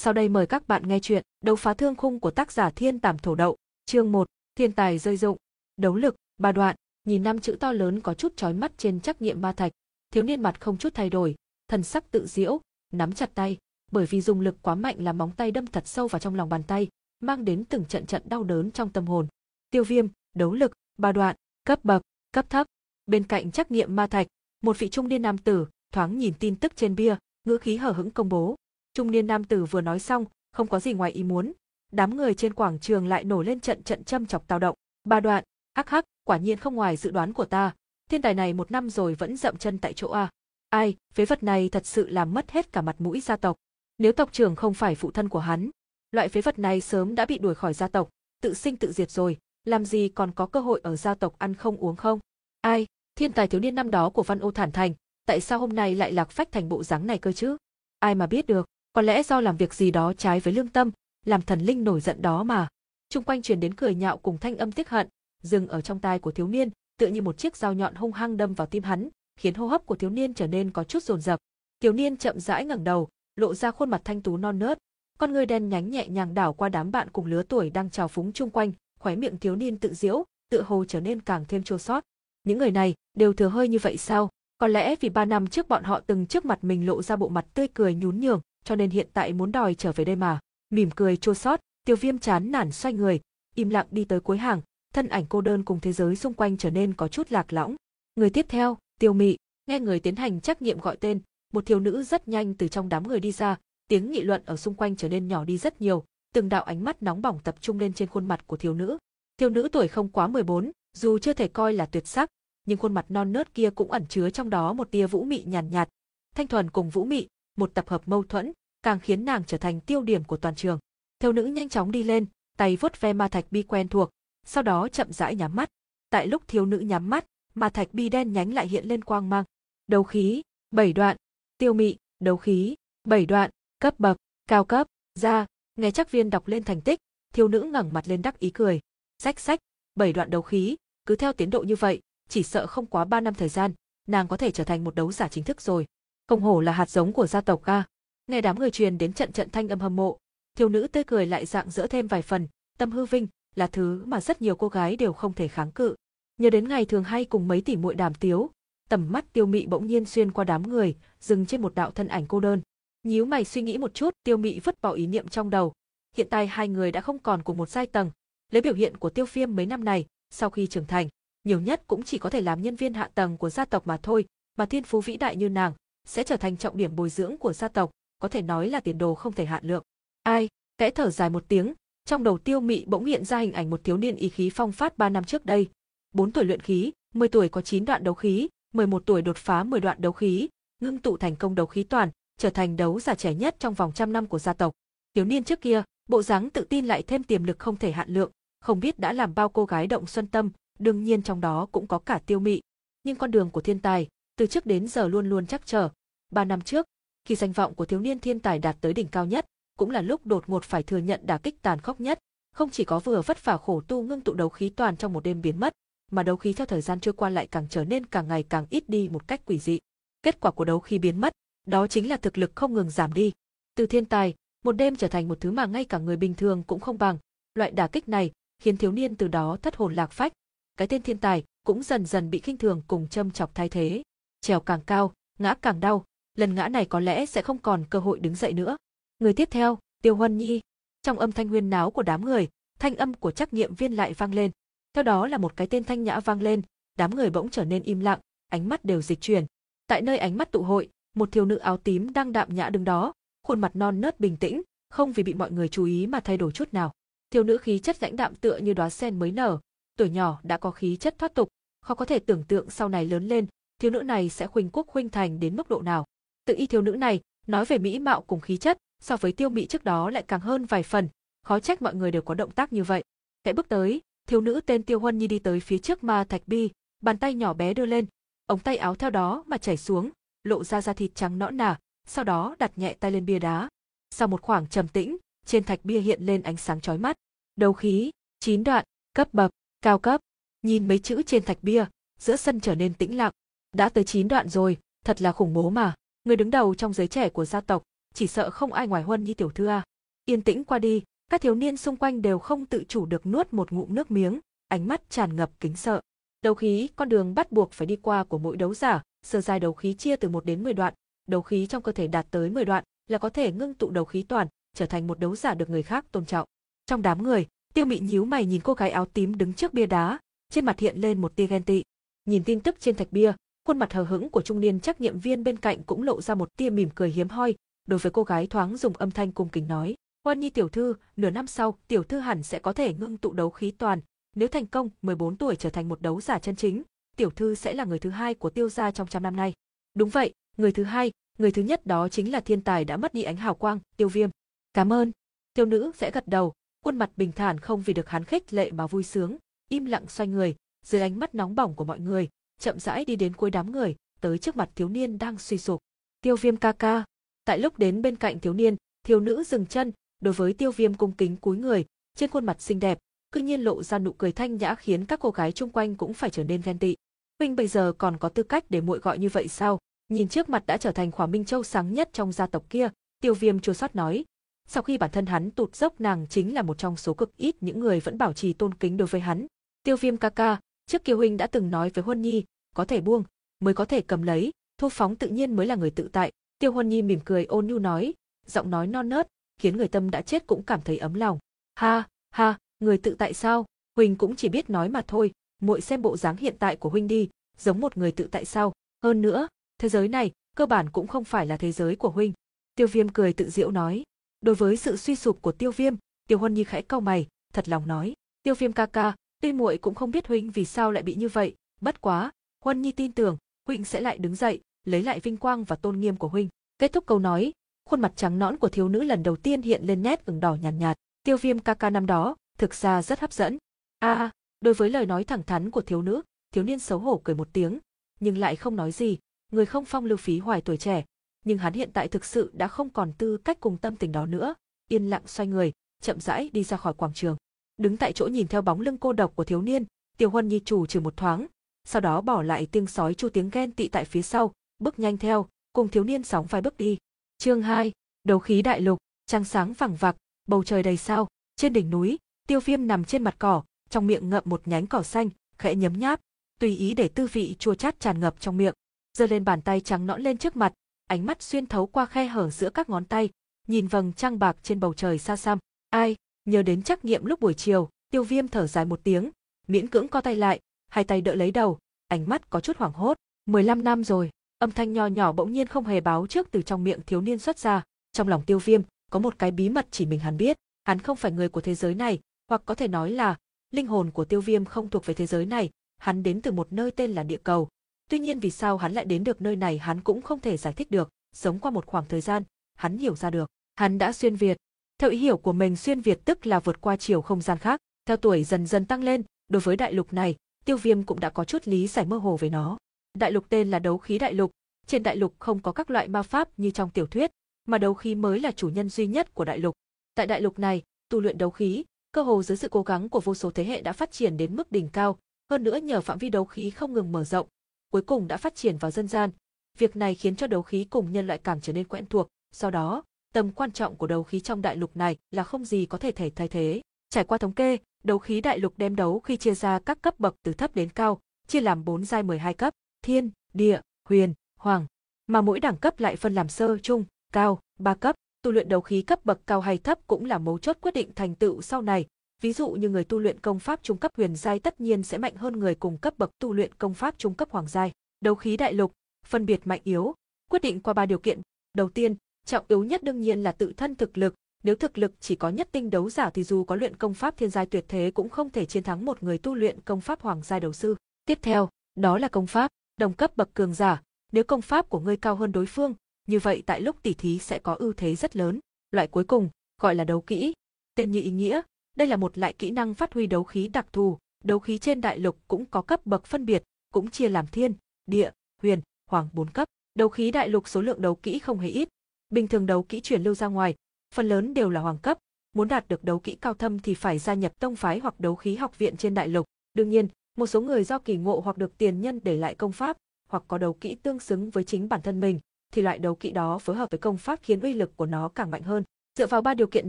Sau đây mời các bạn nghe chuyện Đấu phá thương khung của tác giả Thiên Tảm Thổ Đậu, chương 1, Thiên tài rơi dụng, đấu lực, ba đoạn, nhìn năm chữ to lớn có chút chói mắt trên trắc nghiệm ma thạch, thiếu niên mặt không chút thay đổi, thần sắc tự diễu, nắm chặt tay, bởi vì dùng lực quá mạnh làm móng tay đâm thật sâu vào trong lòng bàn tay, mang đến từng trận trận đau đớn trong tâm hồn. Tiêu Viêm, đấu lực, ba đoạn, cấp bậc, cấp thấp. Bên cạnh trắc nghiệm ma thạch, một vị trung niên nam tử thoáng nhìn tin tức trên bia, ngữ khí hở hững công bố. Trung niên nam tử vừa nói xong, không có gì ngoài ý muốn, đám người trên quảng trường lại nổi lên trận trận châm chọc tao động. Ba đoạn, hắc hắc, quả nhiên không ngoài dự đoán của ta, thiên tài này một năm rồi vẫn dậm chân tại chỗ a. Ai, phế vật này thật sự làm mất hết cả mặt mũi gia tộc. Nếu tộc trưởng không phải phụ thân của hắn, loại phế vật này sớm đã bị đuổi khỏi gia tộc, tự sinh tự diệt rồi, làm gì còn có cơ hội ở gia tộc ăn không uống không. Ai, thiên tài thiếu niên năm đó của Văn Ô Thản Thành, tại sao hôm nay lại lạc phách thành bộ dáng này cơ chứ? Ai mà biết được, có lẽ do làm việc gì đó trái với lương tâm, làm thần linh nổi giận đó mà. Trung quanh truyền đến cười nhạo cùng thanh âm tiếc hận, dừng ở trong tai của thiếu niên, tựa như một chiếc dao nhọn hung hăng đâm vào tim hắn, khiến hô hấp của thiếu niên trở nên có chút dồn dập. Thiếu niên chậm rãi ngẩng đầu, lộ ra khuôn mặt thanh tú non nớt, con người đen nhánh nhẹ nhàng đảo qua đám bạn cùng lứa tuổi đang trào phúng chung quanh, khóe miệng thiếu niên tự diễu, tựa hồ trở nên càng thêm chua xót. Những người này đều thừa hơi như vậy sao? Có lẽ vì ba năm trước bọn họ từng trước mặt mình lộ ra bộ mặt tươi cười nhún nhường, cho nên hiện tại muốn đòi trở về đây mà. Mỉm cười chua xót, Tiêu Viêm chán nản xoay người, im lặng đi tới cuối hàng, thân ảnh cô đơn cùng thế giới xung quanh trở nên có chút lạc lõng. Người tiếp theo, Tiêu Mị, nghe người tiến hành trắc nghiệm gọi tên, một thiếu nữ rất nhanh từ trong đám người đi ra, tiếng nghị luận ở xung quanh trở nên nhỏ đi rất nhiều, từng đạo ánh mắt nóng bỏng tập trung lên trên khuôn mặt của thiếu nữ. Thiếu nữ tuổi không quá 14, dù chưa thể coi là tuyệt sắc, nhưng khuôn mặt non nớt kia cũng ẩn chứa trong đó một tia vũ mị nhàn nhạt, nhạt. Thanh thuần cùng vũ mị, một tập hợp mâu thuẫn, càng khiến nàng trở thành tiêu điểm của toàn trường. Thiếu nữ nhanh chóng đi lên, tay vuốt ve ma thạch bi quen thuộc, sau đó chậm rãi nhắm mắt. Tại lúc thiếu nữ nhắm mắt, ma thạch bi đen nhánh lại hiện lên quang mang. Đấu khí, bảy đoạn, tiêu mị, đấu khí, bảy đoạn, cấp bậc, cao cấp, ra, nghe chắc viên đọc lên thành tích, thiếu nữ ngẩng mặt lên đắc ý cười. Sách sách, bảy đoạn đấu khí, cứ theo tiến độ như vậy, chỉ sợ không quá 3 năm thời gian, nàng có thể trở thành một đấu giả chính thức rồi. Không hổ là hạt giống của gia tộc a. Nghe đám người truyền đến trận trận thanh âm hâm mộ, thiếu nữ tươi cười lại dạng dỡ thêm vài phần, tâm hư vinh là thứ mà rất nhiều cô gái đều không thể kháng cự. Nhớ đến ngày thường hay cùng mấy tỷ muội đàm tiếu, tầm mắt Tiêu Mị bỗng nhiên xuyên qua đám người, dừng trên một đạo thân ảnh cô đơn. Nhíu mày suy nghĩ một chút, Tiêu Mị vứt bỏ ý niệm trong đầu. Hiện tại hai người đã không còn cùng một giai tầng, lấy biểu hiện của Tiêu Phiêm mấy năm này, sau khi trưởng thành, nhiều nhất cũng chỉ có thể làm nhân viên hạ tầng của gia tộc mà thôi, mà thiên phú vĩ đại như nàng, sẽ trở thành trọng điểm bồi dưỡng của gia tộc, có thể nói là tiền đồ không thể hạn lượng. Ai, kẽ thở dài một tiếng, trong đầu tiêu mị bỗng hiện ra hình ảnh một thiếu niên ý khí phong phát 3 năm trước đây. 4 tuổi luyện khí, 10 tuổi có 9 đoạn đấu khí, 11 tuổi đột phá 10 đoạn đấu khí, ngưng tụ thành công đấu khí toàn, trở thành đấu giả trẻ nhất trong vòng trăm năm của gia tộc. Thiếu niên trước kia, bộ dáng tự tin lại thêm tiềm lực không thể hạn lượng, không biết đã làm bao cô gái động xuân tâm, đương nhiên trong đó cũng có cả tiêu mị. Nhưng con đường của thiên tài, từ trước đến giờ luôn luôn chắc trở. Ba năm trước, khi danh vọng của thiếu niên thiên tài đạt tới đỉnh cao nhất, cũng là lúc đột ngột phải thừa nhận đả kích tàn khốc nhất, không chỉ có vừa vất vả khổ tu ngưng tụ đấu khí toàn trong một đêm biến mất, mà đấu khí theo thời gian trôi qua lại càng trở nên càng ngày càng ít đi một cách quỷ dị. Kết quả của đấu khí biến mất, đó chính là thực lực không ngừng giảm đi. Từ thiên tài, một đêm trở thành một thứ mà ngay cả người bình thường cũng không bằng. Loại đả kích này khiến thiếu niên từ đó thất hồn lạc phách, cái tên thiên tài cũng dần dần bị khinh thường cùng châm chọc thay thế. Trèo càng cao, ngã càng đau, lần ngã này có lẽ sẽ không còn cơ hội đứng dậy nữa. Người tiếp theo, Tiêu Huân Nhi. Trong âm thanh huyên náo của đám người, thanh âm của trắc nghiệm viên lại vang lên. Theo đó là một cái tên thanh nhã vang lên, đám người bỗng trở nên im lặng, ánh mắt đều dịch chuyển. Tại nơi ánh mắt tụ hội, một thiếu nữ áo tím đang đạm nhã đứng đó, khuôn mặt non nớt bình tĩnh, không vì bị mọi người chú ý mà thay đổi chút nào. Thiếu nữ khí chất lãnh đạm tựa như đóa sen mới nở, tuổi nhỏ đã có khí chất thoát tục, khó có thể tưởng tượng sau này lớn lên, thiếu nữ này sẽ khuynh quốc khuynh thành đến mức độ nào. Tự y thiếu nữ này, nói về mỹ mạo cùng khí chất, so với tiêu mỹ trước đó lại càng hơn vài phần, khó trách mọi người đều có động tác như vậy. Kẻ bước tới, thiếu nữ tên Tiêu Huân Nhi đi tới phía trước ma thạch bi, bàn tay nhỏ bé đưa lên, ống tay áo theo đó mà chảy xuống, lộ ra da thịt trắng nõn nà, sau đó đặt nhẹ tay lên bia đá. Sau một khoảng trầm tĩnh, trên thạch bia hiện lên ánh sáng chói mắt. Đấu khí, chín đoạn, cấp bậc, cao cấp. Nhìn mấy chữ trên thạch bia, giữa sân trở nên tĩnh lặng. Đã tới chín đoạn rồi, thật là khủng bố mà. Người đứng đầu trong giới trẻ của gia tộc, chỉ sợ không ai ngoài Huân Nhi tiểu thư a. Yên tĩnh qua đi, các thiếu niên xung quanh đều không tự chủ được nuốt một ngụm nước miếng, ánh mắt tràn ngập kính sợ. Đấu khí, con đường bắt buộc phải đi qua của mỗi đấu giả, sơ giai đấu khí chia từ 1 đến 10 đoạn, đấu khí trong cơ thể đạt tới 10 đoạn là có thể ngưng tụ đấu khí toàn, trở thành một đấu giả được người khác tôn trọng. Trong đám người, Tiêu Mị nhíu mày nhìn cô gái áo tím đứng trước bia đá, trên mặt hiện lên một tia ghen tị. Nhìn tin tức trên thạch bia, khuôn mặt hờ hững của trung niên trắc nhiệm viên bên cạnh cũng lộ ra một tia mỉm cười hiếm hoi, đối với cô gái thoáng dùng âm thanh cung kính nói: "Hoan Nhi tiểu thư, nửa năm sau, tiểu thư hẳn sẽ có thể ngưng tụ đấu khí toàn, nếu thành công, 14 tuổi trở thành một đấu giả chân chính, tiểu thư sẽ là người thứ hai của Tiêu gia trong trăm năm nay." Đúng vậy, người thứ hai, người thứ nhất đó chính là thiên tài đã mất đi ánh hào quang, Tiêu Viêm. Cảm ơn. Tiêu nữ sẽ gật đầu, khuôn mặt bình thản không vì được hắn khích lệ mà vui sướng, im lặng xoay người, dưới ánh mắt nóng bỏng của mọi người, chậm rãi đi đến cuối đám người, tới trước mặt thiếu niên đang suy sụp. Tiêu Viêm ca ca. Tại lúc đến bên cạnh thiếu niên, thiếu nữ dừng chân, đối với Tiêu Viêm cung kính cúi người, trên khuôn mặt xinh đẹp, cư nhiên lộ ra nụ cười thanh nhã khiến các cô gái chung quanh cũng phải trở nên ghen tị. Huynh bây giờ còn có tư cách để muội gọi như vậy sao? Nhìn trước mặt đã trở thành Khỏa Minh Châu sáng nhất trong gia tộc kia, Tiêu Viêm chua xót nói, sau khi bản thân hắn tụt dốc nàng chính là một trong số cực ít những người vẫn bảo trì tôn kính đối với hắn. Tiêu Viêm ca ca, trước kia huynh đã từng nói với Huân Nhi, có thể buông, mới có thể cầm lấy, thu phóng tự nhiên mới là người tự tại. Tiêu Huân Nhi mỉm cười ôn nhu nói, giọng nói non nớt, khiến người tâm đã chết cũng cảm thấy ấm lòng. Ha, ha, người tự tại sao? Huynh cũng chỉ biết nói mà thôi, muội xem bộ dáng hiện tại của huynh đi, giống một người tự tại sao? Hơn nữa, thế giới này, cơ bản cũng không phải là thế giới của huynh. Tiêu Viêm cười tự diễu nói. Đối với sự suy sụp của Tiêu Viêm, Tiêu Huân Nhi khẽ cau mày, thật lòng nói, Tiêu Viêm ca ca, tuy muội cũng không biết huynh vì sao lại bị như vậy, bất quá, Huân Nhi tin tưởng, huynh sẽ lại đứng dậy, lấy lại vinh quang và tôn nghiêm của huynh. Kết thúc câu nói, khuôn mặt trắng nõn của thiếu nữ lần đầu tiên hiện lên nét ửng đỏ nhàn nhạt, nhạt. Tiêu Viêm ca ca năm đó, thực ra rất hấp dẫn. A, à, đối với lời nói thẳng thắn của thiếu nữ, thiếu niên xấu hổ cười một tiếng, nhưng lại không nói gì, người không phong lưu phí hoài tuổi trẻ, nhưng hắn hiện tại thực sự đã không còn tư cách cùng tâm tình đó nữa, yên lặng xoay người, chậm rãi đi ra khỏi quảng trường. Đứng tại chỗ nhìn theo bóng lưng cô độc của thiếu niên, Tiêu Huân Nhi chủ trừ một thoáng, sau đó bỏ lại tiếng sói chu tiếng ghen tị tại phía sau, bước nhanh theo, cùng thiếu niên sóng vai bước đi. Chương 2, đấu khí đại lục, trăng sáng vàng vặc, bầu trời đầy sao, trên đỉnh núi, Tiêu Viêm nằm trên mặt cỏ, trong miệng ngậm một nhánh cỏ xanh, khẽ nhấm nháp, tùy ý để tư vị chua chát tràn ngập trong miệng. Giơ lên bàn tay trắng nõn lên trước mặt, ánh mắt xuyên thấu qua khe hở giữa các ngón tay, nhìn vầng trăng bạc trên bầu trời xa xăm. Ai, nhớ đến trắc nghiệm lúc buổi chiều, tiêu viêm thở dài một tiếng, miễn cưỡng co tay lại, hai tay đỡ lấy đầu, ánh mắt có chút hoảng hốt. 15 năm rồi, âm thanh nho nhỏ bỗng nhiên không hề báo trước từ trong miệng thiếu niên xuất ra. Trong lòng tiêu viêm, có một cái bí mật chỉ mình hắn biết, hắn không phải người của thế giới này, hoặc có thể nói là, linh hồn của tiêu viêm không thuộc về thế giới này, hắn đến từ một nơi tên là địa cầu, Tuy nhiên vì sao hắn lại đến được nơi này hắn cũng không thể giải thích được, sống qua một khoảng thời gian, hắn hiểu ra được, hắn đã xuyên việt. Theo ý hiểu của mình xuyên việt tức là vượt qua chiều không gian khác, theo tuổi dần dần tăng lên, đối với đại lục này, Tiêu Viêm cũng đã có chút lý giải mơ hồ về nó. Đại lục tên là đấu khí đại lục, trên đại lục không có các loại ma pháp như trong tiểu thuyết, mà đấu khí mới là chủ nhân duy nhất của đại lục. Tại đại lục này, tu luyện đấu khí, cơ hồ dưới sự cố gắng của vô số thế hệ đã phát triển đến mức đỉnh cao, hơn nữa nhờ phạm vi đấu khí không ngừng mở rộng, cuối cùng đã phát triển vào dân gian. Việc này khiến cho đấu khí cùng nhân loại càng trở nên quen thuộc, Sau đó, tầm quan trọng của đấu khí trong đại lục này là không gì có thể thể thay thế. Trải qua thống kê, đấu khí đại lục đem đấu khi chia ra các cấp bậc từ thấp đến cao, chia làm 4 giai 12 cấp, thiên, địa, huyền, hoàng, mà mỗi đẳng cấp lại phân làm sơ, trung, cao, ba cấp. Tu luyện đấu khí cấp bậc cao hay thấp cũng là mấu chốt quyết định thành tựu sau này, Ví dụ như người tu luyện công pháp trung cấp huyền giai tất nhiên sẽ mạnh hơn người cùng cấp bậc tu luyện công pháp trung cấp hoàng giai. Đấu khí đại lục, phân biệt mạnh yếu, quyết định qua ba điều kiện. Đầu tiên, trọng yếu nhất đương nhiên là tự thân thực lực, nếu thực lực chỉ có nhất tinh đấu giả thì dù có luyện công pháp thiên giai tuyệt thế cũng không thể chiến thắng một người tu luyện công pháp hoàng giai đầu sư. Tiếp theo, đó là công pháp, đồng cấp bậc cường giả, nếu công pháp của ngươi cao hơn đối phương, như vậy tại lúc tỉ thí sẽ có ưu thế rất lớn. Loại cuối cùng, gọi là đấu kỹ. Tên như ý nghĩa, đây là một loại kỹ năng phát huy đấu khí đặc thù, đấu khí trên đại lục cũng có cấp bậc phân biệt, cũng chia làm thiên, địa, huyền, hoàng bốn cấp. Đấu khí đại lục số lượng đấu kỹ không hề ít. Bình thường đấu kỹ truyền lưu ra ngoài, phần lớn đều là hoàng cấp, muốn đạt được đấu kỹ cao thâm thì phải gia nhập tông phái hoặc đấu khí học viện trên đại lục. Đương nhiên, một số người do kỳ ngộ hoặc được tiền nhân để lại công pháp, hoặc có đấu kỹ tương xứng với chính bản thân mình, thì loại đấu kỹ đó phối hợp với công pháp khiến uy lực của nó càng mạnh hơn. Dựa vào ba điều kiện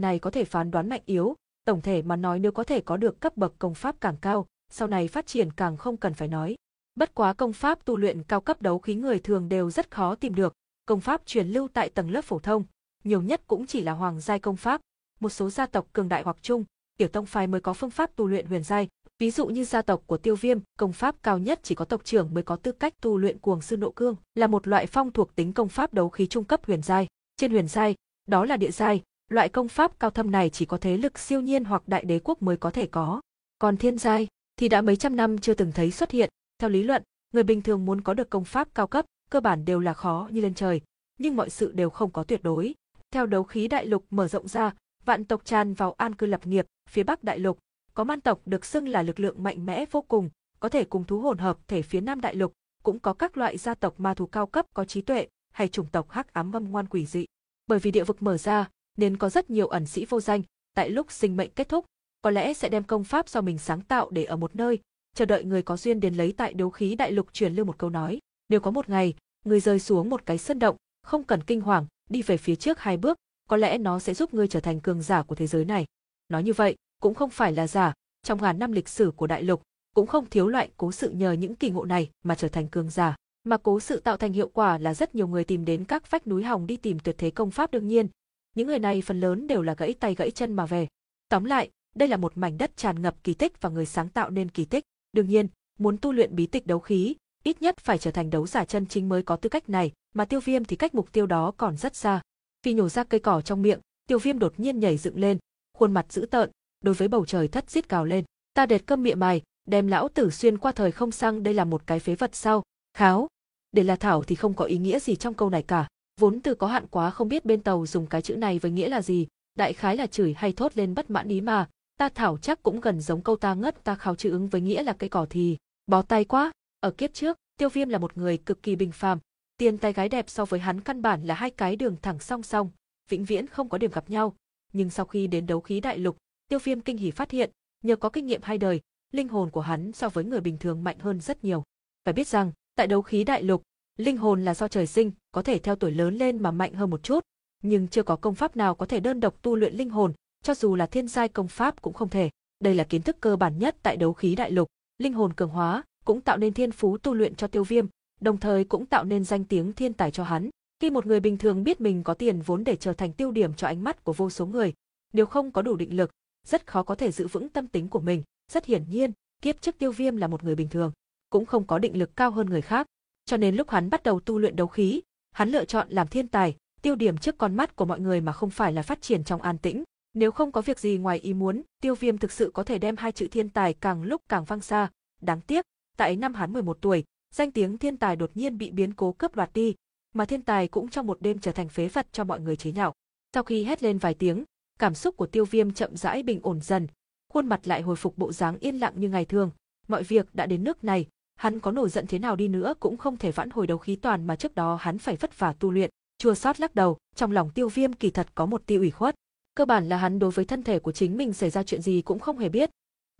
này có thể phán đoán mạnh yếu, tổng thể mà nói nếu có thể có được cấp bậc công pháp càng cao, sau này phát triển càng không cần phải nói. Bất quá công pháp tu luyện cao cấp đấu khí người thường đều rất khó tìm được, công pháp truyền lưu tại tầng lớp phổ thông, nhiều nhất cũng chỉ là hoàng giai công pháp, một số gia tộc cường đại hoặc trung, tiểu tông phái mới có phương pháp tu luyện huyền giai, ví dụ như gia tộc của Tiêu Viêm, công pháp cao nhất chỉ có tộc trưởng mới có tư cách tu luyện cuồng sư nộ cương, là một loại phong thuộc tính công pháp đấu khí trung cấp huyền giai. Trên huyền giai, đó là địa giai, loại công pháp cao thâm này chỉ có thế lực siêu nhiên hoặc đại đế quốc mới có thể có. Còn thiên giai thì đã mấy trăm năm chưa từng thấy xuất hiện, theo lý luận, người bình thường muốn có được công pháp cao cấp, cơ bản đều là khó như lên trời, nhưng mọi sự đều không có tuyệt đối. Theo đấu khí đại lục mở rộng ra, vạn tộc tràn vào an cư lập nghiệp, phía bắc đại lục, có man tộc được xưng là lực lượng mạnh mẽ vô cùng, có thể cùng thú hồn hợp thể phía nam đại lục, cũng có các loại gia tộc ma thú cao cấp có trí tuệ, hay chủng tộc hắc ám ngâm ngoan quỷ dị. Bởi vì địa vực mở ra, nên có rất nhiều ẩn sĩ vô danh, tại lúc sinh mệnh kết thúc, có lẽ sẽ đem công pháp do mình sáng tạo để ở một nơi, chờ đợi người có duyên đến lấy tại đấu khí đại lục truyền lưu một câu nói. Nếu có một ngày, người rơi xuống một cái sân động, không cần kinh hoàng, đi về phía trước hai bước, có lẽ nó sẽ giúp ngươi trở thành cường giả của thế giới này. Nói như vậy, cũng không phải là giả, trong ngàn năm lịch sử của đại lục, cũng không thiếu loại cố sự nhờ những kỳ ngộ này mà trở thành cường giả. Mà cố sự tạo thành hiệu quả là rất nhiều người tìm đến các vách núi hồng đi tìm tuyệt thế công pháp đương nhiên. Những người này phần lớn đều là gãy tay gãy chân mà về. Tóm lại, đây là một mảnh đất tràn ngập kỳ tích và người sáng tạo nên kỳ tích. Đương nhiên, muốn tu luyện bí tịch đấu khí, ít nhất phải trở thành đấu giả chân chính mới có tư cách này, mà tiêu viêm thì cách mục tiêu đó còn rất xa. Vì nhổ ra cây cỏ trong miệng, tiêu viêm đột nhiên nhảy dựng lên, khuôn mặt dữ tợn, đối với bầu trời thất giết cào lên. Ta đệt cơm miệng mày, đem lão tử xuyên qua thời không sang đây là một cái phế vật sao? Kháo. Để là thảo thì không có ý nghĩa gì trong câu này cả. Vốn từ có hạn quá không biết bên tàu dùng cái chữ này với nghĩa là gì, đại khái là chửi hay thốt lên bất mãn ý mà, ta thảo chắc cũng gần giống câu ta ngất ta kháo chữ ứng với nghĩa là cây cỏ thì, bó tay quá. Ở kiếp trước, Tiêu Viêm là một người cực kỳ bình phàm, tiền tài gái đẹp so với hắn căn bản là hai cái đường thẳng song song, vĩnh viễn không có điểm gặp nhau, nhưng sau khi đến đấu khí đại lục, Tiêu Viêm kinh hỉ phát hiện, nhờ có kinh nghiệm hai đời, linh hồn của hắn so với người bình thường mạnh hơn rất nhiều. Phải biết rằng, tại đấu khí đại lục, linh hồn là do trời sinh, có thể theo tuổi lớn lên mà mạnh hơn một chút, nhưng chưa có công pháp nào có thể đơn độc tu luyện linh hồn, cho dù là thiên giai công pháp cũng không thể. Đây là kiến thức cơ bản nhất tại đấu khí đại lục, linh hồn cường hóa cũng tạo nên thiên phú tu luyện cho Tiêu Viêm, đồng thời cũng tạo nên danh tiếng thiên tài cho hắn. Khi một người bình thường biết mình có tiền vốn để trở thành tiêu điểm cho ánh mắt của vô số người, nếu không có đủ định lực, rất khó có thể giữ vững tâm tính của mình. Rất hiển nhiên, kiếp trước tiêu viêm là một người bình thường, cũng không có định lực cao hơn người khác. Cho nên lúc hắn bắt đầu tu luyện đấu khí, hắn lựa chọn làm thiên tài, tiêu điểm trước con mắt của mọi người mà không phải là phát triển trong an tĩnh. Nếu không có việc gì ngoài ý muốn, tiêu viêm thực sự có thể đem hai chữ thiên tài càng lúc càng vang xa. Đáng tiếc, tại năm hắn 11 tuổi, danh tiếng thiên tài đột nhiên bị biến cố cướp đoạt đi, mà thiên tài cũng trong một đêm trở thành phế vật cho mọi người chế nhạo. Sau khi hét lên vài tiếng, cảm xúc của tiêu viêm chậm rãi bình ổn dần, khuôn mặt lại hồi phục bộ dáng yên lặng như ngày thường. Mọi việc đã đến nước này, hắn có nổi giận thế nào đi nữa cũng không thể vãn hồi đấu khí toàn mà trước đó hắn phải vất vả tu luyện. Chua sót lắc đầu, trong lòng tiêu viêm kỳ thật có một tia ủy khuất. Cơ bản là hắn đối với thân thể của chính mình xảy ra chuyện gì cũng không hề biết.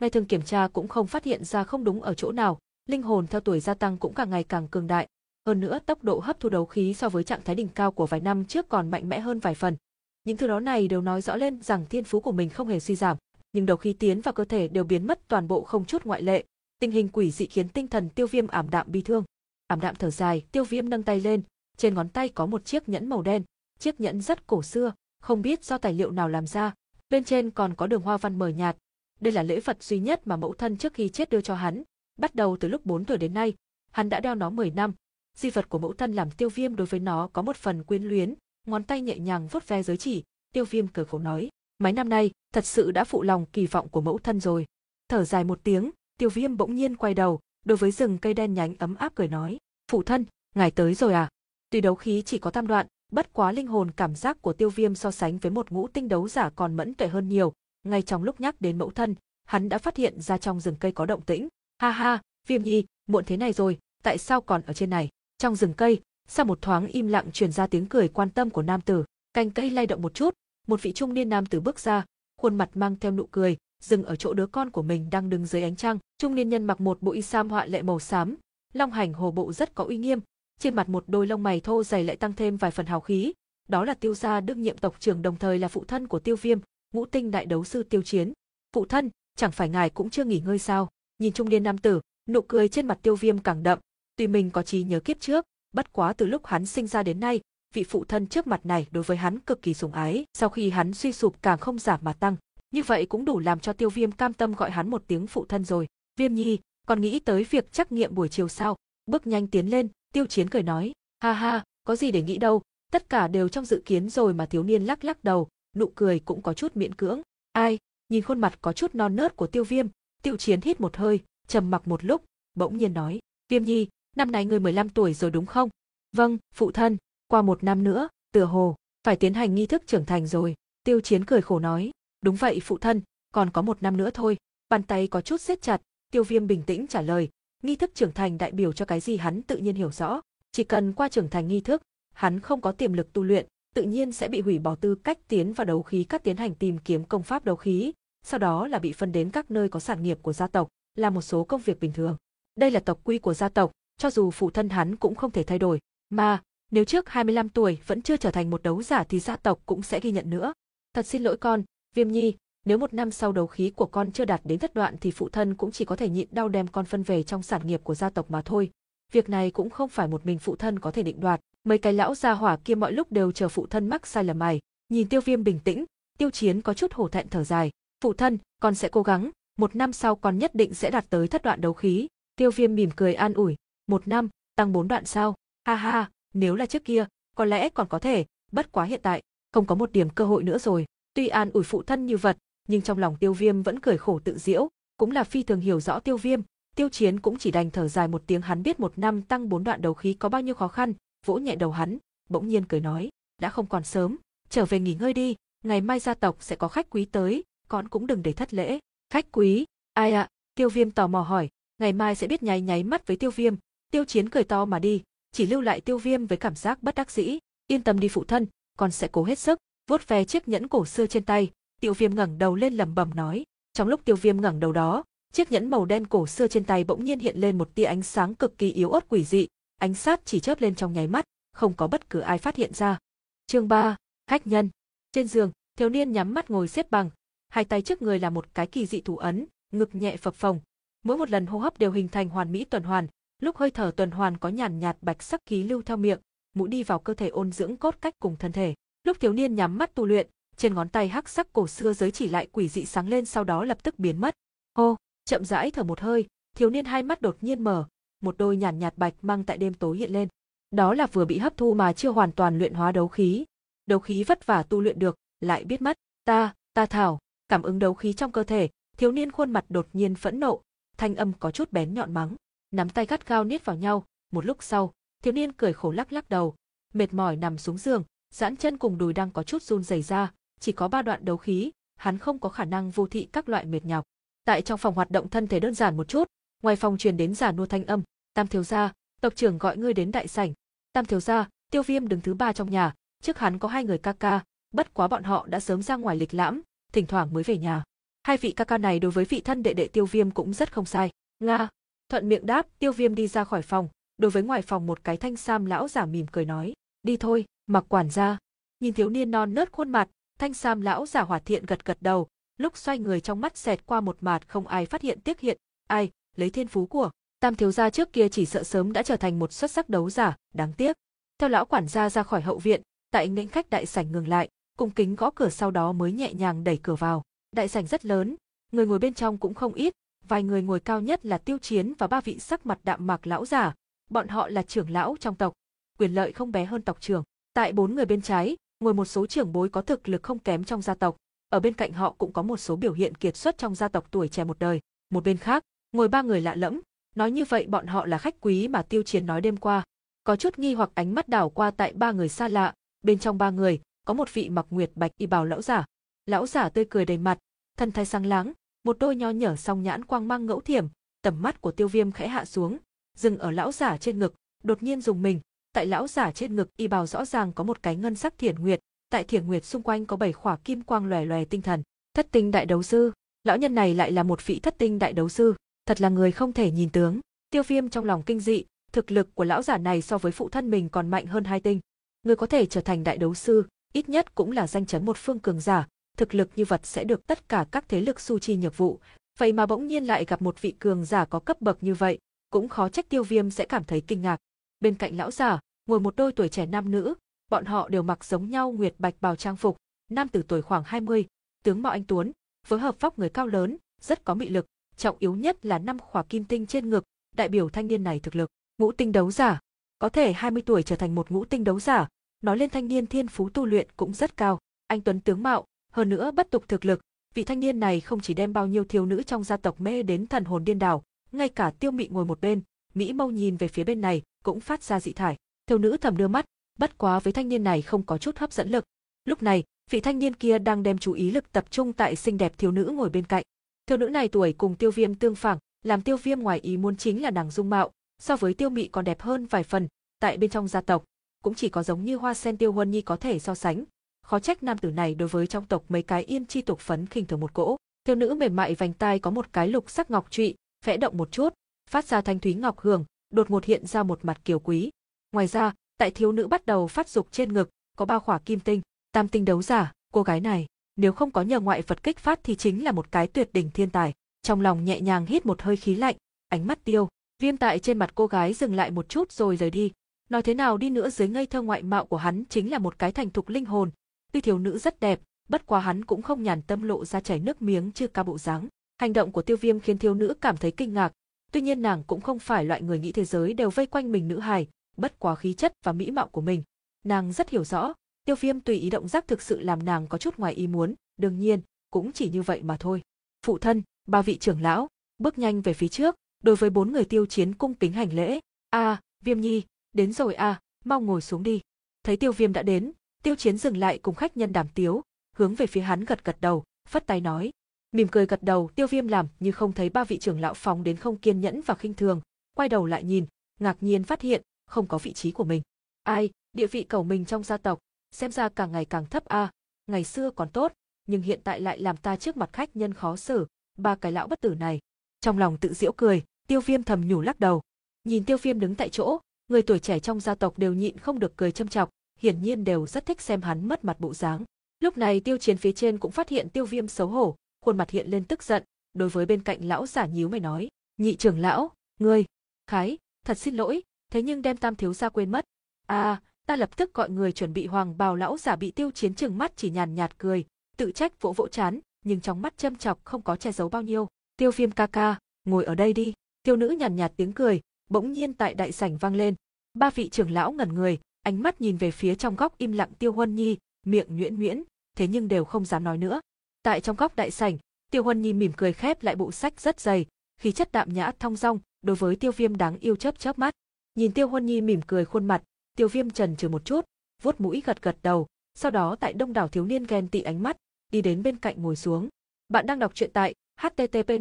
Ngày thường kiểm tra cũng không phát hiện ra không đúng ở chỗ nào, linh hồn theo tuổi gia tăng cũng càng ngày càng cường đại. Hơn nữa tốc độ hấp thu đấu khí so với trạng thái đỉnh cao của vài năm trước còn mạnh mẽ hơn vài phần. Những thứ đó này đều nói rõ lên rằng thiên phú của mình không hề suy giảm, nhưng đầu khí tiến vào cơ thể đều biến mất toàn bộ không chút ngoại lệ. Tình hình quỷ dị khiến tinh thần Tiêu Viêm ảm đạm bi thương. Ảm đạm thở dài, Tiêu Viêm nâng tay lên, trên ngón tay có một chiếc nhẫn màu đen, chiếc nhẫn rất cổ xưa, không biết do tài liệu nào làm ra, bên trên còn có đường hoa văn mờ nhạt. Đây là lễ vật duy nhất mà mẫu thân trước khi chết đưa cho hắn, bắt đầu từ lúc 4 tuổi đến nay, hắn đã đeo nó 10 năm. Di vật của mẫu thân làm Tiêu Viêm đối với nó có một phần quyến luyến, ngón tay nhẹ nhàng vuốt ve giới chỉ, Tiêu Viêm cười khổ nói, mấy năm nay, thật sự đã phụ lòng kỳ vọng của mẫu thân rồi. Thở dài một tiếng, Tiêu Viêm bỗng nhiên quay đầu, đối với rừng cây đen nhánh ấm áp cười nói, phụ thân, ngài tới rồi à? Tuy đấu khí chỉ có tam đoạn, bất quá linh hồn cảm giác của Tiêu Viêm so sánh với một ngũ tinh đấu giả còn mẫn tuệ hơn nhiều, ngay trong lúc nhắc đến mẫu thân, hắn đã phát hiện ra trong rừng cây có động tĩnh. Ha ha, Viêm Nhi, muộn thế này rồi, tại sao còn ở trên này? Trong rừng cây, sau một thoáng im lặng truyền ra tiếng cười quan tâm của nam tử, cành cây lay động một chút, một vị trung niên nam tử bước ra, khuôn mặt mang theo nụ cười, dừng ở chỗ đứa con của mình đang đứng dưới ánh trăng. Trung niên nhân mặc một bộ y sam họa lệ màu xám, long hành hồ bộ rất có uy nghiêm, trên mặt một đôi lông mày thô dày lại tăng thêm vài phần hào khí, đó là tiêu gia đương nhiệm tộc trưởng đồng thời là phụ thân của tiêu viêm, ngũ tinh đại đấu sư tiêu chiến. Phụ thân, chẳng phải ngài cũng chưa nghỉ ngơi sao? Nhìn trung niên nam tử, nụ cười trên mặt tiêu viêm càng đậm, tuy mình có trí nhớ kiếp trước, bất quá từ lúc hắn sinh ra đến nay, vị phụ thân trước mặt này đối với hắn cực kỳ sủng ái, sau khi hắn suy sụp càng không giảm mà tăng, như vậy cũng đủ làm cho tiêu viêm cam tâm gọi hắn một tiếng phụ thân rồi. Viêm nhi, còn nghĩ tới việc trắc nghiệm buổi chiều sao? Bước nhanh tiến lên, tiêu chiến cười nói, ha ha, có gì để nghĩ đâu, tất cả đều trong dự kiến rồi mà thiếu niên lắc lắc đầu, nụ cười cũng có chút miễn cưỡng. Ai, nhìn khuôn mặt có chút non nớt của tiêu viêm, tiêu chiến hít một hơi, trầm mặc một lúc, bỗng nhiên nói, viêm nhi, năm nay người 15 tuổi rồi đúng không? Vâng, phụ thân, qua một năm nữa, tựa hồ, phải tiến hành nghi thức trưởng thành rồi. Tiêu chiến cười khổ nói, đúng vậy phụ thân, còn có một năm nữa thôi. Bàn tay có chút siết chặt, tiêu viêm bình tĩnh trả lời, nghi thức trưởng thành đại biểu cho cái gì hắn tự nhiên hiểu rõ. Chỉ cần qua trưởng thành nghi thức, hắn không có tiềm lực tu luyện, tự nhiên sẽ bị hủy bỏ tư cách tiến vào đấu khí các tiến hành tìm kiếm công pháp đấu khí, sau đó là bị phân đến các nơi có sản nghiệp của gia tộc, là một số công việc bình thường. Đây là tộc quy của gia tộc, cho dù phụ thân hắn cũng không thể thay đổi, mà nếu trước 25 tuổi vẫn chưa trở thành một đấu giả thì gia tộc cũng sẽ ghi nhận nữa. Thật xin lỗi con, Viêm Nhi, nếu một năm sau đấu khí của con chưa đạt đến thất đoạn thì phụ thân cũng chỉ có thể nhịn đau đem con phân về trong sản nghiệp của gia tộc mà thôi. Việc này cũng không phải một mình phụ thân có thể định đoạt, mấy cái lão gia hỏa kia mọi lúc đều chờ phụ thân mắc sai lầm mày. Nhìn Tiêu Viêm bình tĩnh, Tiêu Chiến có chút hổ thẹn thở dài, "Phụ thân, con sẽ cố gắng, một năm sau con nhất định sẽ đạt tới thất đoạn đấu khí." Tiêu Viêm mỉm cười an ủi, "Một năm, tăng bốn đoạn sao? Ha ha, nếu là trước kia, có lẽ còn có thể, bất quá hiện tại, không có một điểm cơ hội nữa rồi." Tuy an ủi phụ thân như vật, nhưng trong lòng Tiêu Viêm vẫn cười khổ tự diễu. cũng là phi thường hiểu rõ Tiêu Viêm, Tiêu Chiến cũng chỉ đành thở dài một tiếng hắn biết một năm tăng bốn đoạn đấu khí có bao nhiêu khó khăn, vỗ nhẹ đầu hắn, bỗng nhiên cười nói, đã không còn sớm, trở về nghỉ ngơi đi, ngày mai gia tộc sẽ có khách quý tới, con cũng đừng để thất lễ. Khách quý? Ai ạ? Tiêu Viêm tò mò hỏi, ngày mai sẽ biết nháy nháy mắt với Tiêu Viêm. Tiêu Chiến cười to mà đi, chỉ lưu lại Tiêu Viêm với cảm giác bất đắc dĩ, yên tâm đi phụ thân, con sẽ cố hết sức. Vuốt ve chiếc nhẫn cổ xưa trên tay, Tiêu Viêm ngẩng đầu lên lẩm bẩm nói. Trong lúc Tiêu Viêm ngẩng đầu đó, chiếc nhẫn màu đen cổ xưa trên tay bỗng nhiên hiện lên một tia ánh sáng cực kỳ yếu ớt quỷ dị, ánh sát chỉ chớp lên trong nháy mắt, không có bất cứ ai phát hiện ra. Chương 3, khách nhân. Trên giường, thiếu niên nhắm mắt ngồi xếp bằng, hai tay trước người là một cái kỳ dị thủ ấn, ngực nhẹ phập phồng. Mỗi một lần hô hấp đều hình thành hoàn mỹ tuần hoàn, lúc hơi thở tuần hoàn có nhàn nhạt bạch sắc khí lưu theo miệng, mũi đi vào cơ thể ôn dưỡng cốt cách cùng thân thể. Lúc thiếu niên nhắm mắt tu luyện, trên ngón tay hắc sắc cổ xưa giới chỉ lại quỷ dị sáng lên sau đó lập tức biến mất. Hô, chậm rãi thở một hơi, thiếu niên hai mắt đột nhiên mở, một đôi nhàn nhạt, bạch mang tại đêm tối hiện lên. Đó là vừa bị hấp thu mà chưa hoàn toàn luyện hóa đấu khí. Đấu khí vất vả tu luyện được, lại biết mất. Ta, ta thảo, cảm ứng đấu khí trong cơ thể, thiếu niên khuôn mặt đột nhiên phẫn nộ, thanh âm có chút bén nhọn mắng, nắm tay gắt gao niết vào nhau, một lúc sau, thiếu niên cười khổ lắc lắc đầu, mệt mỏi nằm xuống giường, giãn chân cùng đùi đang có chút run rẩy ra, chỉ có ba đoạn đấu khí, hắn không có khả năng vô thị các loại mệt nhọc. Tại trong phòng hoạt động thân thể đơn giản một chút, ngoài phòng truyền đến giả nua thanh âm, "Tam thiếu gia, tộc trưởng gọi ngươi đến đại sảnh." Tam thiếu gia, Tiêu Viêm đứng thứ ba trong nhà, trước hắn có hai người ca ca, bất quá bọn họ đã sớm ra ngoài lịch lãm, thỉnh thoảng mới về nhà. Hai vị ca ca này đối với vị thân đệ đệ Tiêu Viêm cũng rất không sai. Nga, thuận miệng đáp, Tiêu Viêm đi ra khỏi phòng, đối với ngoài phòng một cái thanh sam lão giả mỉm cười nói, "Đi thôi, mặc quản gia." Nhìn thiếu niên non nớt khuôn mặt, thanh sam lão giả hòa thiện gật gật đầu, lúc xoay người trong mắt xẹt qua một mạt không ai phát hiện tiếc hiện, ai, lấy thiên phú của Tam thiếu gia trước kia chỉ sợ sớm đã trở thành một xuất sắc đấu giả, đáng tiếc. Theo lão quản gia ra khỏi hậu viện, tại nghênh khách đại sảnh ngừng lại, cung kính gõ cửa sau đó mới nhẹ nhàng đẩy cửa vào. Đại sảnh rất lớn, người ngồi bên trong cũng không ít, vài người ngồi cao nhất là Tiêu Chiến và ba vị sắc mặt đạm mạc lão giả, bọn họ là trưởng lão trong tộc, quyền lợi không bé hơn tộc trưởng. Tại bốn người bên trái, ngồi một số trưởng bối có thực lực không kém trong gia tộc, ở bên cạnh họ cũng có một số biểu hiện kiệt xuất trong gia tộc tuổi trẻ một đời. Một bên khác, ngồi ba người lạ lẫm, nói như vậy bọn họ là khách quý mà Tiêu Chiến nói đêm qua. Có chút nghi hoặc ánh mắt đảo qua tại ba người xa lạ, bên trong ba người, có một vị mặc nguyệt bạch y bào lão giả. Lão giả tươi cười đầy mặt, thân thái sáng láng, một đôi nho nhở song nhãn quang mang ngẫu thiểm, tầm mắt của Tiêu Viêm khẽ hạ xuống, dừng ở lão giả trên ngực, đột nhiên dùng mình, tại lão giả trên ngực y bào rõ ràng có một cái ngân sắc thiển nguyệt, tại thiển nguyệt xung quanh có bảy khỏa kim quang lòe lòe tinh thần. Thất tinh đại đấu sư, lão nhân này lại là một vị thất tinh đại đấu sư, thật là người không thể nhìn tướng. Tiêu Viêm trong lòng kinh dị, thực lực của lão giả này so với phụ thân mình còn mạnh hơn hai tinh. người có thể trở thành đại đấu sư, ít nhất cũng là danh chấn một phương cường giả, thực lực như vật sẽ được tất cả các thế lực su chi nhược vụ, vậy mà bỗng nhiên lại gặp một vị cường giả có cấp bậc như vậy, cũng khó trách tiêu viêm sẽ cảm thấy kinh ngạc. Bên cạnh lão giả, ngồi một đôi tuổi trẻ nam nữ, bọn họ đều mặc giống nhau nguyệt bạch bào trang phục, nam tử tuổi khoảng 20, tướng mạo anh tuấn, phối hợp vóc người cao lớn, rất có mị lực, trọng yếu nhất là năm khỏa kim tinh trên ngực, đại biểu thanh niên này thực lực, ngũ tinh đấu giả, có thể 20 tuổi trở thành một ngũ tinh đấu giả, nói lên thanh niên thiên phú tu luyện cũng rất cao, anh tuấn tướng mạo, hơn nữa bất tục thực lực, vị thanh niên này không chỉ đem bao nhiêu thiếu nữ trong gia tộc mê đến thần hồn điên đảo, ngay cả Tiêu Mị ngồi một bên, Mỹ Mâu nhìn về phía bên này, cũng phát ra dị thải. Thiếu nữ thầm đưa mắt, bất quá với thanh niên này không có chút hấp dẫn lực. Lúc này, vị thanh niên kia đang đem chú ý lực tập trung tại xinh đẹp thiếu nữ ngồi bên cạnh. Thiếu nữ này tuổi cùng Tiêu Viêm tương phản, làm Tiêu Viêm ngoài ý muốn chính là nàng dung mạo, so với Tiêu Mị còn đẹp hơn vài phần, tại bên trong gia tộc, cũng chỉ có giống như Hoa Sen Tiêu Huân Nhi có thể so sánh. Khó trách nam tử này đối với trong tộc mấy cái yên chi tục phấn khinh thường một cỗ. Thiếu nữ mềm mại vành tai có một cái lục sắc ngọc trụy, vẽ động một chút, phát ra thanh thúy ngọc hưởng, đột ngột hiện ra một mặt kiều quý. Ngoài ra, tại thiếu nữ bắt đầu phát dục trên ngực, có ba khỏa kim tinh, tam tinh đấu giả, cô gái này, nếu không có nhờ ngoại vật kích phát thì chính là một cái tuyệt đỉnh thiên tài. Trong lòng nhẹ nhàng hít một hơi khí lạnh, ánh mắt tiêu, viêm tại trên mặt cô gái dừng lại một chút rồi rời đi. Nói thế nào đi nữa dưới ngây thơ ngoại mạo của hắn chính là một cái thành thục linh hồn. Tuy thiếu nữ rất đẹp, bất quá hắn cũng không nhàn tâm lộ ra chảy nước miếng chưa ca bộ dáng. Hành động của tiêu viêm khiến thiếu nữ cảm thấy kinh ngạc, tuy nhiên nàng cũng không phải loại người nghĩ thế giới đều vây quanh mình nữ hài, bất quá khí chất và mỹ mạo của mình. Nàng rất hiểu rõ, tiêu viêm tùy ý động giác thực sự làm nàng có chút ngoài ý muốn, đương nhiên, cũng chỉ như vậy mà thôi. Phụ thân, ba vị trưởng lão, bước nhanh về phía trước, đối với bốn người tiêu chiến cung kính hành lễ. a viêm nhi, đến rồi a mau ngồi xuống đi. Thấy tiêu viêm đã đến, tiêu chiến dừng lại cùng khách nhân đàm tiếu, hướng về phía hắn gật gật đầu, phất tay nói. Mỉm cười gật đầu, tiêu viêm làm như không thấy ba vị trưởng lão phóng đến không kiên nhẫn và khinh thường, quay đầu lại nhìn, ngạc nhiên phát hiện, không có vị trí của mình. Ai, địa vị cầu mình trong gia tộc, xem ra càng ngày càng thấp a ngày xưa còn tốt, nhưng hiện tại lại làm ta trước mặt khách nhân khó xử, ba cái lão bất tử này. Trong lòng tự giễu cười, tiêu viêm thầm nhủ lắc đầu. Nhìn tiêu viêm đứng tại chỗ, người tuổi trẻ trong gia tộc đều nhịn không được cười châm chọc, hiển nhiên đều rất thích xem hắn mất mặt bộ dáng. Lúc này tiêu chiến phía trên cũng phát hiện tiêu viêm xấu hổ, khuôn mặt hiện lên tức giận, đối với bên cạnh lão giả nhíu mày nói, nhị trưởng lão, ngươi, khái, thật xin lỗi, thế nhưng đem tam thiếu gia quên mất. À, ta lập tức gọi người chuẩn bị hoàng bào lão giả bị tiêu chiến trừng mắt chỉ nhàn nhạt cười, tự trách vỗ vỗ chán, nhưng trong mắt châm chọc không có che giấu bao nhiêu. Tiêu viêm ca ca, ngồi ở đây đi. Tiêu nữ nhàn nhạt tiếng cười, bỗng nhiên tại đại sảnh vang lên. Ba vị trưởng lão ngẩn người, ánh mắt nhìn về phía trong góc im lặng tiêu huân nhi, miệng nhuyễn nhuyễn, thế nhưng đều không dám nói nữa. Tại trong góc đại sảnh, Tiêu Huân Nhi mỉm cười khép lại bộ sách rất dày, khí chất đạm nhã thong dong, đối với Tiêu Viêm đáng yêu chớp chớp mắt. Nhìn Tiêu Huân Nhi mỉm cười khuôn mặt, Tiêu Viêm trần trừ một chút, vuốt mũi gật gật đầu, sau đó tại đông đảo thiếu niên ghen tị ánh mắt, đi đến bên cạnh ngồi xuống. Bạn đang đọc truyện tại http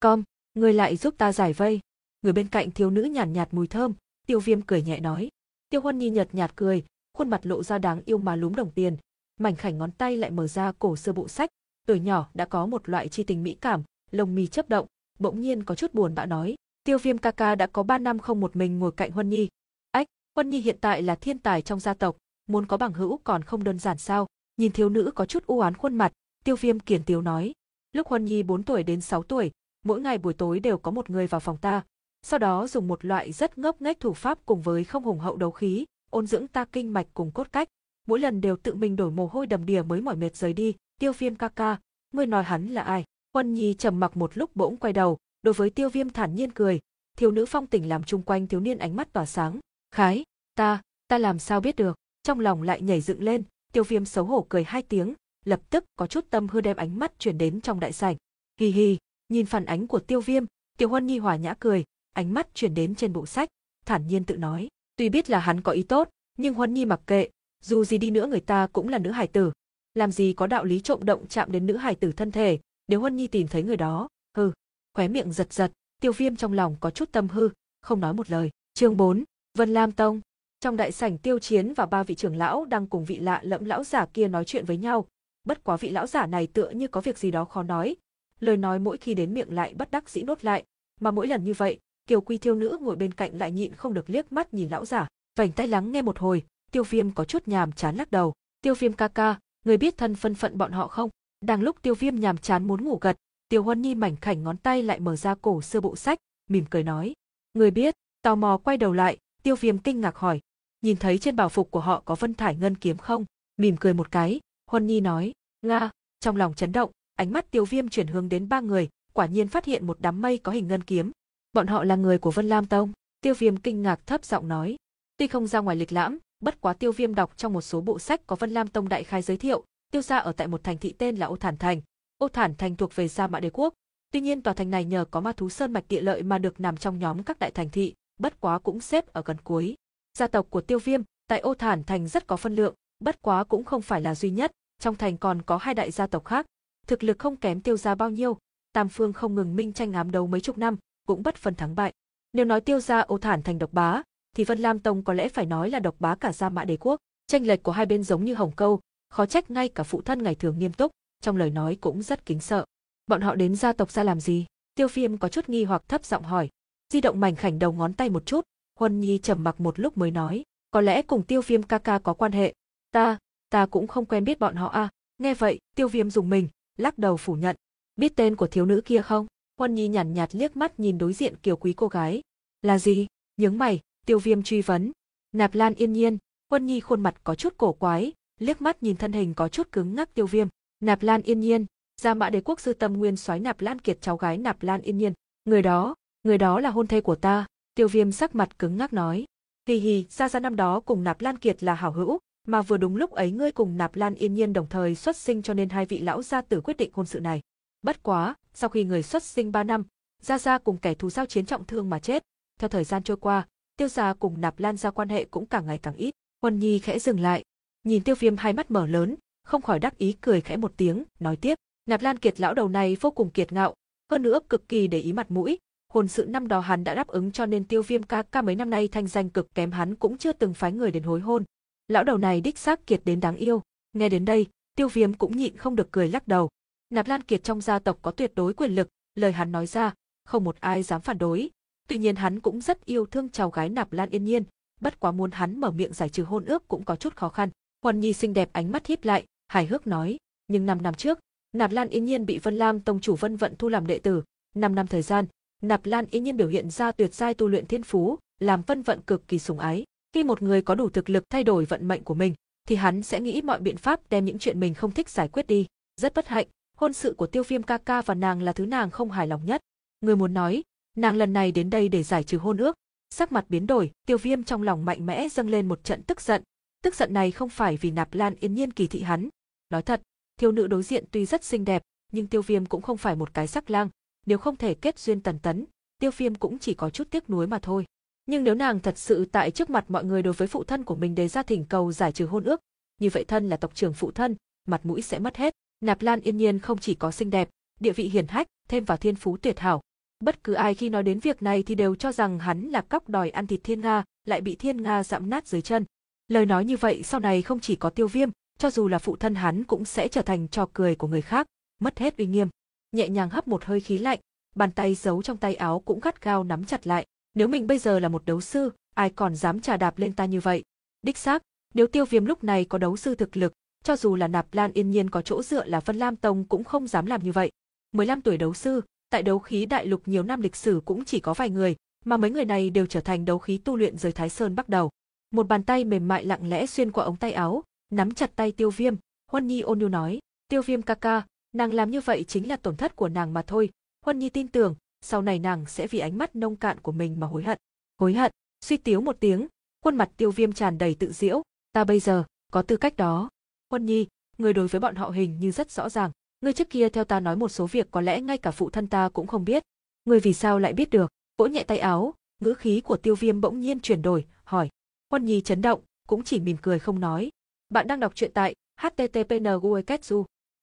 com, người lại giúp ta giải vây. Người bên cạnh thiếu nữ nhàn nhạt, nhạt mùi thơm, Tiêu Viêm cười nhẹ nói. Tiêu Huân Nhi nhợt nhạt cười, khuôn mặt lộ ra đáng yêu mà lúm đồng tiền, mảnh khảnh ngón tay lại mở ra cổ sơ bộ sách, tuổi nhỏ đã có một loại chi tình mỹ cảm, lông mi chấp động, bỗng nhiên có chút buồn bã nói, Tiêu Viêm ca ca đã có 3 năm không một mình ngồi cạnh Huân Nhi. Ách, Huân Nhi hiện tại là thiên tài trong gia tộc, muốn có bằng hữu còn không đơn giản sao? Nhìn thiếu nữ có chút u oán khuôn mặt, Tiêu Viêm kiển tiếu nói, lúc Huân Nhi 4 tuổi đến 6 tuổi, mỗi ngày buổi tối đều có một người vào phòng ta, sau đó dùng một loại rất ngốc nghếch thủ pháp cùng với không hùng hậu đấu khí, ôn dưỡng ta kinh mạch cùng cốt cách, mỗi lần đều tự mình đổi mồ hôi đầm đìa mới mỏi mệt rời đi, tiêu viêm ca ca, ngươi nói hắn là ai? Huân Nhi trầm mặc một lúc bỗng quay đầu, đối với tiêu viêm thản nhiên cười, thiếu nữ phong tình làm chung quanh thiếu niên ánh mắt tỏa sáng, khái, ta, ta làm sao biết được, trong lòng lại nhảy dựng lên, tiêu viêm xấu hổ cười hai tiếng, lập tức có chút tâm hư đem ánh mắt chuyển đến trong đại sảnh. Hi hi, nhìn phản ánh của tiêu viêm, tiểu huân nhi hòa nhã cười, ánh mắt chuyển đến trên bộ sách, thản nhiên tự nói, tuy biết là hắn có ý tốt, nhưng huân nhi mặc kệ, dù gì đi nữa người ta cũng là nữ hải tử. Làm gì có đạo lý trộm động chạm đến nữ hải tử thân thể, nếu Huân Nhi tìm thấy người đó, hừ, khóe miệng giật giật, tiêu viêm trong lòng có chút tâm hư, không nói một lời. chương 4, Vân Lam Tông. Trong đại sảnh tiêu chiến và ba vị trưởng lão đang cùng vị lạ lẫm lão giả kia nói chuyện với nhau. Bất quá vị lão giả này tựa như có việc gì đó khó nói. Lời nói mỗi khi đến miệng lại bất đắc dĩ nốt lại, mà mỗi lần như vậy, Kiều Quy thiêu nữ ngồi bên cạnh lại nhịn không được liếc mắt nhìn lão giả, vành tay lắng nghe một hồi, Tiêu Viêm có chút nhàm chán lắc đầu. Tiêu Viêm ca ca, người biết thân phân phận bọn họ không? Đang lúc Tiêu Viêm nhàm chán muốn ngủ gật, Tiêu Huân Nhi mảnh khảnh ngón tay lại mở ra cổ xưa bộ sách, mỉm cười nói. Người biết, tò mò quay đầu lại, Tiêu Viêm kinh ngạc hỏi. Nhìn thấy trên bảo phục của họ có vân thải ngân kiếm không? Mỉm cười một cái, Huân Nhi nói. Nga, trong lòng chấn động, ánh mắt Tiêu Viêm chuyển hướng đến ba người, quả nhiên phát hiện một đám mây có hình ngân kiếm. Bọn họ là người của Vân Lam Tông. Tiêu Viêm kinh ngạc thấp giọng nói. Tuy không ra ngoài lịch lãm, bất quá Tiêu Viêm đọc trong một số bộ sách có Vân Lam Tông đại khai giới thiệu, tiêu gia ở tại một thành thị tên là Ô Thản Thành. Ô Thản Thành thuộc về gia Mã Đế quốc. Tuy nhiên tòa thành này nhờ có ma thú sơn mạch địa lợi mà được nằm trong nhóm các đại thành thị, bất quá cũng xếp ở gần cuối. Gia tộc của Tiêu Viêm tại Ô Thản Thành rất có phân lượng, bất quá cũng không phải là duy nhất, trong thành còn có hai đại gia tộc khác, thực lực không kém Tiêu gia bao nhiêu, Tam phương không ngừng minh tranh ám đấu mấy chục năm, cũng bất phân thắng bại. Nếu nói Tiêu gia Ô Thản Thành độc bá, thì Vân Lam Tông có lẽ phải nói là độc bá cả Gia Mã Đế quốc. Tranh lệch của hai bên giống như hồng câu, khó trách ngay cả phụ thân ngày thường nghiêm túc, trong lời nói cũng rất kính sợ. Bọn họ đến gia tộc ra làm gì? Tiêu Phiêm có chút nghi hoặc thấp giọng hỏi. Di động mảnh khảnh đầu ngón tay một chút, Huân Nhi trầm mặc một lúc mới nói, có lẽ cùng Tiêu Phiêm ca ca có quan hệ. Ta, ta cũng không quen biết bọn họ a. À. Nghe vậy, Tiêu Viêm dùng mình, lắc đầu phủ nhận. Biết tên của thiếu nữ kia không? Huân Nhi nhàn nhạt, nhạt liếc mắt nhìn đối diện kiều quý cô gái. Là gì? Nhướng mày, Tiêu Viêm truy vấn. Nạp Lan yên nhiên, Huân Nhi khuôn mặt có chút cổ quái, liếc mắt nhìn thân hình có chút cứng ngắc Tiêu Viêm. Nạp Lan yên nhiên, Gia Mã Đế quốc sư tâm nguyên soái Nạp Lan Kiệt cháu gái Nạp Lan yên nhiên. Người đó, người đó là hôn thê của ta. Tiêu Viêm sắc mặt cứng ngắc nói. Hì hì, Gia Gia năm đó cùng Nạp Lan Kiệt là hảo hữu, mà vừa đúng lúc ấy ngươi cùng Nạp Lan yên nhiên đồng thời xuất sinh cho nên hai vị lão gia tử quyết định hôn sự này. Bất quá, sau khi người xuất sinh 3 năm, Gia Gia cùng kẻ thù giao chiến trọng thương mà chết. Theo thời gian trôi qua, Tiêu Gia cùng Nạp Lan gia quan hệ cũng càng ngày càng ít. Huân Nhi khẽ dừng lại, nhìn Tiêu Viêm hai mắt mở lớn, không khỏi đắc ý cười khẽ một tiếng, nói tiếp, Nạp Lan Kiệt lão đầu này vô cùng kiệt ngạo, hơn nữa cực kỳ để ý mặt mũi, Hồn sự năm đó hắn đã đáp ứng cho nên Tiêu Viêm ca ca mấy năm nay thanh danh cực kém hắn cũng chưa từng phái người đến hối hôn. Lão đầu này đích xác kiệt đến đáng yêu. Nghe đến đây, Tiêu Viêm cũng nhịn không được cười lắc đầu. Nạp Lan Kiệt trong gia tộc có tuyệt đối quyền lực, lời hắn nói ra, không một ai dám phản đối. Tuy nhiên hắn cũng rất yêu thương cháu gái Nạp Lan Yên Nhiên, bất quá muốn hắn mở miệng giải trừ hôn ước cũng có chút khó khăn. Huân Nhi xinh đẹp ánh mắt híp lại, hài hước nói, nhưng năm năm trước, Nạp Lan Yên Nhiên bị Vân Lam tông chủ Vân Vận thu làm đệ tử, 5 năm thời gian, Nạp Lan Yên Nhiên biểu hiện ra tuyệt giai tu luyện thiên phú, làm Vân Vận cực kỳ sủng ái. Khi một người có đủ thực lực thay đổi vận mệnh của mình, thì hắn sẽ nghĩ mọi biện pháp đem những chuyện mình không thích giải quyết đi. Rất bất hạnh, hôn sự của Tiêu Viêm ca ca và nàng là thứ nàng không hài lòng nhất. Người muốn nói, nàng lần này đến đây để giải trừ hôn ước. Sắc mặt biến đổi, Tiêu Viêm trong lòng mạnh mẽ dâng lên một trận tức giận. Tức giận này không phải vì Nạp Lan Yên Nhiên kỳ thị hắn. Nói thật, thiếu nữ đối diện tuy rất xinh đẹp, nhưng Tiêu Viêm cũng không phải một cái sắc lang, nếu không thể kết duyên tần tấn, Tiêu Viêm cũng chỉ có chút tiếc nuối mà thôi. Nhưng nếu nàng thật sự tại trước mặt mọi người đối với phụ thân của mình đề ra thỉnh cầu giải trừ hôn ước, như vậy thân là tộc trưởng phụ thân, mặt mũi sẽ mất hết. Nạp Lan yên nhiên không chỉ có xinh đẹp, địa vị hiển hách, thêm vào thiên phú tuyệt hảo. Bất cứ ai khi nói đến việc này thì đều cho rằng hắn là cóc đòi ăn thịt thiên nga, lại bị thiên nga dẫm nát dưới chân. Lời nói như vậy sau này không chỉ có tiêu viêm, cho dù là phụ thân hắn cũng sẽ trở thành trò cười của người khác, mất hết uy nghiêm. Nhẹ nhàng hấp một hơi khí lạnh, bàn tay giấu trong tay áo cũng gắt gao nắm chặt lại. Nếu mình bây giờ là một đấu sư, ai còn dám trà đạp lên ta như vậy? Đích xác, nếu tiêu viêm lúc này có đấu sư thực lực, cho dù là nạp lan yên nhiên có chỗ dựa là Vân Lam Tông cũng không dám làm như vậy. 15 tuổi đấu sư, tại đấu khí đại lục nhiều năm lịch sử cũng chỉ có vài người, mà mấy người này đều trở thành đấu khí tu luyện giới Thái Sơn bắt đầu. Một bàn tay mềm mại lặng lẽ xuyên qua ống tay áo, nắm chặt tay Tiêu Viêm, Huân Nhi ôn nhu nói, "Tiêu Viêm ca ca, nàng làm như vậy chính là tổn thất của nàng mà thôi." Huân Nhi tin tưởng, sau này nàng sẽ vì ánh mắt nông cạn của mình mà hối hận. Hối hận, suy tiếu một tiếng, khuôn mặt Tiêu Viêm tràn đầy tự giễu, "Ta bây giờ có tư cách đó." Quân Nhi, người đối với bọn họ hình như rất rõ ràng, ngươi trước kia theo ta nói một số việc có lẽ ngay cả phụ thân ta cũng không biết, ngươi vì sao lại biết được? Vỗ nhẹ tay áo, ngữ khí của Tiêu Viêm bỗng nhiên chuyển đổi, hỏi. Quân Nhi chấn động, cũng chỉ mỉm cười không nói. Bạn đang đọc truyện tại http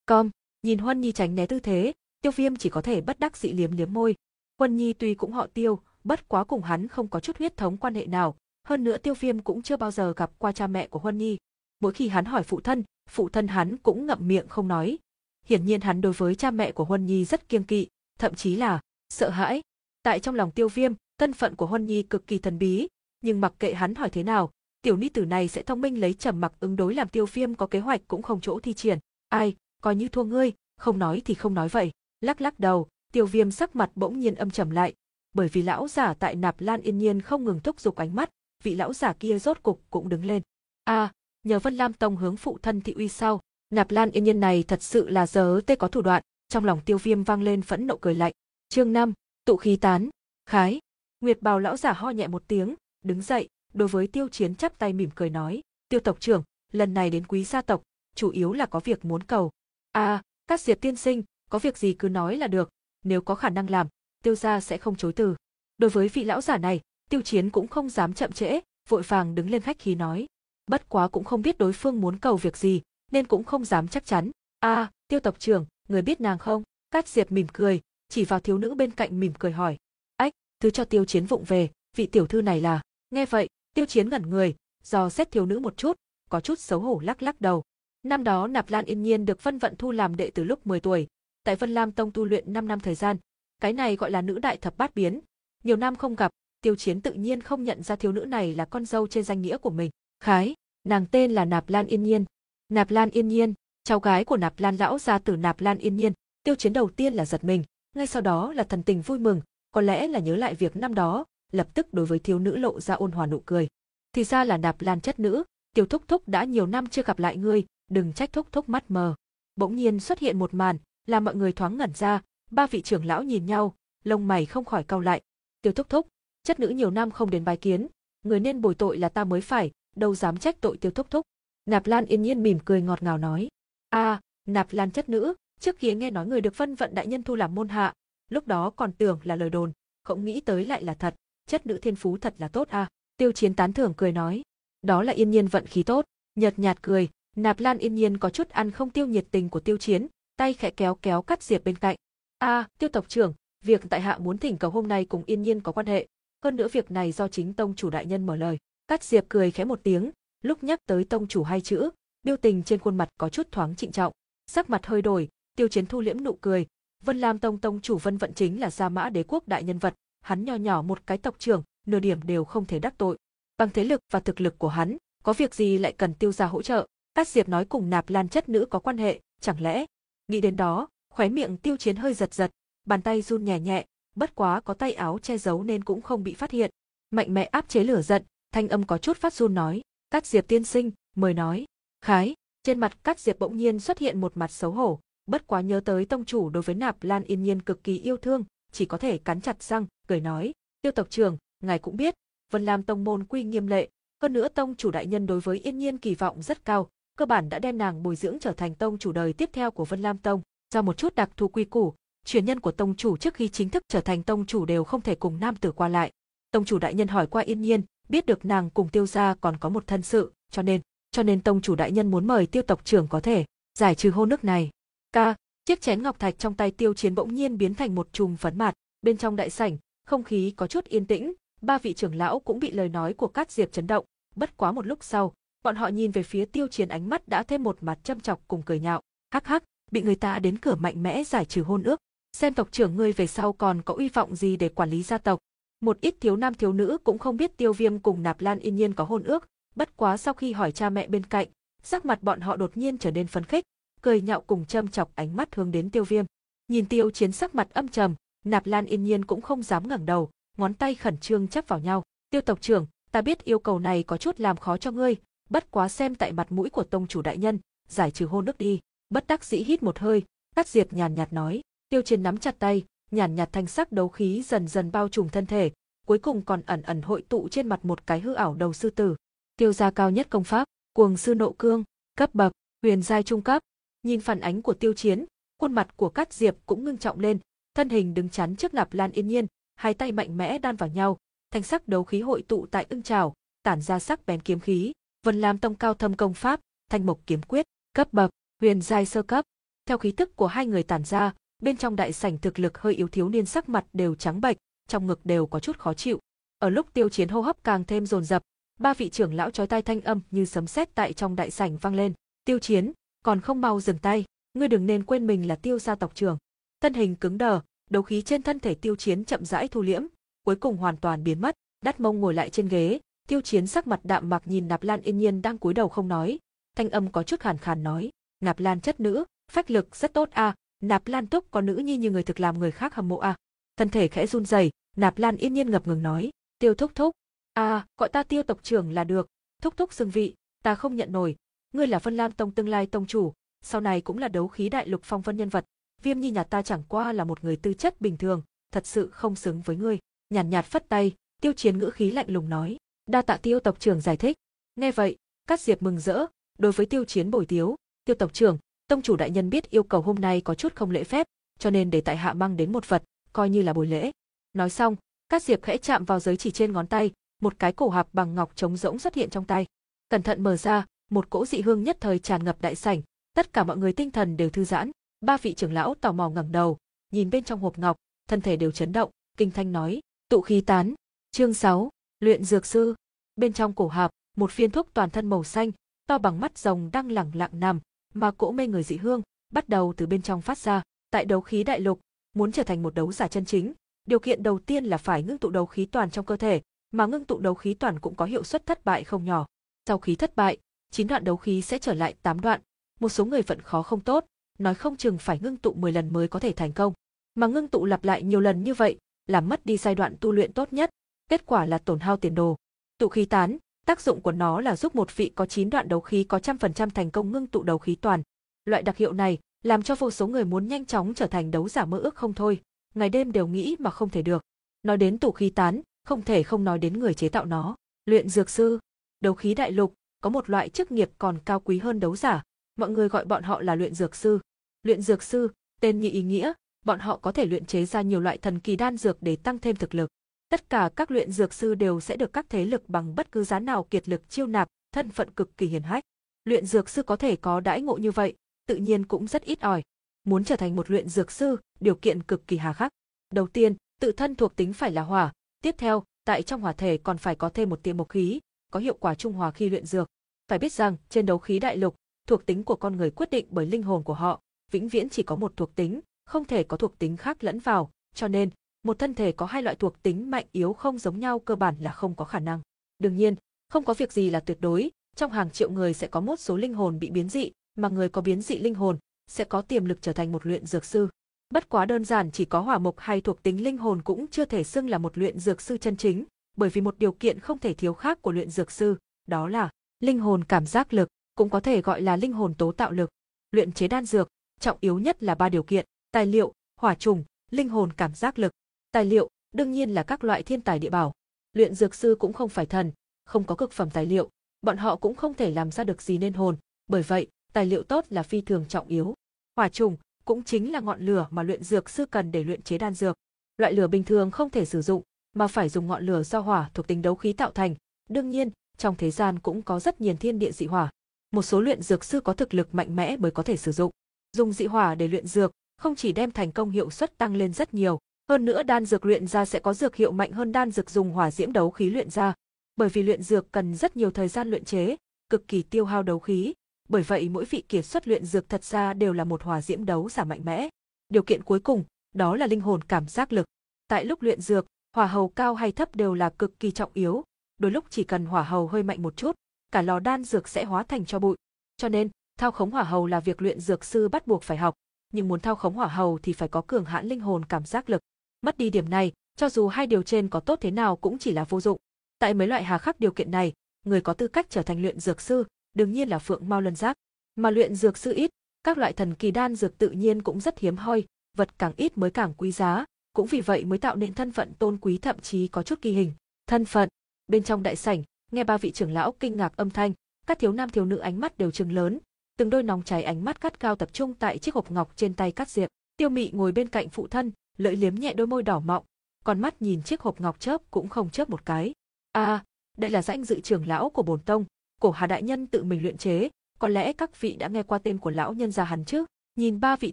com Nhìn Huân Nhi tránh né tư thế, Tiêu Viêm chỉ có thể bất đắc dĩ liếm liếm môi. Huân Nhi tuy cũng họ Tiêu, bất quá cùng hắn không có chút huyết thống quan hệ nào, hơn nữa Tiêu Viêm cũng chưa bao giờ gặp qua cha mẹ của Huân Nhi. Mỗi khi hắn hỏi phụ thân, phụ thân hắn cũng ngậm miệng không nói. Hiển nhiên hắn đối với cha mẹ của Huân Nhi rất kiêng kỵ, thậm chí là sợ hãi. Tại trong lòng Tiêu Viêm, thân phận của Huân Nhi cực kỳ thần bí, nhưng mặc kệ hắn hỏi thế nào, tiểu ni tử này sẽ thông minh lấy trầm mặc ứng đối làm tiêu viêm có kế hoạch cũng không chỗ thi triển. Ai, coi như thua ngươi, không nói thì không nói vậy. Lắc lắc đầu, tiêu viêm sắc mặt bỗng nhiên âm trầm lại, bởi vì lão giả tại nạp lan yên nhiên không ngừng thúc giục ánh mắt, vị lão giả kia rốt cục cũng đứng lên. a à, nhờ Vân Lam Tông hướng phụ thân thị uy sau, nạp lan yên nhiên này thật sự là giờ tê có thủ đoạn, trong lòng tiêu viêm vang lên phẫn nộ cười lạnh. chương 5, tụ khí tán, khái. Nguyệt bào lão giả ho nhẹ một tiếng, đứng dậy, đối với tiêu chiến chắp tay mỉm cười nói, tiêu tộc trưởng, lần này đến quý gia tộc, chủ yếu là có việc muốn cầu. À, các diệp tiên sinh, có việc gì cứ nói là được, nếu có khả năng làm, tiêu gia sẽ không chối từ. Đối với vị lão giả này, tiêu chiến cũng không dám chậm trễ, vội vàng đứng lên khách khí nói. Bất quá cũng không biết đối phương muốn cầu việc gì, nên cũng không dám chắc chắn. À, tiêu tộc trưởng, người biết nàng không? Cát Diệp mỉm cười, chỉ vào thiếu nữ bên cạnh mỉm cười hỏi. Ách, thứ cho tiêu chiến vụng về, vị tiểu thư này là. Nghe vậy, tiêu chiến ngẩn người, do xét thiếu nữ một chút, có chút xấu hổ lắc lắc đầu. Năm đó Nạp Lan Yên Nhiên được Vân Vận thu làm đệ từ lúc 10 tuổi, tại Vân Lam Tông tu luyện 5 năm thời gian. Cái này gọi là nữ đại thập bát biến. Nhiều năm không gặp, Tiêu Chiến tự nhiên không nhận ra thiếu nữ này là con dâu trên danh nghĩa của mình. Khái, nàng tên là Nạp Lan Yên Nhiên. Nạp Lan Yên Nhiên, cháu gái của Nạp Lan lão gia tử Nạp Lan Yên Nhiên. Tiêu Chiến đầu tiên là giật mình, ngay sau đó là thần tình vui mừng, có lẽ là nhớ lại việc năm đó, lập tức đối với thiếu nữ lộ ra ôn hòa nụ cười. Thì ra là Nạp Lan chất nữ, Tiêu Thúc Thúc đã nhiều năm chưa gặp lại ngươi, đừng trách Thúc Thúc mắt mờ. Bỗng nhiên xuất hiện một màn, làm mọi người thoáng ngẩn ra, ba vị trưởng lão nhìn nhau, lông mày không khỏi cau lại. Tiêu Thúc Thúc, chất nữ nhiều năm không đến bái kiến, người nên bồi tội là ta mới phải, đâu dám trách tội Tiêu Thúc Thúc. Nạp Lan yên nhiên mỉm cười ngọt ngào nói, a, Nạp Lan chất nữ, trước kia nghe nói người được phân Vận đại nhân thu làm môn hạ, lúc đó còn tưởng là lời đồn, không nghĩ tới lại là thật, chất nữ thiên phú thật là tốt a. Tiêu Chiến tán thưởng cười nói, đó là yên nhiên vận khí tốt, nhợt nhạt cười, Nạp Lan yên nhiên có chút ăn không tiêu nhiệt tình của Tiêu Chiến, tay khẽ kéo kéo cắt diệp bên cạnh. A, tiêu tộc trưởng, việc tại hạ muốn thỉnh cầu hôm nay cùng yên nhiên có quan hệ. Hơn nữa việc này do chính tông chủ đại nhân mở lời. Cát diệp cười khẽ một tiếng, lúc nhắc tới tông chủ hai chữ, biểu tình trên khuôn mặt có chút thoáng trịnh trọng. Sắc mặt hơi đổi, tiêu chiến thu liễm nụ cười. Vân Lam Tông tông chủ Vân Vận chính là Gia Mã Đế quốc đại nhân vật, hắn nho nhỏ một cái tộc trưởng, nửa điểm đều không thể đắc tội. Bằng thế lực và thực lực của hắn, có việc gì lại cần tiêu gia hỗ trợ? Cát Diệp nói cùng Nạp Lan chất nữ có quan hệ, chẳng lẽ Nghĩ đến đó, khóe miệng tiêu chiến hơi giật giật, bàn tay run nhẹ nhẹ, bất quá có tay áo che giấu nên cũng không bị phát hiện. Mạnh mẽ áp chế lửa giận, thanh âm có chút phát run nói, Cát Diệp tiên sinh, mời nói. Khái, trên mặt Cát Diệp bỗng nhiên xuất hiện một mặt xấu hổ, bất quá nhớ tới tông chủ đối với Nạp Lan Yên Nhiên cực kỳ yêu thương, chỉ có thể cắn chặt răng, cười nói, tiêu tộc trưởng, ngài cũng biết, Vân Lam tông môn quy nghiêm lệ, hơn nữa tông chủ đại nhân đối với Yên Nhiên kỳ vọng rất cao, cơ bản đã đem nàng bồi dưỡng trở thành tông chủ đời tiếp theo của Vân Lam Tông. Do một chút đặc thù quy củ, truyền nhân của tông chủ trước khi chính thức trở thành tông chủ đều không thể cùng nam tử qua lại. Tông chủ đại nhân hỏi qua Yên Nhiên, biết được nàng cùng Tiêu gia còn có một thân sự, cho nên, cho nên tông chủ đại nhân muốn mời Tiêu tộc trưởng có thể giải trừ hôn nước này. Ca, chiếc chén ngọc thạch trong tay Tiêu Chiến bỗng nhiên biến thành một chùm phấn mạt, bên trong đại sảnh, không khí có chút yên tĩnh, ba vị trưởng lão cũng bị lời nói của Cát Diệp chấn động, bất quá một lúc sau, Bọn họ nhìn về phía tiêu chiến ánh mắt đã thêm một mặt châm chọc cùng cười nhạo. Hắc hắc, bị người ta đến cửa mạnh mẽ giải trừ hôn ước. Xem tộc trưởng ngươi về sau còn có uy vọng gì để quản lý gia tộc. Một ít thiếu nam thiếu nữ cũng không biết tiêu viêm cùng nạp lan yên nhiên có hôn ước. Bất quá sau khi hỏi cha mẹ bên cạnh, sắc mặt bọn họ đột nhiên trở nên phấn khích, cười nhạo cùng châm chọc ánh mắt hướng đến tiêu viêm. Nhìn tiêu chiến sắc mặt âm trầm, nạp lan yên nhiên cũng không dám ngẩng đầu, ngón tay khẩn trương chắp vào nhau. Tiêu tộc trưởng, ta biết yêu cầu này có chút làm khó cho ngươi, bất quá xem tại mặt mũi của tông chủ đại nhân, giải trừ hôn ước đi. Bất đắc dĩ hít một hơi, Cát Diệp nhàn nhạt nói, Tiêu Chiến nắm chặt tay, nhàn nhạt thanh sắc đấu khí dần dần bao trùm thân thể, cuối cùng còn ẩn ẩn hội tụ trên mặt một cái hư ảo đầu sư tử. Tiêu gia cao nhất công pháp, cuồng sư nộ cương, cấp bậc, huyền giai trung cấp. Nhìn phản ánh của Tiêu Chiến, khuôn mặt của Cát Diệp cũng ngưng trọng lên, thân hình đứng chắn trước Nạp Lan Yên Nhiên, hai tay mạnh mẽ đan vào nhau, thanh sắc đấu khí hội tụ tại ưng trào, tản ra sắc bén kiếm khí, Vân Lam Tông cao thâm công pháp, Thanh Mộc kiếm quyết, cấp bậc, huyền giai sơ cấp. Theo khí tức của hai người tản ra, bên trong đại sảnh thực lực hơi yếu thiếu niên sắc mặt đều trắng bệch, trong ngực đều có chút khó chịu. Ở lúc tiêu chiến hô hấp càng thêm dồn dập, ba vị trưởng lão chói tai thanh âm như sấm sét tại trong đại sảnh vang lên. Tiêu chiến, còn không mau dừng tay, ngươi đừng nên quên mình là tiêu gia tộc trưởng. Thân hình cứng đờ, đấu khí trên thân thể tiêu chiến chậm rãi thu liễm, cuối cùng hoàn toàn biến mất, đắt mông ngồi lại trên ghế, Tiêu Chiến sắc mặt đạm mạc nhìn Nạp Lan Yên Nhiên đang cúi đầu không nói, thanh âm có chút khàn khàn nói, Nạp Lan chất nữ, phách lực rất tốt a, à, Nạp Lan Túc có nữ nhi như người thực làm người khác hâm mộ. À. Thân thể khẽ run rẩy, Nạp Lan Yên Nhiên ngập ngừng nói, Tiêu Thúc Thúc, à, gọi ta Tiêu tộc trưởng là được, Thúc Thúc xưng vị, ta không nhận nổi, ngươi là Vân Lam Tông tương lai tông chủ, sau này cũng là đấu khí đại lục phong vân nhân vật, Viêm Nhi nhà ta chẳng qua là một người tư chất bình thường, thật sự không xứng với ngươi. Nhàn nhạt, nhạt phất tay, Tiêu Chiến ngữ khí lạnh lùng nói, đa tạ Tiêu tộc trưởng giải thích. Nghe vậy, Cát Diệp mừng rỡ, đối với Tiêu Chiến bồi tiếu, Tiêu tộc trưởng, tông chủ đại nhân biết yêu cầu hôm nay có chút không lễ phép, cho nên để tại hạ mang đến một vật, coi như là buổi lễ. Nói xong, Cát Diệp khẽ chạm vào giới chỉ trên ngón tay, một cái cổ hạp bằng ngọc trống rỗng xuất hiện trong tay. Cẩn thận mở ra, một cỗ dị hương nhất thời tràn ngập đại sảnh, tất cả mọi người tinh thần đều thư giãn. Ba vị trưởng lão tò mò ngẩng đầu, nhìn bên trong hộp ngọc, thân thể đều chấn động, kinh thanh nói, tụ khí tán. Chương 6, luyện dược sư. Bên trong cổ hạp, một viên thuốc toàn thân màu xanh, to bằng mắt rồng đang lẳng lặng nằm, mà cỗ mê người dị hương, bắt đầu từ bên trong phát ra. Tại đấu khí đại lục, muốn trở thành một đấu giả chân chính, điều kiện đầu tiên là phải ngưng tụ đấu khí toàn trong cơ thể, mà ngưng tụ đấu khí toàn cũng có hiệu suất thất bại không nhỏ. Sau khí thất bại, chín đoạn đấu khí sẽ trở lại tám đoạn, một số người vận khó không tốt, nói không chừng phải ngưng tụ 10 lần mới có thể thành công. Mà ngưng tụ lặp lại nhiều lần như vậy, làm mất đi giai đoạn tu luyện tốt nhất, kết quả là tổn hao tiền đồ. Tụ khí tán, tác dụng của nó là giúp một vị có 9 đoạn đấu khí có trăm phần trăm thành công ngưng tụ đấu khí toàn. Loại đặc hiệu này làm cho vô số người muốn nhanh chóng trở thành đấu giả mơ ước không thôi, ngày đêm đều nghĩ mà không thể được. Nói đến tụ khí tán, không thể không nói đến người chế tạo nó. Luyện dược sư, đấu khí đại lục, có một loại chức nghiệp còn cao quý hơn đấu giả, mọi người gọi bọn họ là luyện dược sư. Luyện dược sư, tên như ý nghĩa, bọn họ có thể luyện chế ra nhiều loại thần kỳ đan dược để tăng thêm thực lực. Tất cả các luyện dược sư đều sẽ được các thế lực bằng bất cứ giá nào kiệt lực chiêu nạp, thân phận cực kỳ hiển hách. Luyện dược sư có thể có đãi ngộ như vậy, tự nhiên cũng rất ít ỏi. Muốn trở thành một luyện dược sư, điều kiện cực kỳ hà khắc. Đầu tiên, tự thân thuộc tính phải là hỏa, tiếp theo, tại trong hỏa thể còn phải có thêm một tiềm mộc khí, có hiệu quả trung hòa khi luyện dược. Phải biết rằng, trên đấu khí đại lục, thuộc tính của con người quyết định bởi linh hồn của họ, vĩnh viễn chỉ có một thuộc tính, không thể có thuộc tính khác lẫn vào, cho nên, một thân thể có hai loại thuộc tính mạnh yếu không giống nhau cơ bản là không có khả năng. Đương nhiên, không có việc gì là tuyệt đối, trong hàng triệu người sẽ có một số linh hồn bị biến dị, mà người có biến dị linh hồn sẽ có tiềm lực trở thành một luyện dược sư. Bất quá đơn giản chỉ có hỏa mộc hay thuộc tính linh hồn cũng chưa thể xưng là một luyện dược sư chân chính, bởi vì một điều kiện không thể thiếu khác của luyện dược sư, đó là linh hồn cảm giác lực, cũng có thể gọi là linh hồn tố tạo lực. Luyện chế đan dược, trọng yếu nhất là ba điều kiện, tài liệu, hỏa trùng, linh hồn cảm giác lực. Tài liệu, đương nhiên là các loại thiên tài địa bảo. Luyện dược sư cũng không phải thần, không có cực phẩm tài liệu, bọn họ cũng không thể làm ra được gì nên hồn, bởi vậy, tài liệu tốt là phi thường trọng yếu. Hỏa trùng cũng chính là ngọn lửa mà luyện dược sư cần để luyện chế đan dược. Loại lửa bình thường không thể sử dụng, mà phải dùng ngọn lửa do hỏa thuộc tính đấu khí tạo thành. Đương nhiên, trong thế gian cũng có rất nhiều thiên địa dị hỏa. Một số luyện dược sư có thực lực mạnh mẽ mới có thể sử dụng. Dùng dị hỏa để luyện dược, không chỉ đem thành công hiệu suất tăng lên rất nhiều, hơn nữa đan dược luyện ra sẽ có dược hiệu mạnh hơn đan dược dùng hỏa diễm đấu khí luyện ra. Bởi vì luyện dược cần rất nhiều thời gian luyện chế, cực kỳ tiêu hao đấu khí, bởi vậy mỗi vị kiệt xuất luyện dược thật ra đều là một hỏa diễm đấu giả mạnh mẽ. Điều kiện cuối cùng, đó là linh hồn cảm giác lực. Tại lúc luyện dược, hỏa hầu cao hay thấp đều là cực kỳ trọng yếu, đôi lúc chỉ cần hỏa hầu hơi mạnh một chút, cả lò đan dược sẽ hóa thành cho bụi. Cho nên, thao khống hỏa hầu là việc luyện dược sư bắt buộc phải học, nhưng muốn thao khống hỏa hầu thì phải có cường hãn linh hồn cảm giác lực. Mất đi điểm này, cho dù hai điều trên có tốt thế nào cũng chỉ là vô dụng. Tại mấy loại hà khắc điều kiện này, người có tư cách trở thành luyện dược sư, đương nhiên là phượng mau Luân giác. Mà luyện dược sư ít, các loại thần kỳ đan dược tự nhiên cũng rất hiếm hoi, vật càng ít mới càng quý giá, cũng vì vậy mới tạo nên thân phận tôn quý thậm chí có chút kỳ hình. Thân phận, bên trong đại sảnh, nghe ba vị trưởng lão kinh ngạc âm thanh, các thiếu nam thiếu nữ ánh mắt đều trừng lớn, từng đôi nóng cháy ánh mắt cắt cao tập trung tại chiếc hộp ngọc trên tay cắt diệp. Tiêu Mị ngồi bên cạnh phụ thân, lưỡi liếm nhẹ đôi môi đỏ mọng, còn mắt nhìn chiếc hộp ngọc chớp cũng không chớp một cái. A, à, đây là danh dự trưởng lão của bổn tông, cổ Hà đại nhân tự mình luyện chế, có lẽ các vị đã nghe qua tên của lão nhân gia hắn chứ? Nhìn ba vị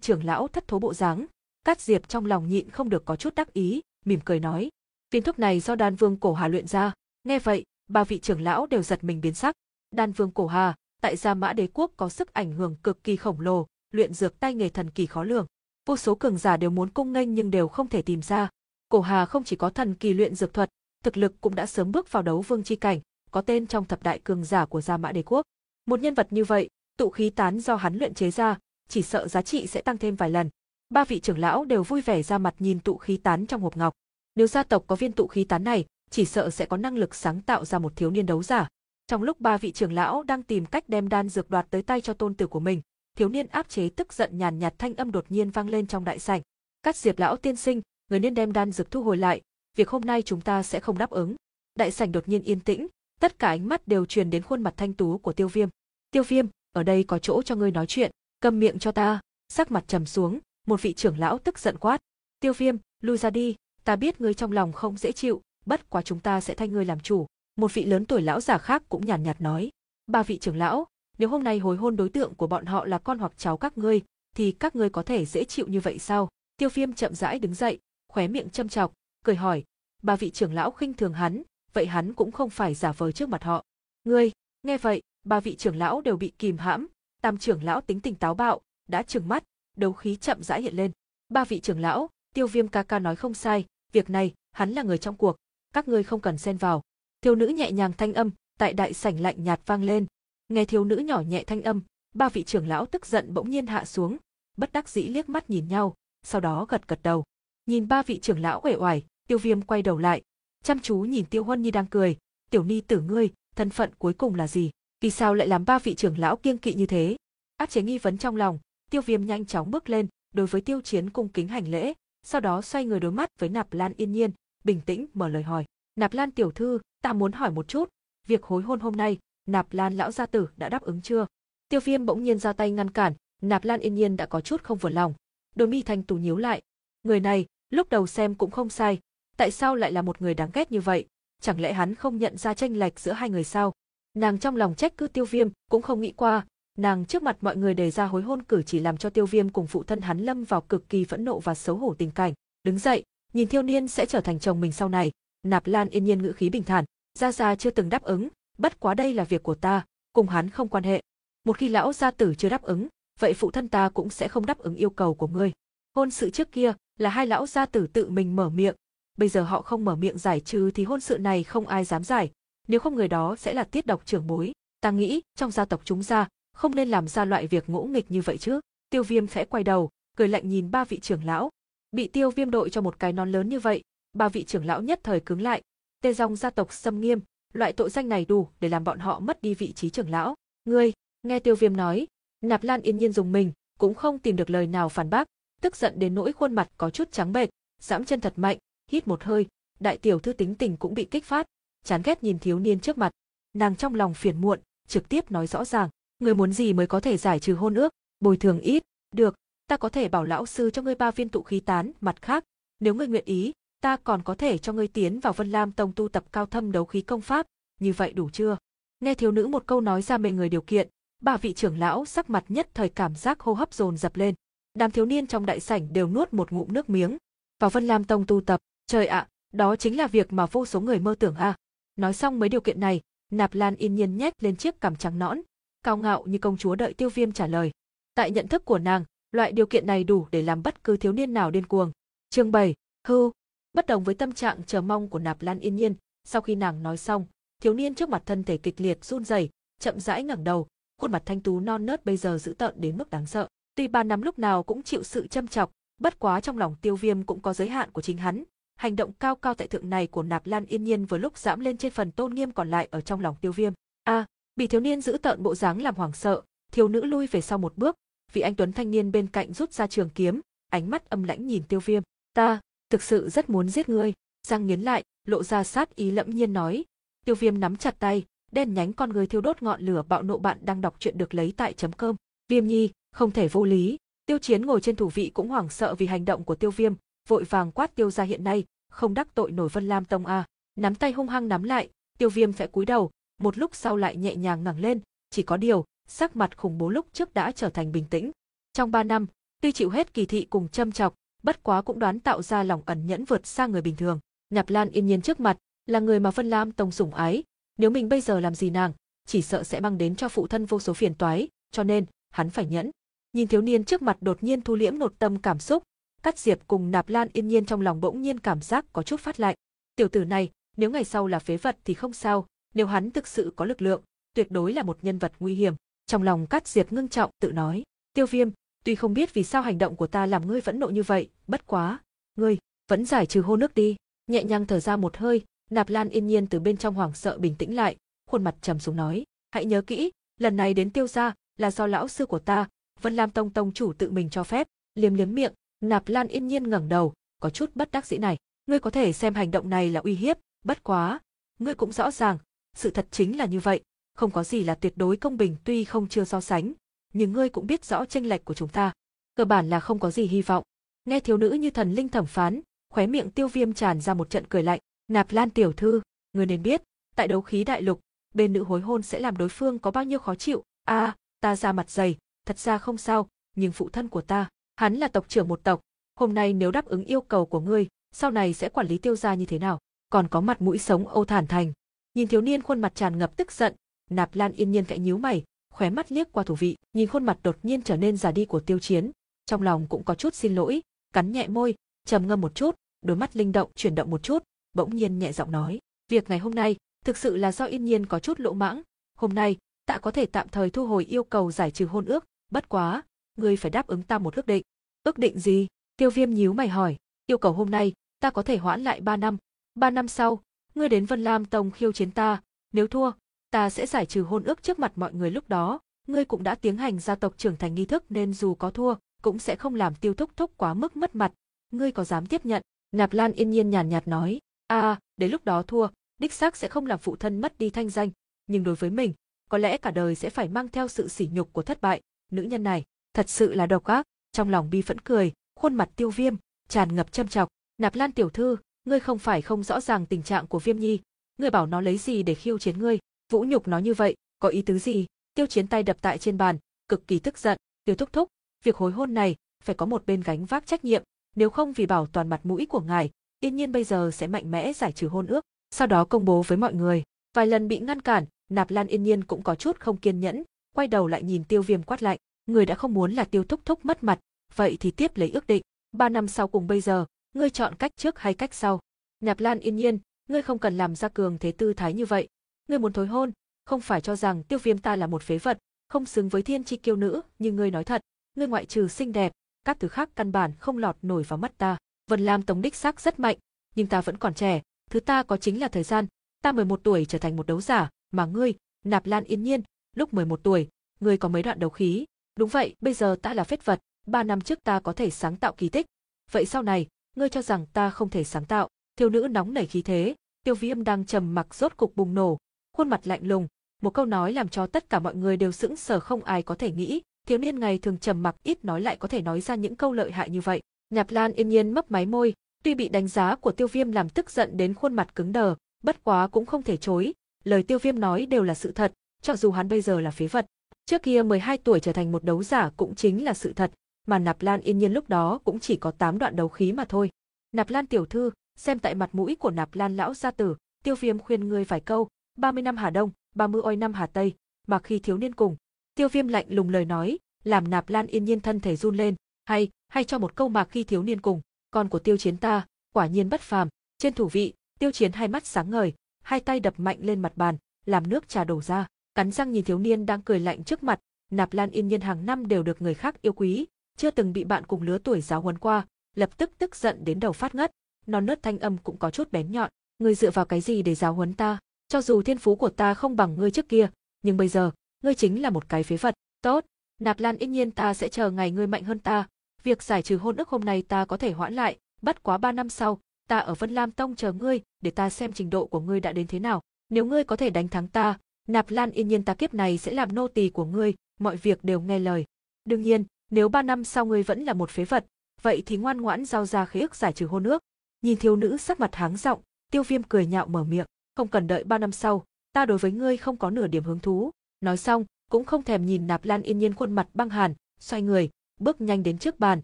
trưởng lão thất thố bộ dáng, Cát Diệp trong lòng nhịn không được có chút đắc ý, mỉm cười nói: "Viên thuốc này do Đan Vương cổ Hà luyện ra." Nghe vậy, ba vị trưởng lão đều giật mình biến sắc. Đan Vương cổ Hà, tại Gia Mã Đế quốc có sức ảnh hưởng cực kỳ khổng lồ, luyện dược tay nghề thần kỳ khó lường. Vô số cường giả đều muốn cung nghênh nhưng đều không thể tìm ra. Cổ Hà không chỉ có thần kỳ luyện dược thuật, thực lực cũng đã sớm bước vào đấu vương chi cảnh, có tên trong thập đại cường giả của Gia Mã Đế quốc. Một nhân vật như vậy, tụ khí tán do hắn luyện chế ra, chỉ sợ giá trị sẽ tăng thêm vài lần. Ba vị trưởng lão đều vui vẻ ra mặt nhìn tụ khí tán trong hộp ngọc. Nếu gia tộc có viên tụ khí tán này, chỉ sợ sẽ có năng lực sáng tạo ra một thiếu niên đấu giả. Trong lúc ba vị trưởng lão đang tìm cách đem đan dược đoạt tới tay cho tôn tử của mình, thiếu niên áp chế tức giận nhàn nhạt thanh âm đột nhiên vang lên trong đại sảnh. Cắt Diệp lão tiên sinh, người nên đem đan dược thu hồi lại, việc hôm nay chúng ta sẽ không đáp ứng. Đại sảnh đột nhiên yên tĩnh, tất cả ánh mắt đều truyền đến khuôn mặt thanh tú của Tiêu Viêm. Tiêu Viêm, ở đây có chỗ cho ngươi nói chuyện, cầm miệng cho ta. Sắc mặt trầm xuống, một vị trưởng lão tức giận quát. Tiêu Viêm, lui ra đi, ta biết ngươi trong lòng không dễ chịu, bất quá chúng ta sẽ thay ngươi làm chủ. Một vị lớn tuổi lão giả khác cũng nhàn nhạt, nhạt nói. Ba vị trưởng lão, nếu hôm nay hối hôn đối tượng của bọn họ là con hoặc cháu các ngươi, thì các ngươi có thể dễ chịu như vậy sao? Tiêu Viêm chậm rãi đứng dậy, khóe miệng châm chọc, cười hỏi, Bà vị trưởng lão khinh thường hắn, vậy hắn cũng không phải giả vờ trước mặt họ. Ngươi, nghe vậy, ba vị trưởng lão đều bị kìm hãm, tam trưởng lão tính tình táo bạo, đã trừng mắt, đấu khí chậm rãi hiện lên. Ba vị trưởng lão, tiêu viêm ca ca nói không sai, việc này, hắn là người trong cuộc, các ngươi không cần xen vào. Thiếu nữ nhẹ nhàng thanh âm, tại đại sảnh lạnh nhạt vang lên. Nghe thiếu nữ nhỏ nhẹ thanh âm, ba vị trưởng lão tức giận bỗng nhiên hạ xuống, bất đắc dĩ liếc mắt nhìn nhau, sau đó gật gật đầu. Nhìn ba vị trưởng lão uể oải, Tiêu Viêm quay đầu lại, chăm chú nhìn Tiêu Huân Nhi đang cười, "Tiểu Ni tử ngươi, thân phận cuối cùng là gì? Vì sao lại làm ba vị trưởng lão kiêng kỵ như thế?" Áp chế nghi vấn trong lòng, Tiêu Viêm nhanh chóng bước lên, đối với Tiêu Chiến cung kính hành lễ, sau đó xoay người đối mắt với Nạp Lan Yên Nhiên, bình tĩnh mở lời hỏi, "Nạp Lan tiểu thư, ta muốn hỏi một chút, việc hối hôn hôm nay, Nạp Lan lão gia tử đã đáp ứng chưa?" Tiêu Viêm bỗng nhiên ra tay ngăn cản, Nạp Lan Yên Nhiên đã có chút không vừa lòng, đôi mi thanh tú nhíu lại. Người này, lúc đầu xem cũng không sai, tại sao lại là một người đáng ghét như vậy? Chẳng lẽ hắn không nhận ra tranh lệch giữa hai người sao? Nàng trong lòng trách cứ Tiêu Viêm, cũng không nghĩ qua, nàng trước mặt mọi người đề ra hối hôn cử chỉ làm cho Tiêu Viêm cùng phụ thân hắn lâm vào cực kỳ phẫn nộ và xấu hổ tình cảnh. Đứng dậy, nhìn Thiêu Niên sẽ trở thành chồng mình sau này, Nạp Lan yên nhiên ngữ khí bình thản, gia gia chưa từng đáp ứng, bất quá đây là việc của ta, cùng hắn không quan hệ. Một khi lão gia tử chưa đáp ứng, vậy phụ thân ta cũng sẽ không đáp ứng yêu cầu của ngươi. Hôn sự trước kia là hai lão gia tử tự mình mở miệng, bây giờ họ không mở miệng giải trừ thì hôn sự này không ai dám giải, nếu không người đó sẽ là tiết độc trưởng bối. Ta nghĩ, trong gia tộc chúng ta, không nên làm ra loại việc ngỗ nghịch như vậy chứ. Tiêu viêm khẽ quay đầu, cười lạnh nhìn ba vị trưởng lão. Bị tiêu viêm đội cho một cái non lớn như vậy, ba vị trưởng lão nhất thời cứng lại. Tê dòng gia tộc xâm nghiêm, loại tội danh này đủ để làm bọn họ mất đi vị trí trưởng lão. Ngươi, nghe tiêu viêm nói, nạp lan yên nhiên dùng mình, cũng không tìm được lời nào phản bác, tức giận đến nỗi khuôn mặt có chút trắng bệch, giẫm chân thật mạnh, hít một hơi, đại tiểu thư tính tình cũng bị kích phát, chán ghét nhìn thiếu niên trước mặt, nàng trong lòng phiền muộn, trực tiếp nói rõ ràng, người muốn gì mới có thể giải trừ hôn ước, bồi thường ít, được, ta có thể bảo lão sư cho ngươi ba viên tụ khí tán, mặt khác, nếu ngươi nguyện ý, ta còn có thể cho ngươi tiến vào Vân Lam Tông tu tập cao thâm đấu khí công pháp, như vậy đủ chưa? Nghe thiếu nữ một câu nói ra mệnh người điều kiện, bà vị trưởng lão sắc mặt nhất thời cảm giác hô hấp dồn dập lên. Đám thiếu niên trong đại sảnh đều nuốt một ngụm nước miếng. Vào Vân Lam Tông tu tập, trời ạ, đó chính là việc mà vô số người mơ tưởng a. Nói xong mấy điều kiện này, Nạp Lan yên nhiên nhếch lên chiếc cằm trắng nõn, cao ngạo như công chúa đợi Tiêu Viêm trả lời. Tại nhận thức của nàng, loại điều kiện này đủ để làm bất cứ thiếu niên nào điên cuồng. Chương 7, hưu. Bất đồng với tâm trạng chờ mong của Nạp Lan Yên Nhiên, sau khi nàng nói xong, thiếu niên trước mặt thân thể kịch liệt run rẩy, chậm rãi ngẩng đầu, khuôn mặt thanh tú non nớt bây giờ dữ tợn đến mức đáng sợ. Tuy ba năm lúc nào cũng chịu sự châm chọc, bất quá trong lòng Tiêu Viêm cũng có giới hạn của chính hắn. Hành động cao cao tại thượng này của Nạp Lan Yên Nhiên vừa lúc giảm lên trên phần tôn nghiêm còn lại ở trong lòng Tiêu Viêm. A, bị thiếu niên giữ tợn bộ dáng làm hoảng sợ, thiếu nữ lui về sau một bước, vị anh tuấn thanh niên bên cạnh rút ra trường kiếm, ánh mắt âm lãnh nhìn Tiêu Viêm, "Ta, thực sự rất muốn giết ngươi." Giang nghiến lại, lộ ra sát ý lẫm nhiên nói. Tiêu Viêm nắm chặt tay, đen nhánh con người thiêu đốt ngọn lửa bạo nộ bạn đang đọc truyện được lấy tại chấm cơm. Viêm Nhi, không thể vô lý. Tiêu Chiến ngồi trên thủ vị cũng hoảng sợ vì hành động của Tiêu Viêm, vội vàng quát Tiêu gia hiện nay, không đắc tội nổi Vân Lam Tông a. Nắm tay hung hăng nắm lại, Tiêu Viêm phải cúi đầu, một lúc sau lại nhẹ nhàng ngẩng lên, chỉ có điều, sắc mặt khủng bố lúc trước đã trở thành bình tĩnh. Trong ba năm, tuy chịu hết kỳ thị cùng châm chọc, bất quá cũng đoán tạo ra lòng ẩn nhẫn vượt xa người bình thường. Nhạp Lan yên nhiên trước mặt, là người mà Vân Lam Tông sủng ái, nếu mình bây giờ làm gì nàng, chỉ sợ sẽ mang đến cho phụ thân vô số phiền toái, cho nên, hắn phải nhẫn. Nhìn thiếu niên trước mặt đột nhiên thu liễm nột tâm cảm xúc, Cát Diệp cùng Nạp Lan yên nhiên trong lòng bỗng nhiên cảm giác có chút phát lạnh. Tiểu tử này, nếu ngày sau là phế vật thì không sao, nếu hắn thực sự có lực lượng, tuyệt đối là một nhân vật nguy hiểm. Trong lòng Cát Diệp ngưng trọng tự nói, Tiêu Viêm, tuy không biết vì sao hành động của ta làm ngươi vẫn nộ như vậy, bất quá, ngươi vẫn giải trừ hô nước đi. Nhẹ nhàng thở ra một hơi, Nạp Lan yên nhiên từ bên trong hoảng sợ bình tĩnh lại, khuôn mặt trầm xuống nói, hãy nhớ kỹ, lần này đến Tiêu gia là do lão sư của ta, Vân Lam Tông tông chủ tự mình cho phép. Liếm liếm miệng, Nạp Lan yên nhiên ngẩng đầu, có chút bất đắc dĩ này, ngươi có thể xem hành động này là uy hiếp, bất quá, ngươi cũng rõ ràng, sự thật chính là như vậy, không có gì là tuyệt đối công bình tuy không chưa so sánh, nhưng ngươi cũng biết rõ tranh lệch của chúng ta, cơ bản là không có gì hy vọng. Nghe thiếu nữ như thần linh thẩm phán, khóe miệng Tiêu Viêm tràn ra một trận cười lạnh, "Nạp Lan tiểu thư, ngươi nên biết, tại đấu khí đại lục, bên nữ hối hôn sẽ làm đối phương có bao nhiêu khó chịu. A, à, ta ra mặt dày, thật ra không sao, nhưng phụ thân của ta, hắn là tộc trưởng một tộc, hôm nay nếu đáp ứng yêu cầu của ngươi, sau này sẽ quản lý tiêu gia như thế nào? Còn có mặt mũi sống Âu Thản Thành. Nhìn thiếu niên khuôn mặt tràn ngập tức giận, Nạp Lan yên nhiên cạnh nhíu mày, khóe mắt liếc qua thủ vị, nhìn khuôn mặt đột nhiên trở nên già đi của Tiêu Chiến, trong lòng cũng có chút xin lỗi, cắn nhẹ môi, trầm ngâm một chút, đôi mắt linh động chuyển động một chút, bỗng nhiên nhẹ giọng nói, việc ngày hôm nay thực sự là do yên nhiên có chút lỗ mãng, hôm nay ta có thể tạm thời thu hồi yêu cầu giải trừ hôn ước, bất quá, ngươi phải đáp ứng ta một ước định. Ước định gì? Tiêu Viêm nhíu mày hỏi, yêu cầu hôm nay, ta có thể hoãn lại 3 năm, 3 năm sau, ngươi đến Vân Lam Tông khiêu chiến ta, nếu thua, ta sẽ giải trừ hôn ước trước mặt mọi người lúc đó, ngươi cũng đã tiến hành gia tộc trưởng thành nghi thức nên dù có thua, cũng sẽ không làm tiêu thúc thúc quá mức mất mặt, ngươi có dám tiếp nhận? Nạp Lan yên nhiên nhàn nhạt nói, à, đến lúc đó thua, đích xác sẽ không làm phụ thân mất đi thanh danh, nhưng đối với mình, có lẽ cả đời sẽ phải mang theo sự sỉ nhục của thất bại, nữ nhân này, thật sự là độc ác, trong lòng bi phẫn cười, khuôn mặt tiêu viêm, tràn ngập châm chọc, nạp lan tiểu thư, ngươi không phải không rõ ràng tình trạng của viêm nhi, ngươi bảo nó lấy gì để khiêu chiến ngươi, vũ nhục nó như vậy, có ý tứ gì, tiêu chiến tay đập tại trên bàn, cực kỳ tức giận, tiêu thúc thúc, việc hối hôn này, phải có một bên gánh vác trách nhiệm, nếu không vì bảo toàn mặt mũi của ngài, yên nhiên bây giờ sẽ mạnh mẽ giải trừ hôn ước, sau đó công bố với mọi người. Vài lần bị ngăn cản, Nạp Lan yên nhiên cũng có chút không kiên nhẫn, quay đầu lại nhìn Tiêu Viêm quát lạnh, người đã không muốn là Tiêu Thúc Thúc mất mặt, vậy thì tiếp lấy ước định, ba năm sau cùng bây giờ, ngươi chọn cách trước hay cách sau? Nạp Lan yên nhiên, ngươi không cần làm ra cường thế tư thái như vậy, ngươi muốn thối hôn, không phải cho rằng Tiêu Viêm ta là một phế vật, không xứng với thiên chi kiêu nữ, nhưng ngươi nói thật, ngươi ngoại trừ xinh đẹp, các thứ khác căn bản không lọt nổi vào mắt ta. Vân Lam Tống đích xác rất mạnh, nhưng ta vẫn còn trẻ, thứ ta có chính là thời gian, ta 11 tuổi trở thành một đấu giả, mà ngươi, Nạp Lan Yên Nhiên, lúc 11 tuổi, ngươi có mấy đoạn đấu khí, đúng vậy, bây giờ ta là phết vật, 3 năm trước ta có thể sáng tạo kỳ tích, vậy sau này, ngươi cho rằng ta không thể sáng tạo? Thiếu nữ nóng nảy khí thế, Tiêu Viêm đang trầm mặc rốt cục bùng nổ, khuôn mặt lạnh lùng, một câu nói làm cho tất cả mọi người đều sững sờ không ai có thể nghĩ, thiếu niên ngày thường trầm mặc ít nói lại có thể nói ra những câu lợi hại như vậy. Nhạp Lan yên nhiên mấp máy môi, tuy bị đánh giá của Tiêu Viêm làm tức giận đến khuôn mặt cứng đờ, bất quá cũng không thể chối, lời Tiêu Viêm nói đều là sự thật, cho dù hắn bây giờ là phế vật. Trước kia 12 tuổi trở thành một đấu giả cũng chính là sự thật, mà Nạp Lan yên nhiên lúc đó cũng chỉ có 8 đoạn đấu khí mà thôi. Nạp Lan tiểu thư, xem tại mặt mũi của Nạp Lan lão gia tử, Tiêu Viêm khuyên ngươi vài câu, 30 năm Hà Đông, 30 oi năm Hà Tây, mà khi thiếu niên cùng. Tiêu Viêm lạnh lùng lời nói, làm Nạp Lan yên nhiên thân thể run lên, hay, hay cho một câu mà khi thiếu niên cùng, con của Tiêu Chiến ta, quả nhiên bất phàm. Trên thủ vị, Tiêu Chiến hai mắt sáng ngời, hai tay đập mạnh lên mặt bàn, làm nước trà đổ ra, cắn răng nhìn thiếu niên đang cười lạnh trước mặt, Nạp Lan Yên Nhiên hàng năm đều được người khác yêu quý, chưa từng bị bạn cùng lứa tuổi giáo huấn qua, lập tức tức giận đến đầu phát ngất, non nớt thanh âm cũng có chút bén nhọn, ngươi dựa vào cái gì để giáo huấn ta? Cho dù thiên phú của ta không bằng ngươi trước kia, nhưng bây giờ, ngươi chính là một cái phế vật. Tốt, Nạp Lan Yên Nhiên ta sẽ chờ ngày ngươi mạnh hơn ta, việc giải trừ hôn ước hôm nay ta có thể hoãn lại, bất quá ba năm sau, ta ở Vân Lam Tông chờ ngươi, để ta xem trình độ của ngươi đã đến thế nào. Nếu ngươi có thể đánh thắng ta, Nạp Lan yên nhiên ta kiếp này sẽ làm nô tỳ của ngươi, mọi việc đều nghe lời. Đương nhiên, nếu ba năm sau ngươi vẫn là một phế vật, vậy thì ngoan ngoãn giao ra khế ước giải trừ hôn ước. Nhìn thiếu nữ sắc mặt háng giọng, Tiêu Viêm cười nhạo mở miệng, không cần đợi ba năm sau, ta đối với ngươi không có nửa điểm hứng thú. Nói xong, cũng không thèm nhìn Nạp Lan yên nhiên khuôn mặt băng hàn, xoay người, bước nhanh đến trước bàn,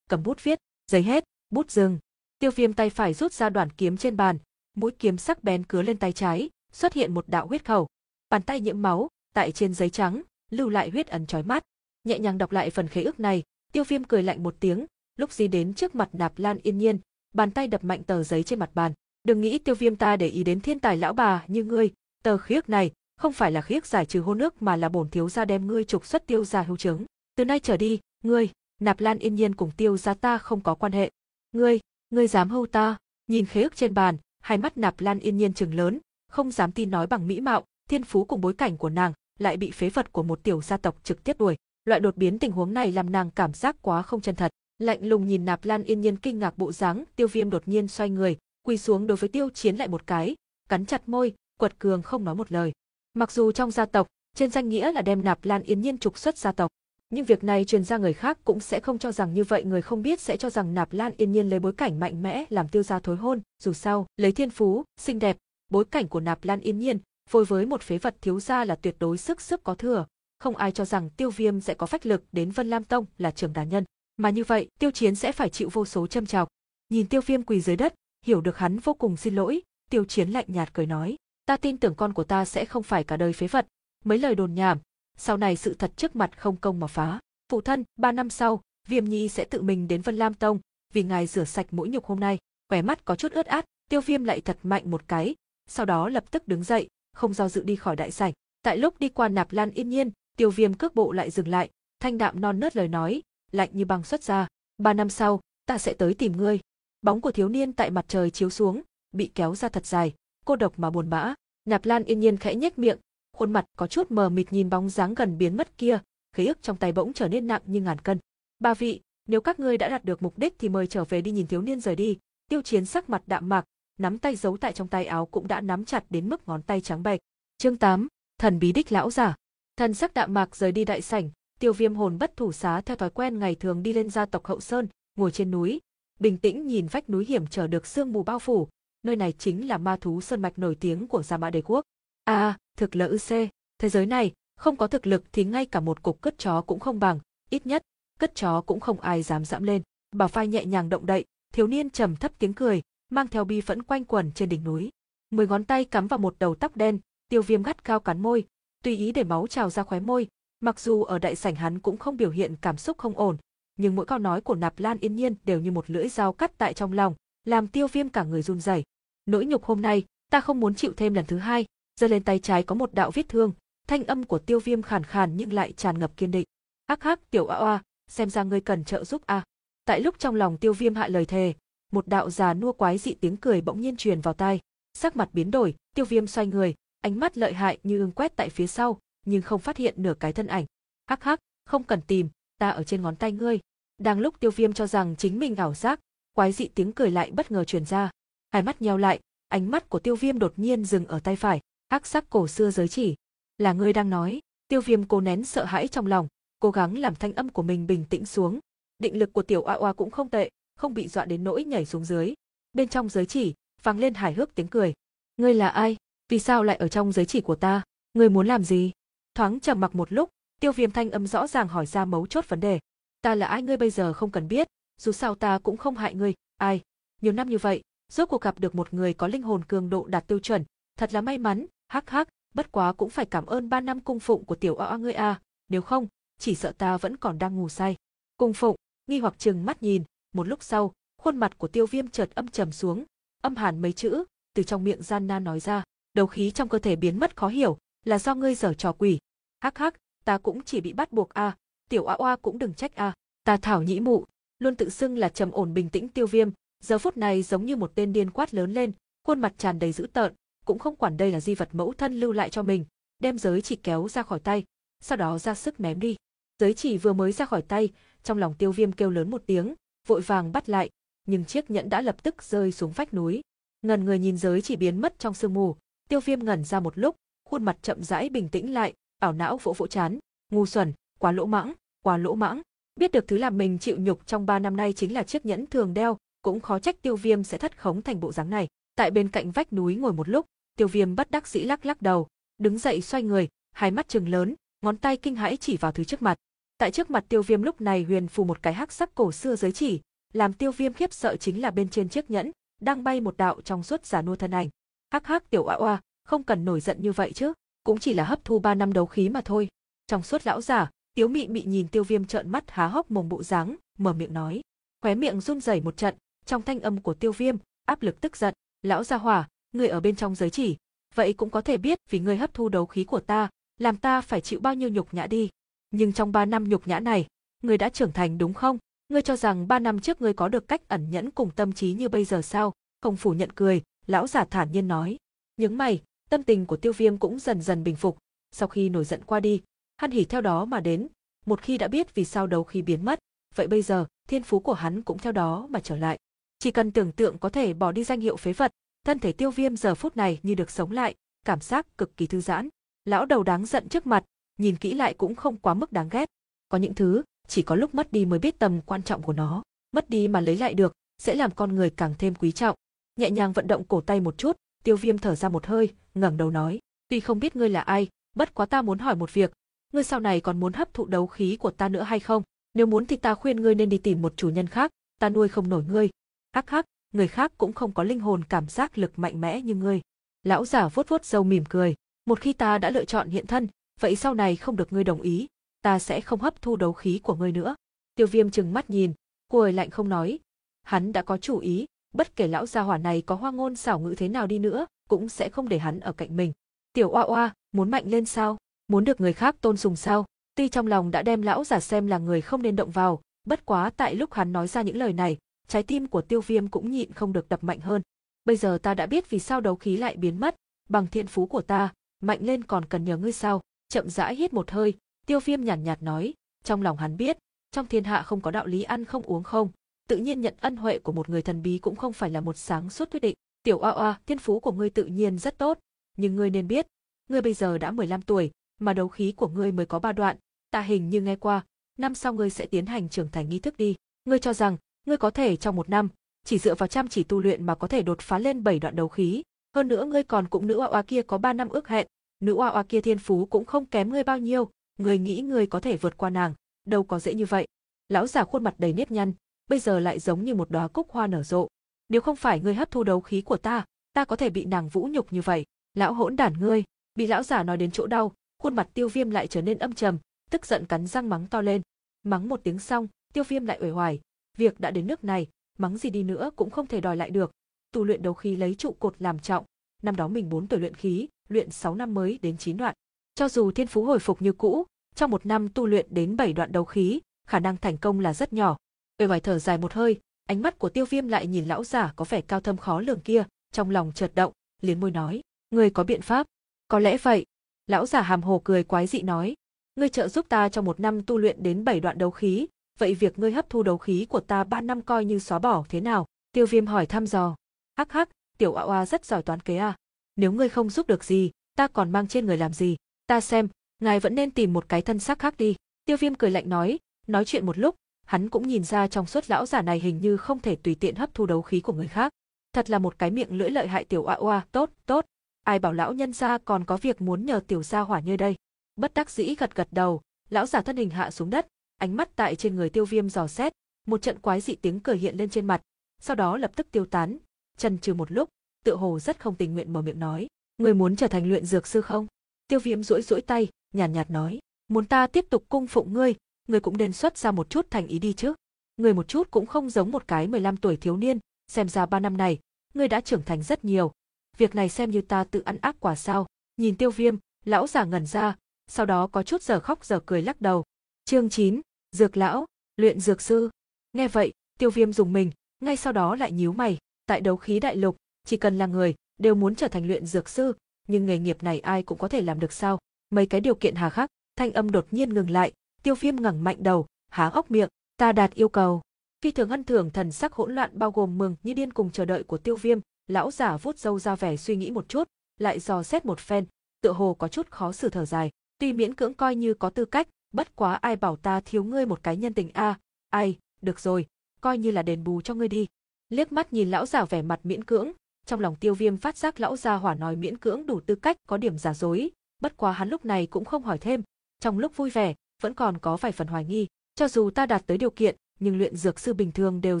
cầm bút viết, giấy hết, bút dừng. Tiêu Viêm tay phải rút ra đoạn kiếm trên bàn, mũi kiếm sắc bén cứa lên tay trái, xuất hiện một đạo huyết khẩu. Bàn tay nhiễm máu, tại trên giấy trắng, lưu lại huyết ấn chói mắt. Nhẹ nhàng đọc lại phần khế ước này, Tiêu Viêm cười lạnh một tiếng, lúc di đến trước mặt Nạp Lan Yên Nhiên, bàn tay đập mạnh tờ giấy trên mặt bàn. Đừng nghĩ Tiêu Viêm ta để ý đến thiên tài lão bà như ngươi, Tờ khiếc này, không phải là khiếc giải trừ hôn nước mà là bổn thiếu gia đem ngươi trục xuất tiêu gia hưu chứng. Từ nay trở đi, ngươi, Nạp Lan Yên Nhiên cùng tiêu gia ta không có quan hệ. Ngươi, ngươi dám hưu ta? Nhìn khế ức trên bàn, hai mắt Nạp Lan Yên Nhiên trừng lớn, không dám tin nói bằng mỹ mạo, thiên phú cùng bối cảnh của nàng, lại bị phế vật của một tiểu gia tộc trực tiếp đuổi. Loại đột biến tình huống này làm nàng cảm giác quá không chân thật. Lạnh lùng nhìn Nạp Lan Yên Nhiên kinh ngạc bộ dáng, Tiêu Viêm đột nhiên xoay người, quỳ xuống đối với Tiêu Chiến lại một cái, cắn chặt môi, quật cường không nói một lời. Mặc dù trong gia tộc, trên danh nghĩa là đem Nạp Lan Yên Nhiên trục xuất gia tộc, nhưng việc này truyền ra người khác cũng sẽ không cho rằng như vậy người không biết sẽ cho rằng Nạp Lan Yên Nhiên lấy bối cảnh mạnh mẽ làm tiêu gia thối hôn, dù sao, lấy thiên phú, xinh đẹp, bối cảnh của Nạp Lan Yên Nhiên, phối với một phế vật thiếu gia là tuyệt đối sức sức có thừa, không ai cho rằng Tiêu Viêm sẽ có phách lực đến Vân Lam Tông là trưởng đàn nhân, mà như vậy, Tiêu Chiến sẽ phải chịu vô số châm chọc. Nhìn Tiêu Viêm quỳ dưới đất, hiểu được hắn vô cùng xin lỗi, Tiêu Chiến lạnh nhạt cười nói, ta tin tưởng con của ta sẽ không phải cả đời phế vật, mấy lời đồn nhảm, sau này sự thật trước mặt không công mà phá. Phụ thân, ba năm sau, Viêm Nhi sẽ tự mình đến Vân Lam Tông, vì ngài rửa sạch mũi nhục hôm nay. Vẻ mắt có chút ướt át, Tiêu Viêm lại thật mạnh một cái, sau đó lập tức đứng dậy, không do dự đi khỏi đại sảnh. Tại lúc đi qua Nạp Lan Yên Nhiên, Tiêu Viêm cước bộ lại dừng lại, thanh đạm non nớt lời nói, lạnh như băng xuất ra. Ba năm sau, ta sẽ tới tìm ngươi. Bóng của thiếu niên tại mặt trời chiếu xuống, bị kéo ra thật dài, cô độc mà buồn bã. Nạp Lan Yên Nhiên khẽ nhếch miệng, khuôn mặt có chút mờ mịt nhìn bóng dáng gần biến mất kia, khí ức trong tay bỗng trở nên nặng như ngàn cân. Ba vị, nếu các ngươi đã đạt được mục đích thì mời trở về đi nhìn thiếu niên rời đi. Tiêu Chiến sắc mặt đạm mạc, nắm tay giấu tại trong tay áo cũng đã nắm chặt đến mức ngón tay trắng bệch. Chương 8, thần bí đích lão giả. Thần sắc đạm mạc rời đi đại sảnh, Tiêu Viêm hồn bất thủ xá theo thói quen ngày thường đi lên gia tộc Hậu Sơn, ngồi trên núi, bình tĩnh nhìn vách núi hiểm trở được sương mù bao phủ, nơi này chính là ma thú sơn mạch nổi tiếng của Gia Mã Đế quốc. À, thực lực C, thế giới này, không có thực lực thì ngay cả một cục cất chó cũng không bằng, ít nhất, cất chó cũng không ai dám dẫm lên. Bà phai nhẹ nhàng động đậy, thiếu niên trầm thấp tiếng cười, mang theo bi phẫn quanh quẩn trên đỉnh núi. Mười ngón tay cắm vào một đầu tóc đen, tiêu viêm gắt cao cắn môi, tùy ý để máu trào ra khóe môi, mặc dù ở đại sảnh hắn cũng không biểu hiện cảm xúc không ổn, nhưng mỗi câu nói của Nạp Lan Yên Nhiên đều như một lưỡi dao cắt tại trong lòng, làm tiêu viêm cả người run rẩy. Nỗi nhục hôm nay, ta không muốn chịu thêm lần thứ hai, giơ lên tay trái có một đạo vết thương, thanh âm của tiêu viêm khàn khàn nhưng lại tràn ngập kiên định. Hắc hắc tiểu a oa, xem ra ngươi cần trợ giúp a. Tại lúc trong lòng tiêu viêm hạ lời thề, một đạo già nua quái dị tiếng cười bỗng nhiên truyền vào tai. Sắc mặt biến đổi, tiêu viêm xoay người, ánh mắt lợi hại như ương quét tại phía sau, nhưng không phát hiện nửa cái thân ảnh. Hắc hắc, không cần tìm, ta ở trên ngón tay ngươi. Đang lúc tiêu viêm cho rằng chính mình ảo giác, quái dị tiếng cười lại bất ngờ truyền ra. Hai mắt nheo lại, ánh mắt của tiêu viêm đột nhiên dừng ở tay phải, hắc sắc cổ xưa giới chỉ. Là ngươi đang nói, tiêu viêm cố nén sợ hãi trong lòng, cố gắng làm thanh âm của mình bình tĩnh xuống. Định lực của tiểu oa oa cũng không tệ, không bị dọa đến nỗi nhảy xuống dưới. Bên trong giới chỉ, vang lên hài hước tiếng cười. Ngươi là ai? Vì sao lại ở trong giới chỉ của ta? Ngươi muốn làm gì? Thoáng trầm mặc một lúc, tiêu viêm thanh âm rõ ràng hỏi ra mấu chốt vấn đề. Ta là ai ngươi bây giờ không cần biết, dù sao ta cũng không hại ngươi, ai. Nhiều năm như vậy, rốt cuộc gặp được một người có linh hồn cường độ đạt tiêu chuẩn, thật là may mắn, hắc hắc, bất quá cũng phải cảm ơn ba năm cung phụng của tiểu oa ngươi a, nếu không, chỉ sợ ta vẫn còn đang ngủ say. Cung phụng, nghi hoặc chừng mắt nhìn, một lúc sau, khuôn mặt của tiêu viêm chợt âm trầm xuống, âm hàn mấy chữ, từ trong miệng gian na nói ra, đầu khí trong cơ thể biến mất khó hiểu, là do ngươi giở trò quỷ. Hắc hắc, ta cũng chỉ bị bắt buộc a, tiểu oa oa cũng đừng trách a, ta thảo nhĩ mụ, luôn tự xưng là trầm ổn bình tĩnh tiêu viêm, giờ phút này giống như một tên điên quát lớn lên, khuôn mặt tràn đầy dữ tợn, cũng không quản đây là di vật mẫu thân lưu lại cho mình, đem giới chỉ kéo ra khỏi tay, sau đó ra sức ném đi. Giới chỉ vừa mới ra khỏi tay, trong lòng tiêu viêm kêu lớn một tiếng, vội vàng bắt lại, nhưng chiếc nhẫn đã lập tức rơi xuống vách núi. Ngần người nhìn giới chỉ biến mất trong sương mù, tiêu viêm ngẩn ra một lúc, khuôn mặt chậm rãi bình tĩnh lại, ảo não vỗ vỗ chán, ngu xuẩn, quá lỗ mãng, quá lỗ mãng. Biết được thứ làm mình chịu nhục trong ba năm nay chính là chiếc nhẫn thường đeo, cũng khó trách tiêu viêm sẽ thất khống thành bộ dáng này. Tại bên cạnh vách núi ngồi một lúc, tiêu viêm bất đắc dĩ lắc lắc đầu, đứng dậy xoay người, hai mắt trừng lớn, ngón tay kinh hãi chỉ vào thứ trước mặt. Tại trước mặt tiêu viêm lúc này huyền phù một cái hắc sắc cổ xưa giới chỉ, làm tiêu viêm khiếp sợ chính là bên trên chiếc nhẫn, đang bay một đạo trong suốt giả nua thân ảnh. Hắc hắc tiểu oa oa, không cần nổi giận như vậy chứ, cũng chỉ là hấp thu ba năm đấu khí mà thôi. Trong suốt lão giả, tiếu mị mị nhìn tiêu viêm trợn mắt há hốc mồm bộ dáng, mở miệng nói. Khóe miệng run rẩy một trận, trong thanh âm của tiêu viêm, áp lực tức giận, lão gia hỏa, người ở bên trong giới chỉ, vậy cũng có thể biết vì ngươi hấp thu đấu khí của ta, làm ta phải chịu bao nhiêu nhục nhã đi. Nhưng trong ba năm nhục nhã này, ngươi đã trưởng thành đúng không? Ngươi cho rằng ba năm trước ngươi có được cách ẩn nhẫn cùng tâm trí như bây giờ sao? Không phủ nhận cười, lão giả thản nhiên nói. Những mày, tâm tình của tiêu viêm cũng dần dần bình phục. Sau khi nổi giận qua đi, hắn hỉ theo đó mà đến. Một khi đã biết vì sao đấu khí biến mất, vậy bây giờ, thiên phú của hắn cũng theo đó mà trở lại. Chỉ cần tưởng tượng có thể bỏ đi danh hiệu phế vật, thân thể tiêu viêm giờ phút này như được sống lại, cảm giác cực kỳ thư giãn. Lão đầu đáng giận trước mặt, nhìn kỹ lại cũng không quá mức đáng ghét. Có những thứ, chỉ có lúc mất đi mới biết tầm quan trọng của nó, mất đi mà lấy lại được, sẽ làm con người càng thêm quý trọng. Nhẹ nhàng vận động cổ tay một chút, tiêu viêm thở ra một hơi, ngẩng đầu nói, tuy không biết ngươi là ai, bất quá ta muốn hỏi một việc, ngươi sau này còn muốn hấp thụ đấu khí của ta nữa hay không? Nếu muốn thì ta khuyên ngươi nên đi tìm một chủ nhân khác, ta nuôi không nổi ngươi. ác hắc, người khác cũng không có linh hồn cảm giác lực mạnh mẽ như ngươi. Lão giả vuốt vuốt râu mỉm cười, một khi ta đã lựa chọn hiện thân, vậy sau này không được ngươi đồng ý, ta sẽ không hấp thu đấu khí của ngươi nữa. Tiêu viêm chừng mắt nhìn, cười lạnh không nói. Hắn đã có chủ ý, bất kể lão gia hỏa này có hoa ngôn xảo ngữ thế nào đi nữa, cũng sẽ không để hắn ở cạnh mình. Tiểu oa oa, muốn mạnh lên sao? Muốn được người khác tôn sùng sao? Tuy trong lòng đã đem lão giả xem là người không nên động vào, bất quá tại lúc hắn nói ra những lời này, trái tim của tiêu viêm cũng nhịn không được đập mạnh hơn. Bây giờ ta đã biết vì sao đấu khí lại biến mất, bằng thiện phú của ta, mạnh lên còn cần nhờ ngươi sao? Chậm rãi hít một hơi, tiêu viêm nhàn nhạt, nhạt nói, trong lòng hắn biết, trong thiên hạ không có đạo lý ăn không uống không, tự nhiên nhận ân huệ của một người thần bí cũng không phải là một sáng suốt quyết định. Tiểu oa oa, thiên phú của ngươi tự nhiên rất tốt, nhưng ngươi nên biết, ngươi bây giờ đã 15 tuổi, mà đấu khí của ngươi mới có ba đoạn, ta hình như nghe qua, năm sau ngươi sẽ tiến hành trưởng thành nghi thức đi. Ngươi cho rằng, ngươi có thể trong một năm, chỉ dựa vào chăm chỉ tu luyện mà có thể đột phá lên bảy đoạn đấu khí, hơn nữa ngươi còn cũng nữ oa oa kia có ba năm ước hẹn, nữ oa oa kia thiên phú cũng không kém ngươi bao nhiêu, ngươi nghĩ ngươi có thể vượt qua nàng, đâu có dễ như vậy. Lão già khuôn mặt đầy nếp nhăn, bây giờ lại giống như một đóa cúc hoa nở rộ. Nếu không phải ngươi hấp thu đấu khí của ta, ta có thể bị nàng vũ nhục như vậy. Lão hỗn đản ngươi, bị lão giả nói đến chỗ đau, khuôn mặt Tiêu Viêm lại trở nên âm trầm, tức giận cắn răng mắng to lên. Mắng một tiếng xong, Tiêu Viêm lại uể oải, việc đã đến nước này, mắng gì đi nữa cũng không thể đòi lại được. Tu luyện đấu khí lấy trụ cột làm trọng, năm đó mình 4 tuổi luyện khí, luyện 6 năm mới đến 9 đoạn. Cho dù thiên phú hồi phục như cũ, trong một năm tu luyện đến 7 đoạn đấu khí, khả năng thành công là rất nhỏ. Uể oải thở dài một hơi, ánh mắt của Tiêu Viêm lại nhìn lão giả có vẻ cao thâm khó lường kia, trong lòng chợt động, liền môi nói: "Ngươi có biện pháp?" "Có lẽ vậy." Lão giả hàm hồ cười quái dị nói: "Ngươi trợ giúp ta trong một năm tu luyện đến bảy đoạn đấu khí, vậy việc ngươi hấp thu đấu khí của ta ba năm coi như xóa bỏ thế nào?" Tiêu Viêm hỏi thăm dò. "Hắc hắc, tiểu oa oa rất giỏi toán kế à? Nếu ngươi không giúp được gì, ta còn mang trên người làm gì? Ta xem, ngài vẫn nên tìm một cái thân xác khác đi." Tiêu Viêm cười lạnh nói, nói chuyện một lúc, hắn cũng nhìn ra trong suốt lão giả này hình như không thể tùy tiện hấp thu đấu khí của người khác. Thật là một cái miệng lưỡi lợi hại tiểu oa oa, tốt, tốt. Ai bảo lão nhân gia còn có việc muốn nhờ tiểu gia hỏa như đây. Bất đắc dĩ gật gật đầu, lão giả thân hình hạ xuống đất, ánh mắt tại trên người tiêu viêm dò xét, một trận quái dị tiếng cười hiện lên trên mặt, sau đó lập tức tiêu tán, Chần trừ một lúc, tựa hồ rất không tình nguyện mở miệng nói, người muốn trở thành luyện dược sư không? Tiêu viêm duỗi duỗi tay, nhàn nhạt, nhạt nói, muốn ta tiếp tục cung phụng ngươi, người cũng nên xuất ra một chút thành ý đi chứ. Người một chút cũng không giống một cái 15 tuổi thiếu niên, xem ra ba năm này, người đã trưởng thành rất nhiều. Việc này xem như ta tự ăn ác quả sao. Nhìn tiêu viêm, lão giả ngẩn ra, sau đó có chút giờ khóc giờ cười lắc đầu. Chương 9, Dược lão, luyện dược sư. Nghe vậy, tiêu viêm dùng mình, ngay sau đó lại nhíu mày, tại đấu khí đại lục, chỉ cần là người, đều muốn trở thành luyện dược sư, nhưng nghề nghiệp này ai cũng có thể làm được sao? Mấy cái điều kiện hà khắc, thanh âm đột nhiên ngừng lại, Tiêu Viêm ngẩng mạnh đầu, há ốc miệng, ta đạt yêu cầu. Phi thường hân thưởng thần sắc hỗn loạn bao gồm mừng như điên cùng chờ đợi của Tiêu Viêm, lão giả vuốt râu ra vẻ suy nghĩ một chút, lại dò xét một phen, tựa hồ có chút khó xử thở dài, tuy miễn cưỡng coi như có tư cách, bất quá ai bảo ta thiếu ngươi một cái nhân tình a, ai, được rồi, coi như là đền bù cho ngươi đi. Liếc mắt nhìn lão giả vẻ mặt miễn cưỡng, trong lòng Tiêu Viêm phát giác lão gia hỏa nói miễn cưỡng đủ tư cách có điểm giả dối, bất quá hắn lúc này cũng không hỏi thêm, trong lúc vui vẻ, vẫn còn có vài phần hoài nghi, cho dù ta đạt tới điều kiện, nhưng luyện dược sư bình thường đều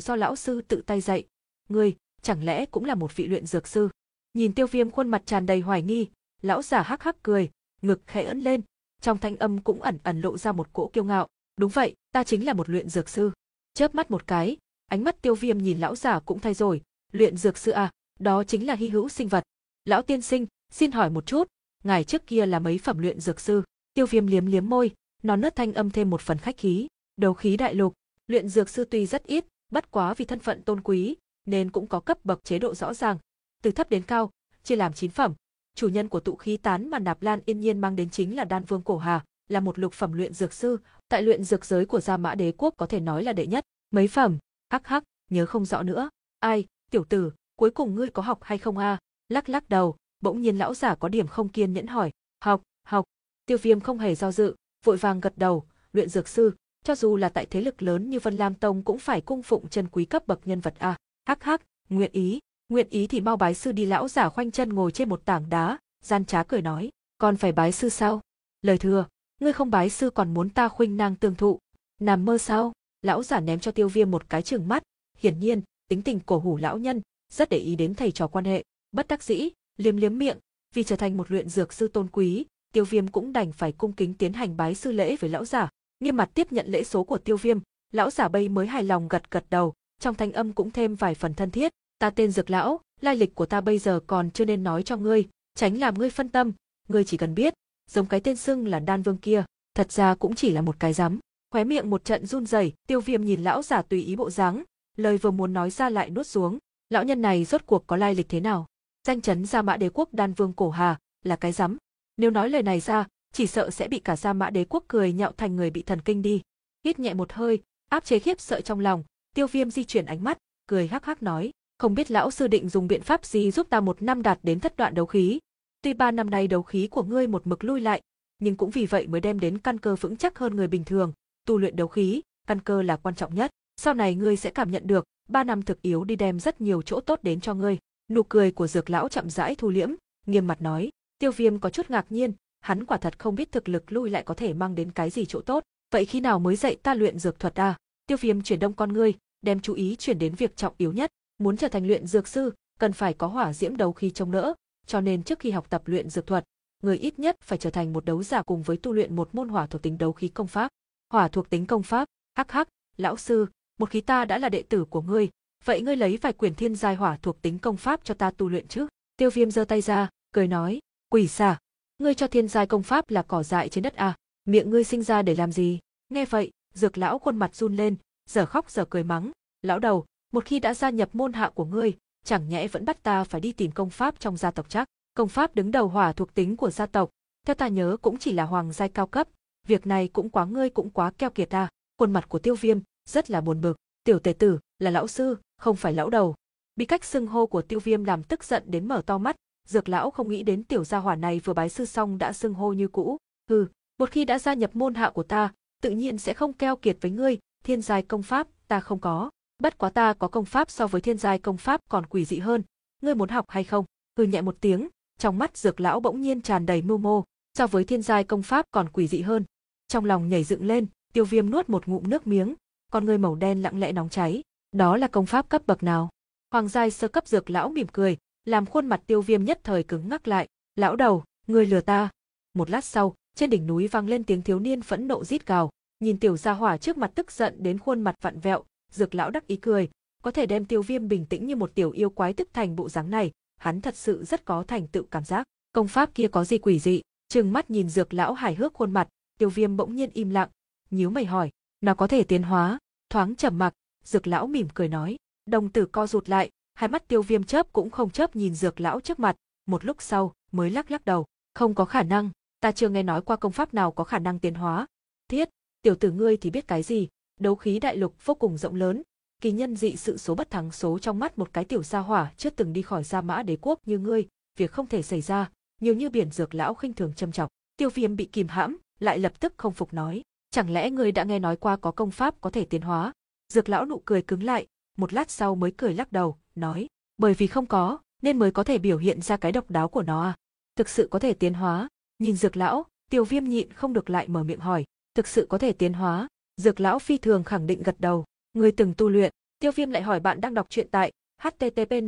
do lão sư tự tay dạy. Ngươi, chẳng lẽ cũng là một vị luyện dược sư? Nhìn Tiêu Viêm khuôn mặt tràn đầy hoài nghi, lão giả hắc hắc cười, ngực khẽ ưỡn lên, trong thanh âm cũng ẩn ẩn lộ ra một cỗ kiêu ngạo. Đúng vậy, ta chính là một luyện dược sư. Chớp mắt một cái, ánh mắt Tiêu Viêm nhìn lão giả cũng thay rồi, luyện dược sư à, đó chính là hy hữu sinh vật. Lão tiên sinh, Xin hỏi một chút, ngài trước kia là mấy phẩm luyện dược sư? Tiêu viêm liếm liếm môi, nó nớt thanh âm thêm một phần khách khí. Đấu khí đại lục, luyện dược sư tuy rất ít, bất quá vì thân phận tôn quý, nên cũng có cấp bậc chế độ rõ ràng. Từ thấp đến cao, chia làm chín phẩm. Chủ nhân của tụ khí tán mà Nạp Lan yên nhiên mang đến chính là Đan Vương Cổ Hà, là một lục phẩm luyện dược sư, tại luyện dược giới của Gia Mã Đế quốc có thể nói là đệ nhất. Mấy phẩm? Hắc hắc, nhớ không rõ nữa. Ai, tiểu tử, cuối cùng ngươi có học hay không a? Lắc lắc đầu, bỗng nhiên lão giả có điểm không kiên nhẫn hỏi, học, học. Tiêu Viêm không hề do dự, vội vàng gật đầu, luyện dược sư, cho dù là tại thế lực lớn như Vân Lam Tông cũng phải cung phụng chân quý cấp bậc nhân vật a. Hắc hắc, nguyện ý, nguyện ý thì mau bái sư đi lão giả khoanh chân ngồi trên một tảng đá, gian trá cười nói, còn phải bái sư sao? Lời thừa, ngươi không bái sư còn muốn ta khuynh nang tương thụ, nằm mơ sao? Lão giả ném cho Tiêu Viêm một cái trừng mắt, hiển nhiên, tính tình cổ hủ lão nhân, rất để ý đến thầy trò quan hệ, bất đắc dĩ, liếm liếm miệng, vì trở thành một luyện dược sư tôn quý, Tiêu Viêm cũng đành phải cung kính tiến hành bái sư lễ với lão giả, nghiêm mặt tiếp nhận lễ số của Tiêu Viêm, lão giả bây mới hài lòng gật gật đầu, trong thanh âm cũng thêm vài phần thân thiết, ta tên Dược lão, lai lịch của ta bây giờ còn chưa nên nói cho ngươi, tránh làm ngươi phân tâm, ngươi chỉ cần biết, giống cái tên xưng là Đan Vương kia, thật ra cũng chỉ là một cái rắm. Khóe miệng một trận run rẩy, Tiêu Viêm nhìn lão giả tùy ý bộ dáng, lời vừa muốn nói ra lại nuốt xuống, lão nhân này rốt cuộc có lai lịch thế nào? Danh chấn Gia Mã Đế quốc Đan Vương cổ hà, là cái rắm. Nếu nói lời này ra, chỉ sợ sẽ bị cả Gia Mã Đế quốc cười nhạo thành người bị thần kinh đi. Hít nhẹ một hơi, áp chế khiếp sợ trong lòng, Tiêu Viêm di chuyển ánh mắt, cười hắc hắc nói, không biết lão sư định dùng biện pháp gì giúp ta một năm đạt đến thất đoạn đấu khí. Tuy ba năm nay đấu khí của ngươi một mực lui lại, nhưng cũng vì vậy mới đem đến căn cơ vững chắc hơn người bình thường, tu luyện đấu khí, căn cơ là quan trọng nhất. Sau này ngươi sẽ cảm nhận được, ba năm thực yếu đi đem rất nhiều chỗ tốt đến cho ngươi. Nụ cười của dược lão chậm rãi thu liễm, nghiêm mặt nói, tiêu viêm có chút ngạc nhiên, hắn quả thật không biết thực lực lui lại có thể mang đến cái gì chỗ tốt. Vậy khi nào mới dạy ta luyện dược thuật à? Tiêu viêm chuyển đông con ngươi, đem chú ý chuyển đến việc trọng yếu nhất, muốn trở thành luyện dược sư, cần phải có hỏa diễm đấu khí trông đỡ, cho nên trước khi học tập luyện dược thuật, người ít nhất phải trở thành một đấu giả cùng với tu luyện một môn hỏa thuộc tính đấu khí công pháp. Hỏa thuộc tính công pháp, hắc hắc, lão sư, một khi ta đã là đệ tử của ngươi, vậy ngươi lấy vài quyển thiên giai hỏa thuộc tính công pháp cho ta tu luyện chứ? Tiêu Viêm giơ tay ra, cười nói, quỷ xà, ngươi cho thiên giai công pháp là cỏ dại trên đất à, miệng ngươi sinh ra để làm gì? Nghe vậy, dược lão khuôn mặt run lên, giờ khóc giờ cười mắng, lão đầu, một khi đã gia nhập môn hạ của ngươi, chẳng nhẽ vẫn bắt ta phải đi tìm công pháp trong gia tộc chắc? Công pháp đứng đầu hỏa thuộc tính của gia tộc, theo ta nhớ cũng chỉ là hoàng giai cao cấp, việc này cũng quá ngươi cũng quá keo kiệt ta. Khuôn mặt của Tiêu Viêm rất là buồn bực, tiểu tề tử là lão sư, không phải lão đầu. Bị cách xưng hô của Tiêu Viêm làm tức giận đến mở to mắt, Dược lão không nghĩ đến tiểu gia hỏa này vừa bái sư xong đã xưng hô như cũ. Hừ, một khi đã gia nhập môn hạ của ta, tự nhiên sẽ không keo kiệt với ngươi, thiên giai công pháp ta không có. Bất quá ta có công pháp so với thiên giai công pháp còn quỷ dị hơn, ngươi muốn học hay không? Hừ nhẹ một tiếng, trong mắt dược lão bỗng nhiên tràn đầy mưu mô, so với thiên giai công pháp còn quỷ dị hơn. Trong lòng nhảy dựng lên, tiêu viêm nuốt một ngụm nước miếng, con người màu đen lặng lẽ nóng cháy. Đó là công pháp cấp bậc nào? Hoàng giai sơ cấp dược lão mỉm cười, làm khuôn mặt tiêu viêm nhất thời cứng ngắc lại. Lão đầu, ngươi lừa ta. Một lát sau, trên đỉnh núi vang lên tiếng thiếu niên phẫn nộ rít gào, nhìn tiểu gia hỏa trước mặt tức giận đến khuôn mặt vặn vẹo, dược lão đắc ý cười, có thể đem tiêu viêm bình tĩnh như một tiểu yêu quái tức thành bộ dáng này, hắn thật sự rất có thành tựu cảm giác. Công pháp kia có gì quỷ dị? Trừng mắt nhìn dược lão hài hước khuôn mặt, tiêu viêm bỗng nhiên im lặng, nhíu mày hỏi, nó có thể tiến hóa? Thoáng trầm mặc, dược lão mỉm cười nói, đồng tử co rụt lại, hai mắt tiêu viêm chớp cũng không chớp nhìn dược lão trước mặt, một lúc sau mới lắc lắc đầu, không có khả năng, ta chưa nghe nói qua công pháp nào có khả năng tiến hóa. Thiết, tiểu tử ngươi thì biết cái gì, đấu khí đại lục vô cùng rộng lớn, kỳ nhân dị sự số bất thắng số trong mắt một cái tiểu gia hỏa chưa từng đi khỏi gia mã đế quốc như ngươi, việc không thể xảy ra, nhiều như biển dược lão khinh thường châm chọc. Tiêu Viêm bị kìm hãm, lại lập tức không phục nói, chẳng lẽ ngươi đã nghe nói qua có công pháp có thể tiến hóa? Dược lão nụ cười cứng lại, một lát sau mới cười lắc đầu, nói, bởi vì không có, nên mới có thể biểu hiện ra cái độc đáo của nó à. Thực sự có thể tiến hóa, nhìn dược lão, Tiêu Viêm nhịn không được lại mở miệng hỏi, thực sự có thể tiến hóa? Dược lão phi thường khẳng định gật đầu, người từng tu luyện, Tiêu Viêm lại hỏi bạn đang đọc truyện tại httpn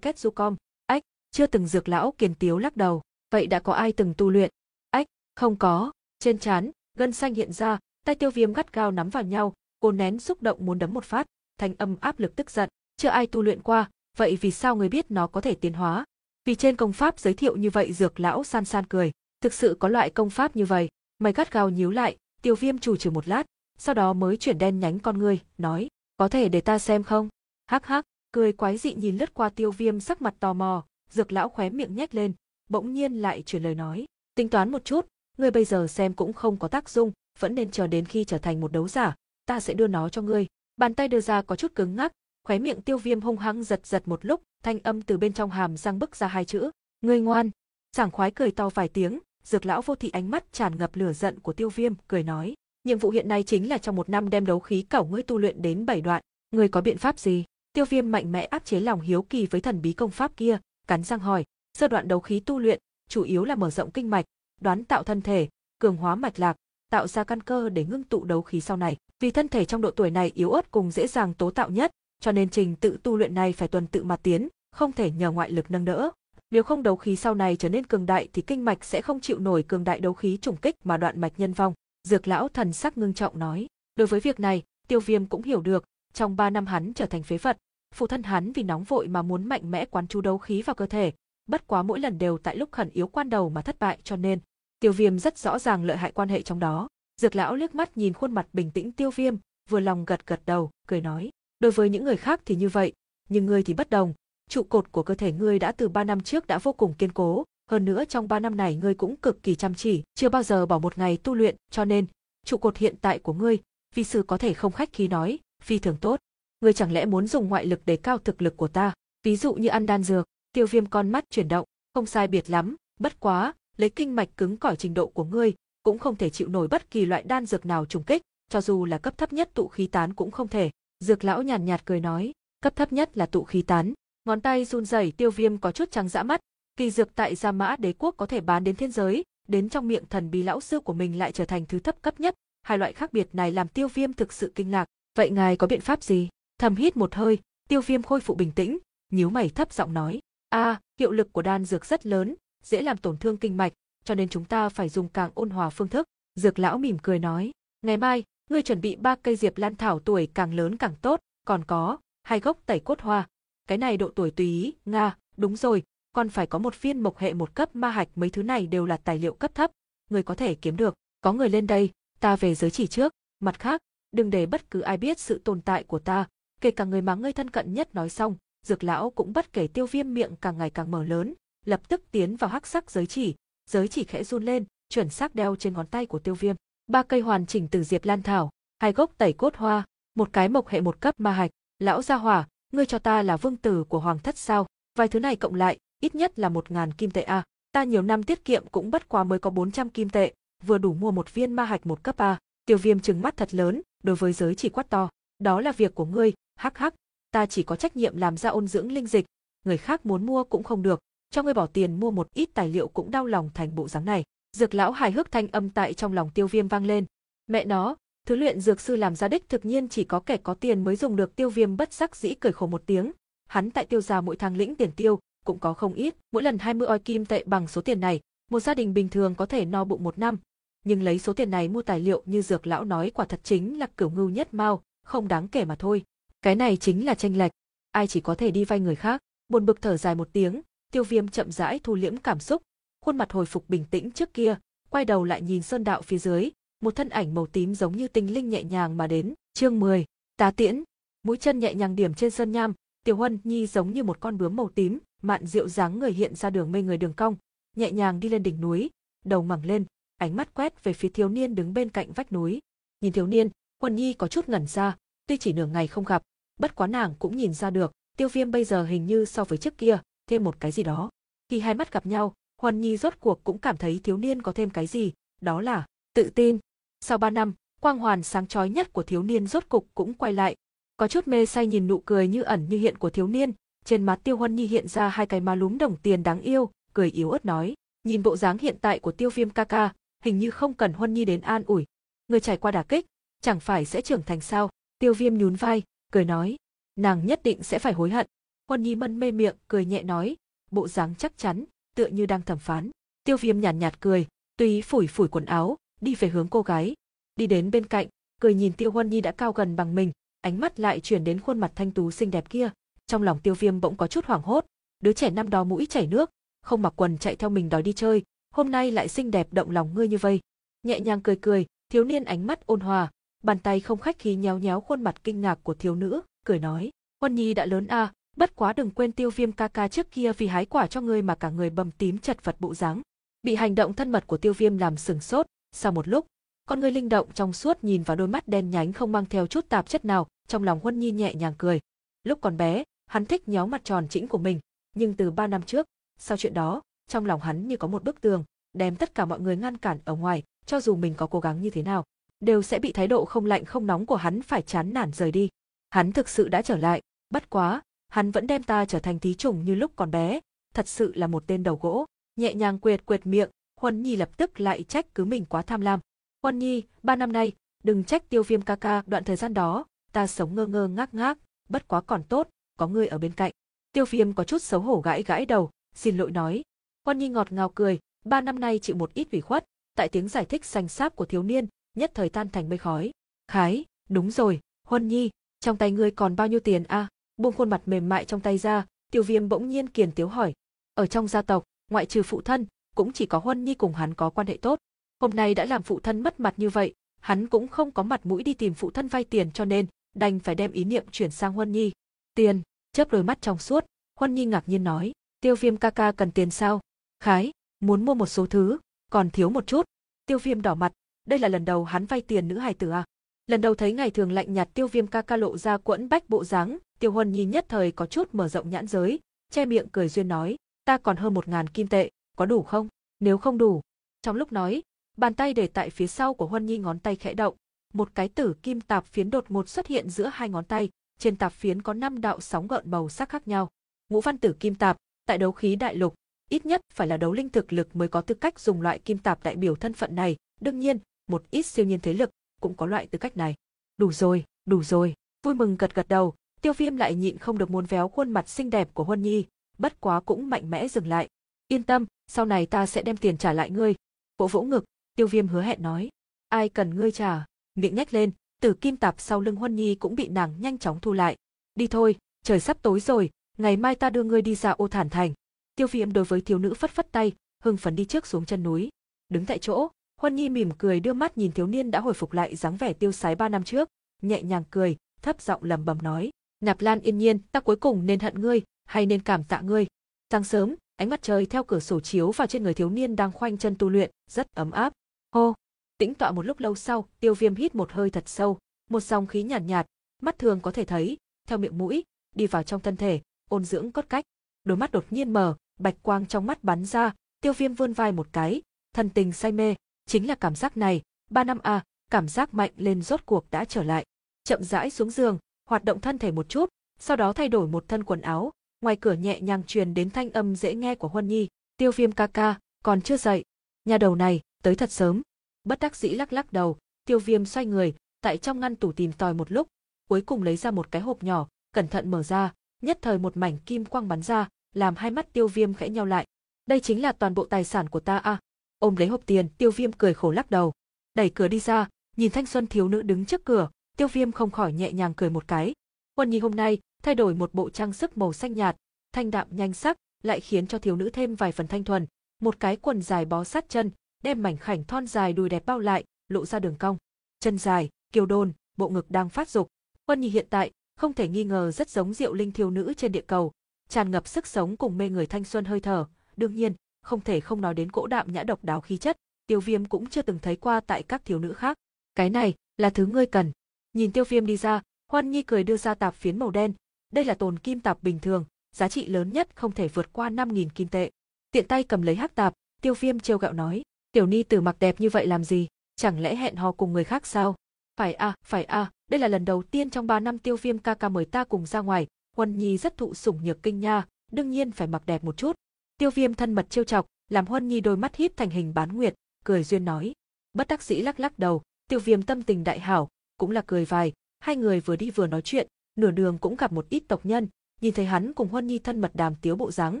com ách chưa từng dược lão kiền tiếu lắc đầu vậy đã có ai từng tu luyện? Ách không có. Trên chán gân xanh hiện ra tay tiêu viêm gắt gao nắm vào nhau cô nén xúc động muốn đấm một phát thanh âm áp lực tức giận chưa ai tu luyện qua vậy vì sao người biết nó có thể tiến hóa Vì trên công pháp giới thiệu như vậy dược lão san san cười, thực sự có loại công pháp như vậy, mày gắt gao nhíu lại, tiêu viêm chủ trừ một lát, sau đó mới chuyển đen nhánh con ngươi, nói, có thể để ta xem không? Hắc hắc, cười quái dị nhìn lướt qua tiêu viêm sắc mặt tò mò, dược lão khóe miệng nhếch lên, bỗng nhiên lại chuyển lời nói, tính toán một chút, ngươi bây giờ xem cũng không có tác dụng, vẫn nên chờ đến khi trở thành một đấu giả, ta sẽ đưa nó cho ngươi. Bàn tay đưa ra có chút cứng ngắc, khóe miệng tiêu viêm hung hăng giật giật một lúc, thanh âm từ bên trong hàm răng bức ra hai chữ, ngươi ngoan. Sảng khoái cười to vài tiếng, dược lão vô thị ánh mắt tràn ngập lửa giận của tiêu viêm, cười nói, nhiệm vụ hiện nay chính là trong một năm đem đấu khí cẩu ngươi tu luyện đến bảy đoạn, ngươi có biện pháp gì? Tiêu viêm mạnh mẽ áp chế lòng hiếu kỳ với thần bí công pháp kia, cắn răng hỏi, sơ đoạn đấu khí tu luyện, chủ yếu là mở rộng kinh mạch, đoán tạo thân thể, cường hóa mạch lạc, tạo ra căn cơ để ngưng tụ đấu khí sau này. Vì thân thể trong độ tuổi này yếu ớt cùng dễ dàng tố tạo nhất, cho nên trình tự tu luyện này phải tuần tự mà tiến, không thể nhờ ngoại lực nâng đỡ. Nếu không đấu khí sau này trở nên cường đại thì kinh mạch sẽ không chịu nổi cường đại đấu khí trùng kích mà đoạn mạch nhân vong. Dược lão thần sắc ngưng trọng nói, đối với việc này, Tiêu Viêm cũng hiểu được, trong 3 năm hắn trở thành phế vật, phụ thân hắn vì nóng vội mà muốn mạnh mẽ quán chú đấu khí vào cơ thể, bất quá mỗi lần đều tại lúc khẩn yếu quan đầu mà thất bại cho nên, Tiêu Viêm rất rõ ràng lợi hại quan hệ trong đó. Dược lão liếc mắt nhìn khuôn mặt bình tĩnh Tiêu Viêm, vừa lòng gật gật đầu, cười nói, đối với những người khác thì như vậy, nhưng ngươi thì bất đồng, trụ cột của cơ thể ngươi đã từ 3 năm trước đã vô cùng kiên cố, hơn nữa trong 3 năm này ngươi cũng cực kỳ chăm chỉ, chưa bao giờ bỏ một ngày tu luyện, cho nên, trụ cột hiện tại của ngươi, vi sư có thể không khách khí nói, phi thường tốt. Ngươi chẳng lẽ muốn dùng ngoại lực để cao thực lực của ta, ví dụ như ăn đan dược, tiêu viêm con mắt chuyển động, không sai biệt lắm, bất quá, lấy kinh mạch cứng cỏi trình độ của ngươi, cũng không thể chịu nổi bất kỳ loại đan dược nào trùng kích, cho dù là cấp thấp nhất tụ khí tán cũng không thể. Dược lão nhàn nhạt, nhạt cười nói, cấp thấp nhất là tụ khí tán. Ngón tay run rẩy, Tiêu Viêm có chút trắng dã mắt, kỳ dược tại Gia Mã Đế quốc có thể bán đến thiên giới, đến trong miệng thần bí lão sư của mình lại trở thành thứ thấp cấp nhất, hai loại khác biệt này làm Tiêu Viêm thực sự kinh ngạc. Vậy ngài có biện pháp gì? Thầm hít một hơi, Tiêu Viêm khôi phục bình tĩnh, nhíu mày thấp giọng nói, "A, hiệu lực của đan dược rất lớn, dễ làm tổn thương kinh mạch, cho nên chúng ta phải dùng càng ôn hòa phương thức." Dược lão mỉm cười nói, "Ngày mai, ngươi chuẩn bị ba cây diệp lan thảo tuổi càng lớn càng tốt, còn có hai gốc tẩy cốt hoa. Cái này độ tuổi tùy ý, nga, đúng rồi, còn phải có một viên mộc hệ một cấp ma hạch mấy thứ này đều là tài liệu cấp thấp, người có thể kiếm được. Có người lên đây, ta về giới chỉ trước, mặt khác, đừng để bất cứ ai biết sự tồn tại của ta, kể cả người mà ngươi thân cận nhất nói xong, dược lão cũng bất kể tiêu viêm miệng càng ngày càng mở lớn, lập tức tiến vào hắc sắc giới chỉ, giới chỉ khẽ run lên, chuẩn xác đeo trên ngón tay của tiêu viêm. Ba cây hoàn chỉnh từ diệp lan thảo, hai gốc tẩy cốt hoa, một cái mộc hệ một cấp ma hạch, lão gia hỏa, ngươi cho ta là vương tử của hoàng thất sao? Vài thứ này cộng lại, ít nhất là một ngàn kim tệ a. Ta nhiều năm tiết kiệm cũng bất quá mới có 400 kim tệ, vừa đủ mua một viên ma hạch một cấp a. Tiêu Viêm trừng mắt thật lớn, đối với giới chỉ quát to, đó là việc của ngươi, hắc hắc, ta chỉ có trách nhiệm làm ra ôn dưỡng linh dịch, người khác muốn mua cũng không được, cho ngươi bỏ tiền mua một ít tài liệu cũng đau lòng thành bộ dáng này. Dược lão hài hước thanh âm tại trong lòng Tiêu Viêm vang lên. Mẹ nó, thứ luyện dược sư làm ra đích thực nhiên chỉ có kẻ có tiền mới dùng được Tiêu Viêm bất sắc dĩ cười khổ một tiếng, hắn tại Tiêu gia mỗi tháng lĩnh tiền tiêu cũng có không ít, mỗi lần 20 oi kim tệ bằng số tiền này, một gia đình bình thường có thể no bụng một năm, nhưng lấy số tiền này mua tài liệu như dược lão nói quả thật chính là cửu ngưu nhất mao, không đáng kể mà thôi. Cái này chính là tranh lệch, ai chỉ có thể đi vay người khác. Buồn bực thở dài một tiếng, Tiêu Viêm chậm rãi thu liễm cảm xúc, khuôn mặt hồi phục bình tĩnh trước kia, quay đầu lại nhìn sơn đạo phía dưới, một thân ảnh màu tím giống như tinh linh nhẹ nhàng mà đến. Chương 10, Tá Tiễn, mũi chân nhẹ nhàng điểm trên sơn nham, Tiểu Huân Nhi giống như một con bướm màu tím, mạn diệu dáng người hiện ra đường mây người đường cong, nhẹ nhàng đi lên đỉnh núi, đầu ngẩng lên, ánh mắt quét về phía thiếu niên đứng bên cạnh vách núi. Nhìn thiếu niên, Huân Nhi có chút ngẩn ra, tuy chỉ nửa ngày không gặp, bất quá nàng cũng nhìn ra được, Tiêu Viêm bây giờ hình như so với trước kia, thêm một cái gì đó. Khi hai mắt gặp nhau, Huân Nhi rốt cuộc cũng cảm thấy thiếu niên có thêm cái gì, đó là tự tin. Sau ba năm, quang hoàn sáng chói nhất của thiếu niên rốt cục cũng quay lại. Có chút mê say nhìn nụ cười như ẩn như hiện của thiếu niên, trên mặt Tiêu Huân Nhi hiện ra hai cái má lúm đồng tiền đáng yêu, cười yếu ớt nói, nhìn bộ dáng hiện tại của Tiêu Viêm ca ca, hình như không cần Huân Nhi đến an ủi. Người trải qua đả kích, chẳng phải sẽ trưởng thành sao? Tiêu Viêm nhún vai, cười nói, nàng nhất định sẽ phải hối hận. Huân Nhi mân mê miệng, cười nhẹ nói, bộ dáng chắc chắn, tựa như đang thẩm phán. Tiêu Viêm nhàn nhạt, nhạt cười, tùy phủi phủi quần áo, đi về hướng cô gái. Đi đến bên cạnh, cười nhìn Tiêu Huân Nhi đã cao gần bằng mình, ánh mắt lại chuyển đến khuôn mặt thanh tú xinh đẹp kia. Trong lòng Tiêu Viêm bỗng có chút hoảng hốt, đứa trẻ năm đó mũi chảy nước, không mặc quần chạy theo mình đòi đi chơi, hôm nay lại xinh đẹp động lòng ngươi như vậy. Nhẹ nhàng cười cười, thiếu niên ánh mắt ôn hòa, bàn tay không khách khí nhéo nhéo khuôn mặt kinh ngạc của thiếu nữ, cười nói, Huân Nhi đã lớn a, bất quá đừng quên tiêu viêm ca ca trước kia vì hái quả cho ngươi mà cả người bầm tím chật vật bộ dáng. Bị hành động thân mật của tiêu viêm làm sừng sốt, sau một lúc, con người linh động trong suốt nhìn vào đôi mắt đen nhánh không mang theo chút tạp chất nào, trong lòng Huân Nhi nhẹ nhàng cười. Lúc còn bé, hắn thích nhéo mặt tròn chỉnh của mình, nhưng từ ba năm trước, sau chuyện đó, trong lòng hắn như có một bức tường, đem tất cả mọi người ngăn cản ở ngoài, cho dù mình có cố gắng như thế nào, đều sẽ bị thái độ không lạnh không nóng của hắn phải chán nản rời đi. Hắn thực sự đã trở lại, bất quá, hắn vẫn đem ta trở thành tí trùng như lúc còn bé, thật sự là một tên đầu gỗ, nhẹ nhàng quệt quệt miệng, Huân Nhi lập tức lại trách cứ mình quá tham lam. Huân Nhi, ba năm nay, đừng trách tiêu viêm ca ca đoạn thời gian đó, ta sống ngơ ngơ ngác ngác, bất quá còn tốt, có ngươi ở bên cạnh. Tiêu viêm có chút xấu hổ gãi gãi đầu, xin lỗi nói. Huân Nhi ngọt ngào cười, ba năm nay chịu một ít ủy khuất, tại tiếng giải thích xanh sáp của thiếu niên, nhất thời tan thành mây khói. Khái, đúng rồi, Huân Nhi, trong tay ngươi còn bao nhiêu tiền a? Buông khuôn mặt mềm mại trong tay ra, Tiêu Viêm bỗng nhiên kiền tiếu hỏi. Ở trong gia tộc, ngoại trừ phụ thân, cũng chỉ có Huân Nhi cùng hắn có quan hệ tốt. Hôm nay đã làm phụ thân mất mặt như vậy, hắn cũng không có mặt mũi đi tìm phụ thân vay tiền cho nên, đành phải đem ý niệm chuyển sang Huân Nhi. Tiền, chớp đôi mắt trong suốt, Huân Nhi ngạc nhiên nói, Tiêu Viêm ca ca cần tiền sao? Khái, muốn mua một số thứ, còn thiếu một chút. Tiêu Viêm đỏ mặt, đây là lần đầu hắn vay tiền nữ hài tử à? Lần đầu thấy ngày thường lạnh nhạt Tiêu Viêm ca ca lộ ra quẫn bách bộ dáng, Tiêu Huân Nhi nhất thời có chút mở rộng nhãn giới, che miệng cười duyên nói, ta còn hơn một ngàn kim tệ, có đủ không? Nếu không đủ. Trong lúc nói, bàn tay để tại phía sau của Huân Nhi ngón tay khẽ động, một cái tử kim tạp phiến đột ngột xuất hiện giữa hai ngón tay, trên tạp phiến có năm đạo sóng gợn màu sắc khác nhau. Ngũ văn tử kim tạp, tại đấu khí đại lục, ít nhất phải là đấu linh thực lực mới có tư cách dùng loại kim tạp đại biểu thân phận này, đương nhiên, một ít siêu nhiên thế lực cũng có loại tư cách này. Đủ rồi, đủ rồi, vui mừng gật gật đầu, Tiêu Viêm lại nhịn không được muốn véo khuôn mặt xinh đẹp của Huân Nhi, bất quá cũng mạnh mẽ dừng lại. Yên tâm, sau này ta sẽ đem tiền trả lại ngươi. Vỗ vỗ ngực, Tiêu Viêm hứa hẹn nói. Ai cần ngươi trả? Miệng nhếch lên, Tử kim tạp sau lưng Huân Nhi cũng bị nàng nhanh chóng thu lại. Đi thôi, trời sắp tối rồi, ngày mai ta đưa ngươi đi ra ô thản thành. Tiêu Viêm đối với thiếu nữ phất phất tay, hưng phấn đi trước xuống chân núi. Đứng tại chỗ, Huân Nhi mỉm cười đưa mắt nhìn thiếu niên đã hồi phục lại dáng vẻ tiêu sái ba năm trước, nhẹ nhàng cười, thấp giọng lẩm bẩm nói: Nạp Lan yên nhiên, ta cuối cùng nên hận ngươi, hay nên cảm tạ ngươi. Sáng sớm, ánh mặt trời theo cửa sổ chiếu vào trên người thiếu niên đang khoanh chân tu luyện, rất ấm áp. Hô, tĩnh tọa một lúc lâu sau, Tiêu Viêm hít một hơi thật sâu, một dòng khí nhàn nhạt, nhạt, mắt thường có thể thấy, theo miệng mũi, đi vào trong thân thể, ôn dưỡng cốt cách. Đôi mắt đột nhiên mở, bạch quang trong mắt bắn ra, Tiêu Viêm vươn vai một cái, thần tình say mê, chính là cảm giác này, ba năm a, à, cảm giác mạnh lên rốt cuộc đã trở lại. Chậm rãi xuống giường, hoạt động thân thể một chút, sau đó thay đổi một thân quần áo, ngoài cửa nhẹ nhàng truyền đến thanh âm dễ nghe của Huân Nhi, "Tiêu Viêm ca ca, còn chưa dậy." Nhà đầu này, tới thật sớm. Bất đắc dĩ lắc lắc đầu, Tiêu Viêm xoay người, tại trong ngăn tủ tìm tòi một lúc, cuối cùng lấy ra một cái hộp nhỏ, cẩn thận mở ra, nhất thời một mảnh kim quang bắn ra, làm hai mắt Tiêu Viêm khẽ nheo lại. Đây chính là toàn bộ tài sản của ta à? Ôm lấy hộp tiền, Tiêu Viêm cười khổ lắc đầu, đẩy cửa đi ra, nhìn thanh xuân thiếu nữ đứng trước cửa, Tiêu Viêm không khỏi nhẹ nhàng cười một cái. Quân Nhi hôm nay thay đổi một bộ trang sức màu xanh nhạt, thanh đạm nhanh sắc, lại khiến cho thiếu nữ thêm vài phần thanh thuần. Một cái quần dài bó sát chân, đem mảnh khảnh thon dài đùi đẹp bao lại, lộ ra đường cong. Chân dài, kiều đôn, bộ ngực đang phát dục. Quân Nhi hiện tại không thể nghi ngờ rất giống Diệu Linh thiếu nữ trên địa cầu, tràn ngập sức sống cùng mê người thanh xuân hơi thở. Đương nhiên, không thể không nói đến cỗ đạm nhã độc đáo khí chất, Tiêu Viêm cũng chưa từng thấy qua tại các thiếu nữ khác. Cái này là thứ ngươi cần. Nhìn Tiêu Viêm đi ra, Hoan Nhi cười đưa ra tạp phiến màu đen, đây là tồn kim tạp bình thường, giá trị lớn nhất không thể vượt qua 5000 kim tệ. Tiện tay cầm lấy hắc tạp, Tiêu Viêm trêu gạo nói, "Tiểu Ni tử mặc đẹp như vậy làm gì, chẳng lẽ hẹn hò cùng người khác sao?" "Phải a, phải a, đây là lần đầu tiên trong 3 năm Tiêu Viêm ca ca mời ta cùng ra ngoài." Huân Nhi rất thụ sủng nhược kinh nha, đương nhiên phải mặc đẹp một chút. Tiêu Viêm thân mật trêu chọc, làm Huân Nhi đôi mắt híp thành hình bán nguyệt, cười duyên nói. Bất đắc dĩ lắc lắc đầu, Tiêu Viêm tâm tình đại hảo, cũng là cười vài, hai người vừa đi vừa nói chuyện, nửa đường cũng gặp một ít tộc nhân, nhìn thấy hắn cùng Huân Nhi thân mật đàm tiếu bộ dáng,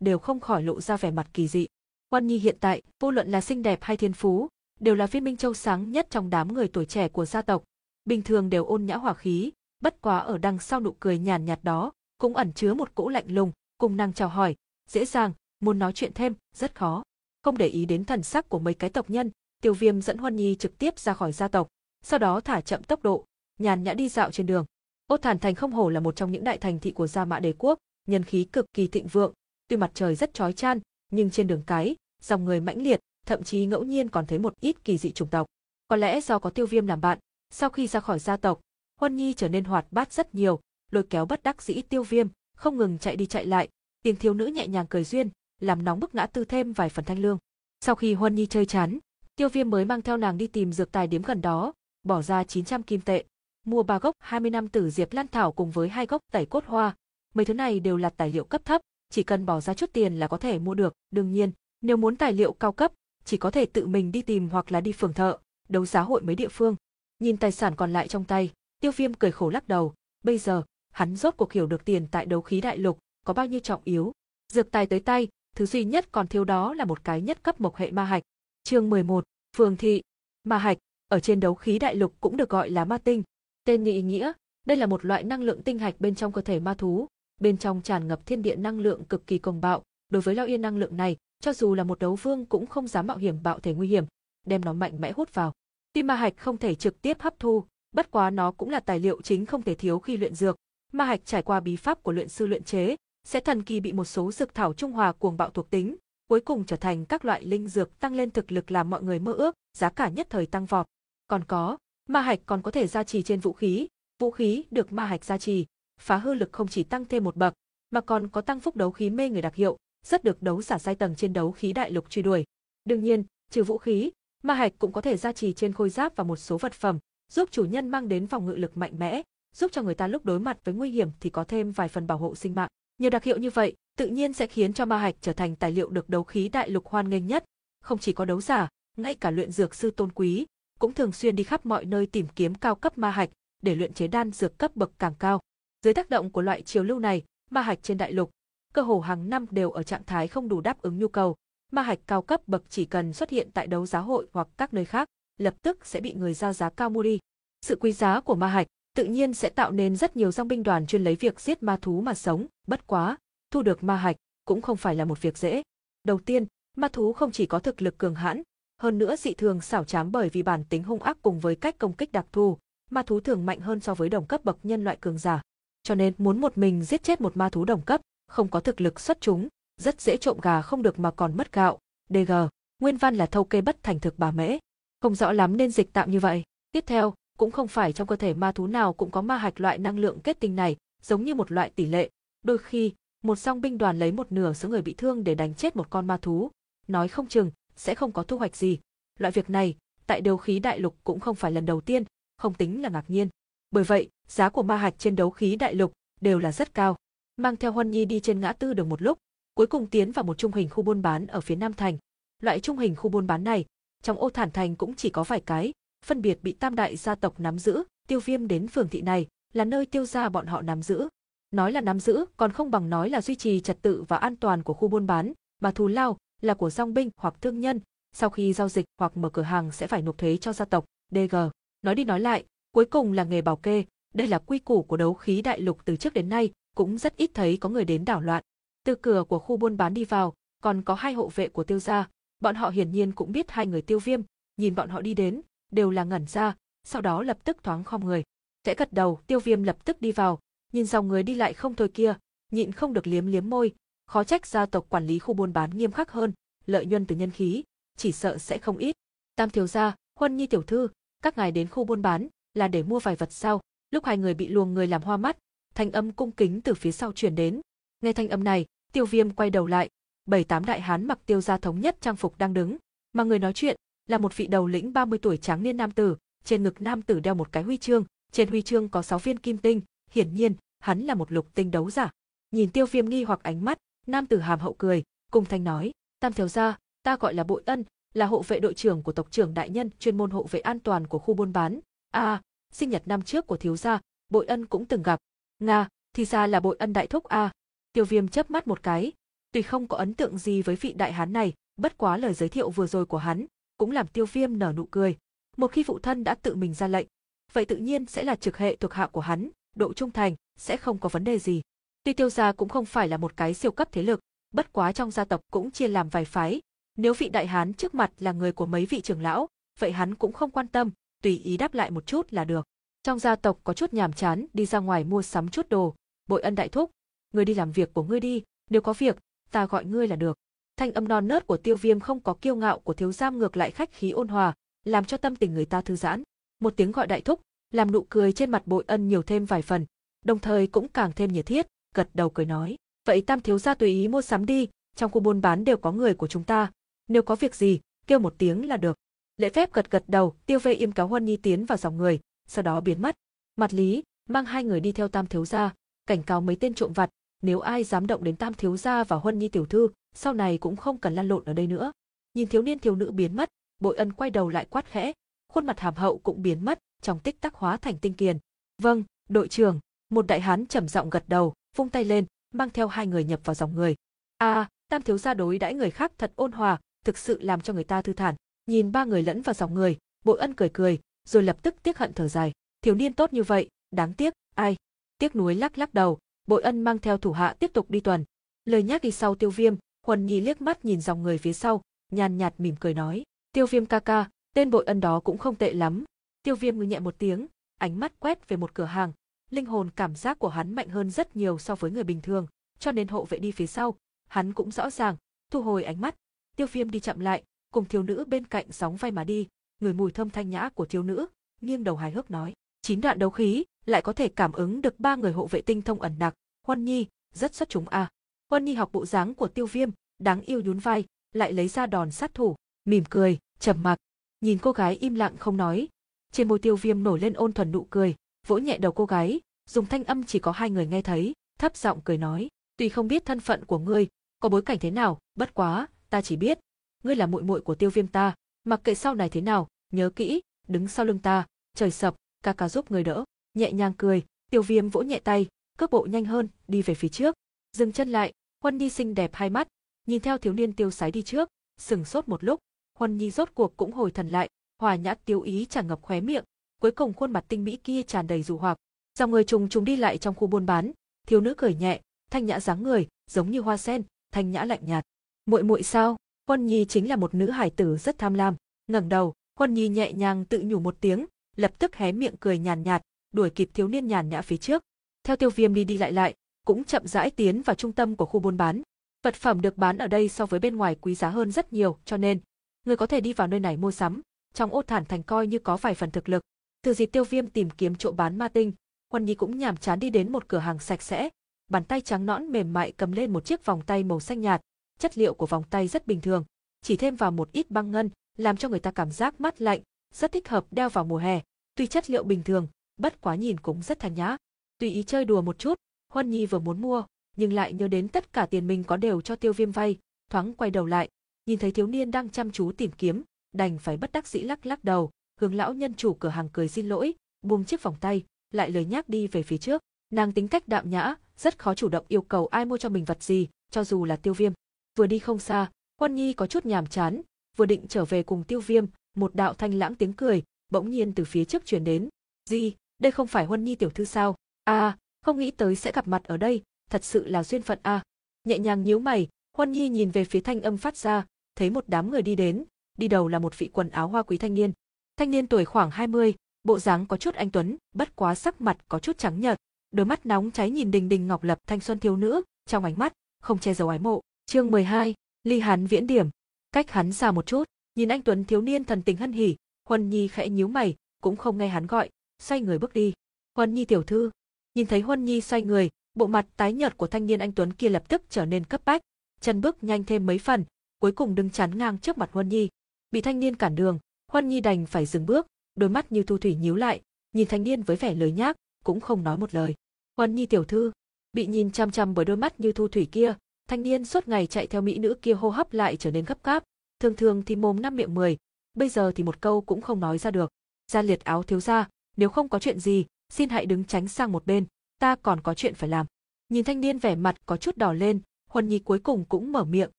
đều không khỏi lộ ra vẻ mặt kỳ dị. Huân Nhi hiện tại, vô luận là xinh đẹp hay thiên phú, đều là viên minh châu sáng nhất trong đám người tuổi trẻ của gia tộc, bình thường đều ôn nhã hòa khí, bất quá ở đằng sau nụ cười nhàn nhạt đó, cũng ẩn chứa một cỗ lạnh lùng, cùng nàng chào hỏi, dễ dàng, muốn nói chuyện thêm, rất khó. Không để ý đến thần sắc của mấy cái tộc nhân, Tiêu Viêm dẫn Huân Nhi trực tiếp ra khỏi gia tộc, sau đó thả chậm tốc độ, nhàn nhã đi dạo trên đường. Ốt Thản Thành không hổ là một trong những đại thành thị của Gia Mã Đế quốc, nhân khí cực kỳ thịnh vượng, tuy mặt trời rất chói chang, nhưng trên đường cái, dòng người mãnh liệt, thậm chí ngẫu nhiên còn thấy một ít kỳ dị chủng tộc. Có lẽ do có Tiêu Viêm làm bạn, sau khi ra khỏi gia tộc, Huân Nhi trở nên hoạt bát rất nhiều, lôi kéo bất đắc dĩ Tiêu Viêm, không ngừng chạy đi chạy lại, tiếng thiếu nữ nhẹ nhàng cười duyên, làm nóng bức ngã tư thêm vài phần thanh lương. Sau khi Huân Nhi chơi chán, Tiêu Viêm mới mang theo nàng đi tìm dược tài điếm gần đó, bỏ ra 900 kim tệ, mua ba gốc 20 năm tử diệp lan thảo cùng với hai gốc tẩy cốt hoa. Mấy thứ này đều là tài liệu cấp thấp, chỉ cần bỏ ra chút tiền là có thể mua được, đương nhiên, nếu muốn tài liệu cao cấp, chỉ có thể tự mình đi tìm hoặc là đi phường thợ, đấu giá hội mấy địa phương. Nhìn tài sản còn lại trong tay, Tiêu Viêm cười khổ lắc đầu, bây giờ, hắn rốt cuộc hiểu được tiền tại đấu khí đại lục có bao nhiêu trọng yếu. Dược tài tới tay, thứ duy nhất còn thiếu đó là một cái nhất cấp mộc hệ ma hạch. Chương 11, Phường thị. Ma hạch, ở trên đấu khí đại lục cũng được gọi là ma tinh. Tên như ý nghĩa, đây là một loại năng lượng tinh hạch bên trong cơ thể ma thú, bên trong tràn ngập thiên địa năng lượng cực kỳ công bạo, đối với Lao Yên năng lượng này, cho dù là một đấu vương cũng không dám mạo hiểm bạo thể nguy hiểm, đem nó mạnh mẽ hút vào. Tuy ma hạch không thể trực tiếp hấp thu, bất quá nó cũng là tài liệu chính không thể thiếu khi luyện dược. Ma hạch trải qua bí pháp của luyện sư luyện chế, sẽ thần kỳ bị một số dược thảo trung hòa cuồng bạo thuộc tính, cuối cùng trở thành các loại linh dược tăng lên thực lực làm mọi người mơ ước, giá cả nhất thời tăng vọt. Còn có, ma hạch còn có thể gia trì trên vũ khí, vũ khí được ma hạch gia trì, phá hư lực không chỉ tăng thêm một bậc, mà còn có tăng phúc đấu khí mê người đặc hiệu, rất được đấu giả giai tầng trên đấu khí đại lục truy đuổi. Đương nhiên, trừ vũ khí, ma hạch cũng có thể gia trì trên khôi giáp và một số vật phẩm, giúp chủ nhân mang đến phòng ngự lực mạnh mẽ, giúp cho người ta lúc đối mặt với nguy hiểm thì có thêm vài phần bảo hộ sinh mạng. Nhiều đặc hiệu như vậy, tự nhiên sẽ khiến cho ma hạch trở thành tài liệu được đấu khí đại lục hoan nghênh nhất. Không chỉ có đấu giả, ngay cả luyện dược sư tôn quý cũng thường xuyên đi khắp mọi nơi tìm kiếm cao cấp ma hạch để luyện chế đan dược cấp bậc càng cao. Dưới tác động của loại chiều lưu này, ma hạch trên đại lục cơ hồ hàng năm đều ở trạng thái không đủ đáp ứng nhu cầu. Ma hạch cao cấp bậc chỉ cần xuất hiện tại đấu giá hội hoặc các nơi khác, lập tức sẽ bị người giao giá cao mua đi. Sự quý giá của ma hạch tự nhiên sẽ tạo nên rất nhiều dòng binh đoàn chuyên lấy việc giết ma thú mà sống, bất quá, thu được ma hạch cũng không phải là một việc dễ. Đầu tiên, ma thú không chỉ có thực lực cường hãn, hơn nữa dị thường xảo trám bởi vì bản tính hung ác cùng với cách công kích đặc thù, ma thú thường mạnh hơn so với đồng cấp bậc nhân loại cường giả. Cho nên muốn một mình giết chết một ma thú đồng cấp, không có thực lực xuất chúng, rất dễ trộm gà không được mà còn mất gạo. DG, nguyên văn là thâu kê bất thành thực bà mễ. Không rõ lắm nên dịch tạm như vậy. Tiếp theo, cũng không phải trong cơ thể ma thú nào cũng có ma hạch loại năng lượng kết tinh này, giống như một loại tỷ lệ. Đôi khi, một song binh đoàn lấy một nửa số người bị thương để đánh chết một con ma thú, nói không chừng sẽ không có thu hoạch gì. Loại việc này, tại đấu khí đại lục cũng không phải lần đầu tiên, không tính là ngạc nhiên. Bởi vậy, giá của ma hạch trên đấu khí đại lục đều là rất cao. Mang theo Huân Nhi đi trên ngã tư đường một lúc, cuối cùng tiến vào một trung hình khu buôn bán ở phía Nam Thành. Loại trung hình khu buôn bán này, trong ô thản thành cũng chỉ có vài cái, phân biệt bị tam đại gia tộc nắm giữ, tiêu viêm đến phường thị này, là nơi tiêu gia bọn họ nắm giữ. Nói là nắm giữ, còn không bằng nói là duy trì trật tự và an toàn của khu buôn bán, mà thù lao là của song binh hoặc thương nhân, sau khi giao dịch hoặc mở cửa hàng sẽ phải nộp thuế cho gia tộc, DG. Nói đi nói lại, cuối cùng là nghề bảo kê, đây là quy củ của đấu khí đại lục từ trước đến nay, cũng rất ít thấy có người đến đảo loạn. Từ cửa của khu buôn bán đi vào, còn có hai hộ vệ của tiêu gia, bọn họ hiển nhiên cũng biết hai người tiêu viêm, nhìn bọn họ đi đến, đều là ngẩn ra, sau đó lập tức thoáng khom người. Khẽ gật đầu, tiêu viêm lập tức đi vào, nhìn dòng người đi lại không thôi kia, nhịn không được liếm liếm môi, khó trách gia tộc quản lý khu buôn bán nghiêm khắc hơn, lợi nhuận từ nhân khí, chỉ sợ sẽ không ít. Tam thiếu gia, Huân Nhi tiểu thư, các ngài đến khu buôn bán là để mua vài vật sao? Lúc hai người bị luồng người làm hoa mắt, thanh âm cung kính từ phía sau truyền đến. Nghe thanh âm này, Tiêu Viêm quay đầu lại, bảy tám đại hán mặc tiêu gia thống nhất trang phục đang đứng, mà người nói chuyện là một vị đầu lĩnh 30 tuổi tráng niên nam tử, trên ngực nam tử đeo một cái huy chương, trên huy chương có 6 viên kim tinh, hiển nhiên, hắn là một lục tinh đấu giả. Nhìn Tiêu Viêm nghi hoặc ánh mắt, nam tử hàm hậu cười, cùng thanh nói, "Tam thiếu gia, ta gọi là Bội Ân, là hộ vệ đội trưởng của tộc trưởng đại nhân, chuyên môn hộ vệ an toàn của khu buôn bán. À, sinh nhật năm trước của thiếu gia, Bội Ân cũng từng gặp. Nga, thì ra là Bội Ân đại thúc a." À. Tiêu Viêm chớp mắt một cái, tuy không có ấn tượng gì với vị đại hán này, bất quá lời giới thiệu vừa rồi của hắn, cũng làm tiêu viêm nở nụ cười. Một khi phụ thân đã tự mình ra lệnh, vậy tự nhiên sẽ là trực hệ thuộc hạ của hắn, độ trung thành, sẽ không có vấn đề gì. Tuy tiêu gia cũng không phải là một cái siêu cấp thế lực, Bất quá trong gia tộc cũng chia làm vài phái, nếu vị đại hán trước mặt là người của mấy vị trưởng lão, vậy hắn cũng không quan tâm, tùy ý đáp lại một chút là được. Trong gia tộc có chút nhàm chán, đi ra ngoài mua sắm chút đồ, bội ân đại thúc, người đi làm việc của ngươi đi, nếu có việc, ta gọi ngươi là được. Thanh âm non nớt của tiêu viêm không có kiêu ngạo của thiếu giam ngược lại khách khí ôn hòa, làm cho tâm tình người ta thư giãn. Một tiếng gọi đại thúc, làm nụ cười trên mặt bội ân nhiều thêm vài phần, đồng thời cũng càng thêm nhiệt thiết, gật đầu cười nói. Vậy tam thiếu gia tùy ý mua sắm đi, trong khu buôn bán đều có người của chúng ta, nếu có việc gì, kêu một tiếng là được. Lễ phép gật gật đầu, tiêu vê im cáo huân nhi tiến vào dòng người, sau đó biến mất. Mặt lý, mang hai người đi theo tam thiếu gia, cảnh cáo mấy tên trộm vặt, nếu ai dám động đến tam thiếu gia và huân nhi tiểu thư, sau này cũng không cần lăn lộn ở đây nữa. Nhìn thiếu niên thiếu nữ biến mất, bội ân quay đầu lại quát khẽ, khuôn mặt hàm hậu cũng biến mất, trong tích tắc hóa thành tinh kiền. Vâng, đội trưởng, một đại hán trầm giọng gật đầu, vung tay lên, mang theo hai người nhập vào dòng người. A, à, tam thiếu gia đối đãi người khác thật ôn hòa, thực sự làm cho người ta thư thản. Nhìn ba người lẫn vào dòng người, Bội Ân cười cười, rồi lập tức tiếc hận thở dài. Thiếu niên tốt như vậy, đáng tiếc, ai? Tiếc núi lắc lắc đầu, Bội Ân mang theo thủ hạ tiếp tục đi tuần. Lời nhắc đi sau Tiêu Viêm, Huân Nhi liếc mắt nhìn dòng người phía sau, nhàn nhạt mỉm cười nói, "Tiêu Viêm ca ca, tên Bội Ân đó cũng không tệ lắm." Tiêu Viêm ngư nhẹ một tiếng, ánh mắt quét về một cửa hàng, linh hồn cảm giác của hắn mạnh hơn rất nhiều so với người bình thường, cho nên hộ vệ đi phía sau, hắn cũng rõ ràng, thu hồi ánh mắt, Tiêu Viêm đi chậm lại, cùng thiếu nữ bên cạnh sóng vai mà đi, người mùi thơm thanh nhã của thiếu nữ, nghiêng đầu hài hước nói, chín đoạn đấu khí, lại có thể cảm ứng được ba người hộ vệ tinh thông ẩn nặc, Huân Nhi, rất xuất chúng a. À. Huân Nhi học bộ dáng của Tiêu Viêm, đáng yêu nhún vai, lại lấy ra đòn sát thủ, mỉm cười, trầm mặc, nhìn cô gái im lặng không nói, trên môi Tiêu Viêm nổi lên ôn thuần nụ cười, vỗ nhẹ đầu cô gái, dùng thanh âm chỉ có hai người nghe thấy, thấp giọng cười nói, tuy không biết thân phận của ngươi, có bối cảnh thế nào, bất quá, ta chỉ biết, ngươi là muội muội của tiêu viêm ta, mặc kệ sau này thế nào, nhớ kỹ, đứng sau lưng ta, trời sập, ca ca giúp người đỡ, nhẹ nhàng cười, tiêu viêm vỗ nhẹ tay, cước bộ nhanh hơn, đi về phía trước, dừng chân lại, Huân Nhi xinh đẹp hai mắt, nhìn theo thiếu niên tiêu sái đi trước, sừng sốt một lúc, Huân Nhi rốt cuộc cũng hồi thần lại, hòa nhã tiêu ý tràn ngập khóe miệng, cuối cùng khuôn mặt tinh mỹ kia tràn đầy dù hoặc. Dòng người trùng trùng đi lại trong khu buôn bán, thiếu nữ cười nhẹ, thanh nhã dáng người, giống như hoa sen, thanh nhã lạnh nhạt. Muội muội sao? Huân Nhi chính là một nữ hải tử rất tham lam, ngẩng đầu, Huân Nhi nhẹ nhàng tự nhủ một tiếng, lập tức hé miệng cười nhàn nhạt, đuổi kịp thiếu niên nhàn nhã phía trước. Theo Tiêu Viêm đi đi lại lại, cũng chậm rãi tiến vào trung tâm của khu buôn bán. Vật phẩm được bán ở đây so với bên ngoài quý giá hơn rất nhiều, cho nên người có thể đi vào nơi này mua sắm, trong ô thản thành coi như có vài phần thực lực. Từ dịp Tiêu Viêm tìm kiếm chỗ bán ma tinh, Huân Nhi cũng nhàm chán đi đến một cửa hàng sạch sẽ, bàn tay trắng nõn mềm mại cầm lên một chiếc vòng tay màu xanh nhạt, chất liệu của vòng tay rất bình thường, chỉ thêm vào một ít băng ngân, làm cho người ta cảm giác mát lạnh, rất thích hợp đeo vào mùa hè. Tuy chất liệu bình thường, bất quá nhìn cũng rất thanh nhã. Tùy ý chơi đùa một chút, Huân Nhi vừa muốn mua, nhưng lại nhớ đến tất cả tiền mình có đều cho Tiêu Viêm vay, thoáng quay đầu lại, nhìn thấy thiếu niên đang chăm chú tìm kiếm, đành phải bất đắc dĩ lắc lắc đầu, hướng lão nhân chủ cửa hàng cười xin lỗi, buông chiếc vòng tay, lại lời nhắc đi về phía trước. Nàng tính cách đạm nhã, rất khó chủ động yêu cầu ai mua cho mình vật gì, cho dù là Tiêu Viêm vừa đi không xa, Huân Nhi có chút nhàm chán, vừa định trở về cùng Tiêu Viêm, một đạo thanh lãng tiếng cười, bỗng nhiên từ phía trước truyền đến. "Gì, đây không phải Huân Nhi tiểu thư sao? À, không nghĩ tới sẽ gặp mặt ở đây, thật sự là duyên phận a." À. Nhẹ nhàng nhíu mày, Huân Nhi nhìn về phía thanh âm phát ra, thấy một đám người đi đến, đi đầu là một vị quần áo hoa quý thanh niên. Thanh niên tuổi khoảng 20, bộ dáng có chút anh tuấn, bất quá sắc mặt có chút trắng nhợt, đôi mắt nóng cháy nhìn Đình Đình Ngọc Lập thanh xuân thiếu nữ, trong ánh mắt không che giấu ái mộ. Chương 12, ly hắn viễn điểm. Cách hắn xa một chút, nhìn anh Tuấn thiếu niên thần tình hân hỉ, Huân Nhi khẽ nhíu mày, cũng không nghe hắn gọi, xoay người bước đi. Huân Nhi tiểu thư, nhìn thấy Huân Nhi xoay người, bộ mặt tái nhợt của thanh niên anh Tuấn kia lập tức trở nên cấp bách, chân bước nhanh thêm mấy phần, cuối cùng đứng chắn ngang trước mặt Huân Nhi. Bị thanh niên cản đường, Huân Nhi đành phải dừng bước, đôi mắt như thu thủy nhíu lại, nhìn thanh niên với vẻ lười nhác, cũng không nói một lời. Huân Nhi tiểu thư, bị nhìn chăm chăm bởi đôi mắt như thu thủy kia, thanh niên suốt ngày chạy theo mỹ nữ kia hô hấp lại trở nên gấp gáp, thường thường thì mồm năm miệng mười, bây giờ thì một câu cũng không nói ra được. Gia liệt áo thiếu gia, nếu không có chuyện gì, xin hãy đứng tránh sang một bên, ta còn có chuyện phải làm. Nhìn thanh niên vẻ mặt có chút đỏ lên, Huân Nhi cuối cùng cũng mở miệng,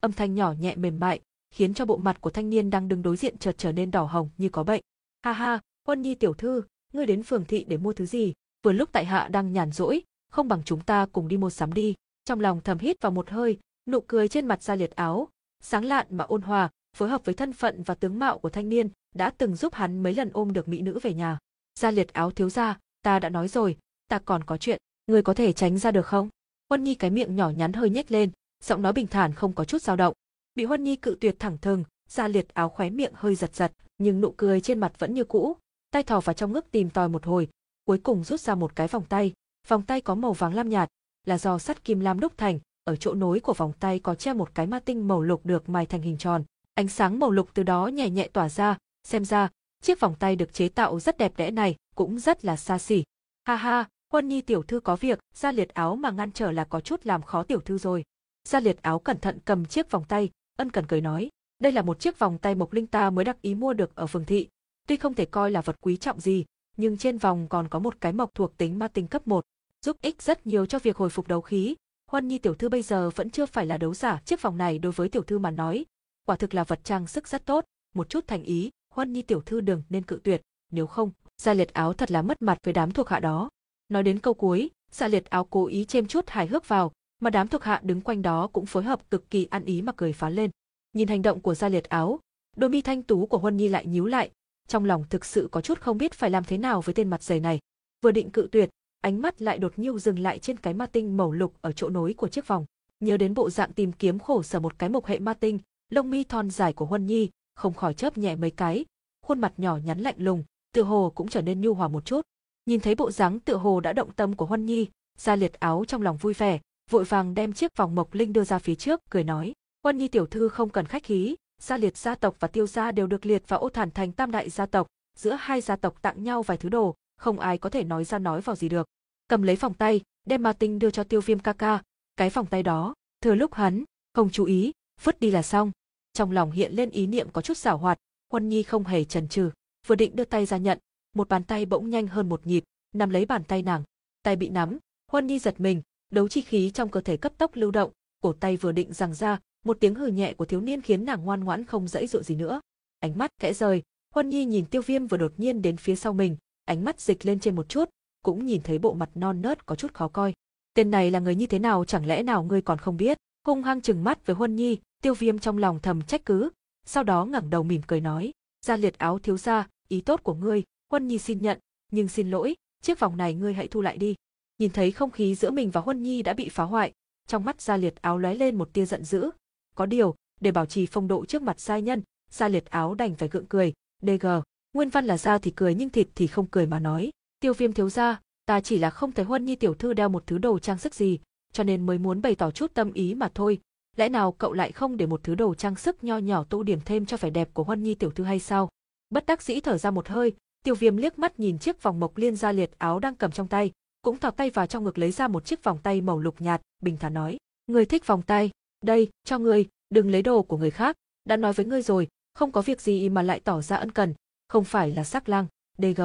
âm thanh nhỏ nhẹ mềm mại, khiến cho bộ mặt của thanh niên đang đứng đối diện chợt trở nên đỏ hồng như có bệnh. Ha ha, Huân Nhi tiểu thư, ngươi đến phường thị để mua thứ gì? Vừa lúc tại hạ đang nhàn rỗi, không bằng chúng ta cùng đi mua sắm đi. Trong lòng thầm hít vào một hơi, Nụ cười trên mặt ra Liệt áo, sáng lạn mà ôn hòa, phối hợp với thân phận và tướng mạo của thanh niên, đã từng giúp hắn mấy lần ôm được mỹ nữ về nhà. Gia Liệt áo thiếu gia, ta đã nói rồi, ta còn có chuyện, người có thể tránh ra được không? Huân Nhi cái miệng nhỏ nhắn hơi nhếch lên, giọng nói bình thản không có chút dao động. Bị Huân Nhi cự tuyệt thẳng thừng, Gia Liệt áo khóe miệng hơi giật giật, nhưng nụ cười trên mặt vẫn như cũ, tay thò vào trong ngực tìm tòi một hồi, cuối cùng rút ra một cái vòng tay, vòng tay có màu vàng lam nhạt, là do sắt kim lam đúc thành, ở chỗ nối của vòng tay có treo một cái ma tinh màu lục được mài thành hình tròn, ánh sáng màu lục từ đó nhẹ nhẹ tỏa ra, xem ra, chiếc vòng tay được chế tạo rất đẹp đẽ này cũng rất là xa xỉ. Ha ha, Huân Nhi tiểu thư có việc, Gia Liệt áo mà ngăn trở là có chút làm khó tiểu thư rồi. Gia Liệt áo cẩn thận cầm chiếc vòng tay, ân cần cười nói, đây là một chiếc vòng tay Mộc Linh ta mới đặc ý mua được ở phường thị, tuy không thể coi là vật quý trọng gì, nhưng trên vòng còn có một cái mộc thuộc tính ma tinh cấp 1, giúp ích rất nhiều cho việc hồi phục đấu khí. Huân Nhi tiểu thư bây giờ vẫn chưa phải là đấu giả, chiếc vòng này đối với tiểu thư mà nói, quả thực là vật trang sức rất tốt, một chút thành ý, Hoan Nhi tiểu thư đừng nên cự tuyệt, nếu không, Gia Liệt áo thật là mất mặt với đám thuộc hạ đó. Nói đến câu cuối, Gia Liệt áo cố ý chêm chút hài hước vào, mà đám thuộc hạ đứng quanh đó cũng phối hợp cực kỳ ăn ý mà cười phá lên. Nhìn hành động của Gia Liệt áo, đôi mi thanh tú của Huân Nhi lại nhíu lại, trong lòng thực sự có chút không biết phải làm thế nào với tên mặt dày này. Vừa định cự tuyệt, ánh mắt lại đột nhiên dừng lại trên cái ma tinh màu lục ở chỗ nối của chiếc vòng. Nhớ đến bộ dạng tìm kiếm khổ sở một cái mộc hệ ma tinh, lông mi thon dài của Huân Nhi, không khỏi chớp nhẹ mấy cái, khuôn mặt nhỏ nhắn lạnh lùng, tựa hồ cũng trở nên nhu hòa một chút. Nhìn thấy bộ dáng tựa hồ đã động tâm của Hoan Nhi, Gia Liệt áo trong lòng vui vẻ, vội vàng đem chiếc vòng mộc linh đưa ra phía trước, cười nói: Hoan Nhi tiểu thư không cần khách khí, Gia Liệt gia tộc và Tiêu gia đều được liệt vào Ô Thản thành tam đại gia tộc, giữa hai gia tộc tặng nhau vài thứ đồ, không ai có thể nói ra nói vào gì được." Cầm lấy vòng tay, đem ma tinh đưa cho Tiêu Viêm ca ca, cái vòng tay đó, thừa lúc hắn không chú ý, vứt đi là xong. Trong lòng hiện lên ý niệm có chút xảo hoạt, Huân Nhi không hề chần chừ, vừa định đưa tay ra nhận, một bàn tay bỗng nhanh hơn một nhịp, nắm lấy bàn tay nàng. Tay bị nắm, Huân Nhi giật mình, đấu chi khí trong cơ thể cấp tốc lưu động, cổ tay vừa định giằng ra, một tiếng hừ nhẹ của thiếu niên khiến nàng ngoan ngoãn không dãy dụa gì nữa. Ánh mắt kẽ rời, Huân Nhi nhìn Tiêu Viêm vừa đột nhiên đến phía sau mình, ánh mắt dịch lên trên một chút, cũng nhìn thấy bộ mặt non nớt có chút khó coi. Tên này là người như thế nào chẳng lẽ nào ngươi còn không biết? Hung hăng chừng mắt với Huân Nhi, Tiêu Viêm trong lòng thầm trách cứ, sau đó ngẩng đầu mỉm cười nói, "Gia liệt áo thiếu gia, ý tốt của ngươi, Huân Nhi xin nhận, nhưng xin lỗi, chiếc vòng này ngươi hãy thu lại đi." Nhìn thấy không khí giữa mình và Huân Nhi đã bị phá hoại, trong mắt Gia liệt áo lóe lên một tia giận dữ. Có điều, để bảo trì phong độ trước mặt sai nhân, Gia liệt áo đành phải gượng cười, "DG, nguyên văn là da thì cười nhưng thịt thì không cười mà nói, Tiêu Viêm thiếu gia, ta chỉ là không thấy Huân Nhi tiểu thư đeo một thứ đồ trang sức gì, cho nên mới muốn bày tỏ chút tâm ý mà thôi, lẽ nào cậu lại không để một thứ đồ trang sức nho nhỏ tô điểm thêm cho vẻ đẹp của Huân Nhi tiểu thư hay sao? Bất đắc dĩ thở ra một hơi, Tiêu Viêm liếc mắt nhìn chiếc vòng mộc liên gia liệt áo đang cầm trong tay, cũng thò tay vào trong ngực lấy ra một chiếc vòng tay màu lục nhạt, bình thản nói: "Ngươi thích vòng tay, đây, cho ngươi, đừng lấy đồ của người khác, đã nói với ngươi rồi, không có việc gì mà lại tỏ ra ân cần, không phải là sắc lang, DG,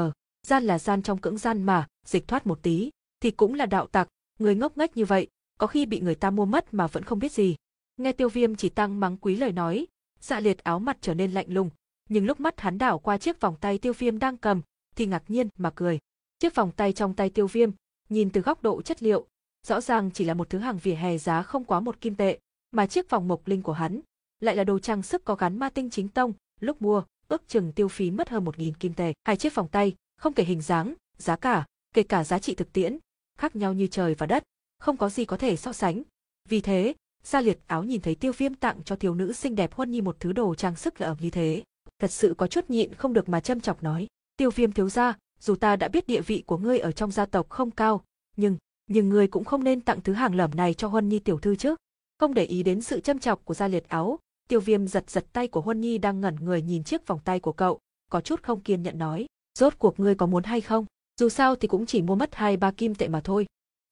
gian là gian trong cưỡng gian mà, dịch thoát một tí, thì cũng là đạo tặc, người ngốc nghếch như vậy, có khi bị người ta mua mất mà vẫn không biết gì." Nghe tiêu viêm chỉ tăng mắng quý lời nói, dạ liệt áo mặt trở nên lạnh lùng, nhưng lúc mắt hắn đảo qua chiếc vòng tay tiêu viêm đang cầm, thì ngạc nhiên mà cười. Chiếc vòng tay trong tay tiêu viêm, nhìn từ góc độ chất liệu, rõ ràng chỉ là một thứ hàng vỉa hè giá không quá một kim tệ, mà chiếc vòng mộc linh của hắn, lại là đồ trang sức có gắn ma tinh chính tông, lúc mua, ước chừng tiêu phí mất hơn một nghìn kim tệ. Hai chiếc vòng tay, không kể hình dáng, giá cả, kể cả giá trị thực tiễn, khác nhau như trời và đất, không có gì có thể so sánh. Vì thế, Gia liệt áo nhìn thấy tiêu viêm tặng cho thiếu nữ xinh đẹp huân nhi một thứ đồ trang sức lạ như thế. Thật sự có chút nhịn không được mà châm chọc nói. Tiêu viêm thiếu gia, dù ta đã biết địa vị của ngươi ở trong gia tộc không cao, nhưng, nhưng ngươi cũng không nên tặng thứ hàng lởm này cho huân nhi tiểu thư chứ. Không để ý đến sự châm chọc của gia liệt áo, tiêu viêm giật giật tay của huân nhi đang ngẩn người nhìn chiếc vòng tay của cậu, có chút không kiên nhận nói. Rốt cuộc ngươi có muốn hay không? Dù sao thì cũng chỉ mua mất hai ba kim tệ mà thôi.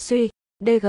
Suy, DG,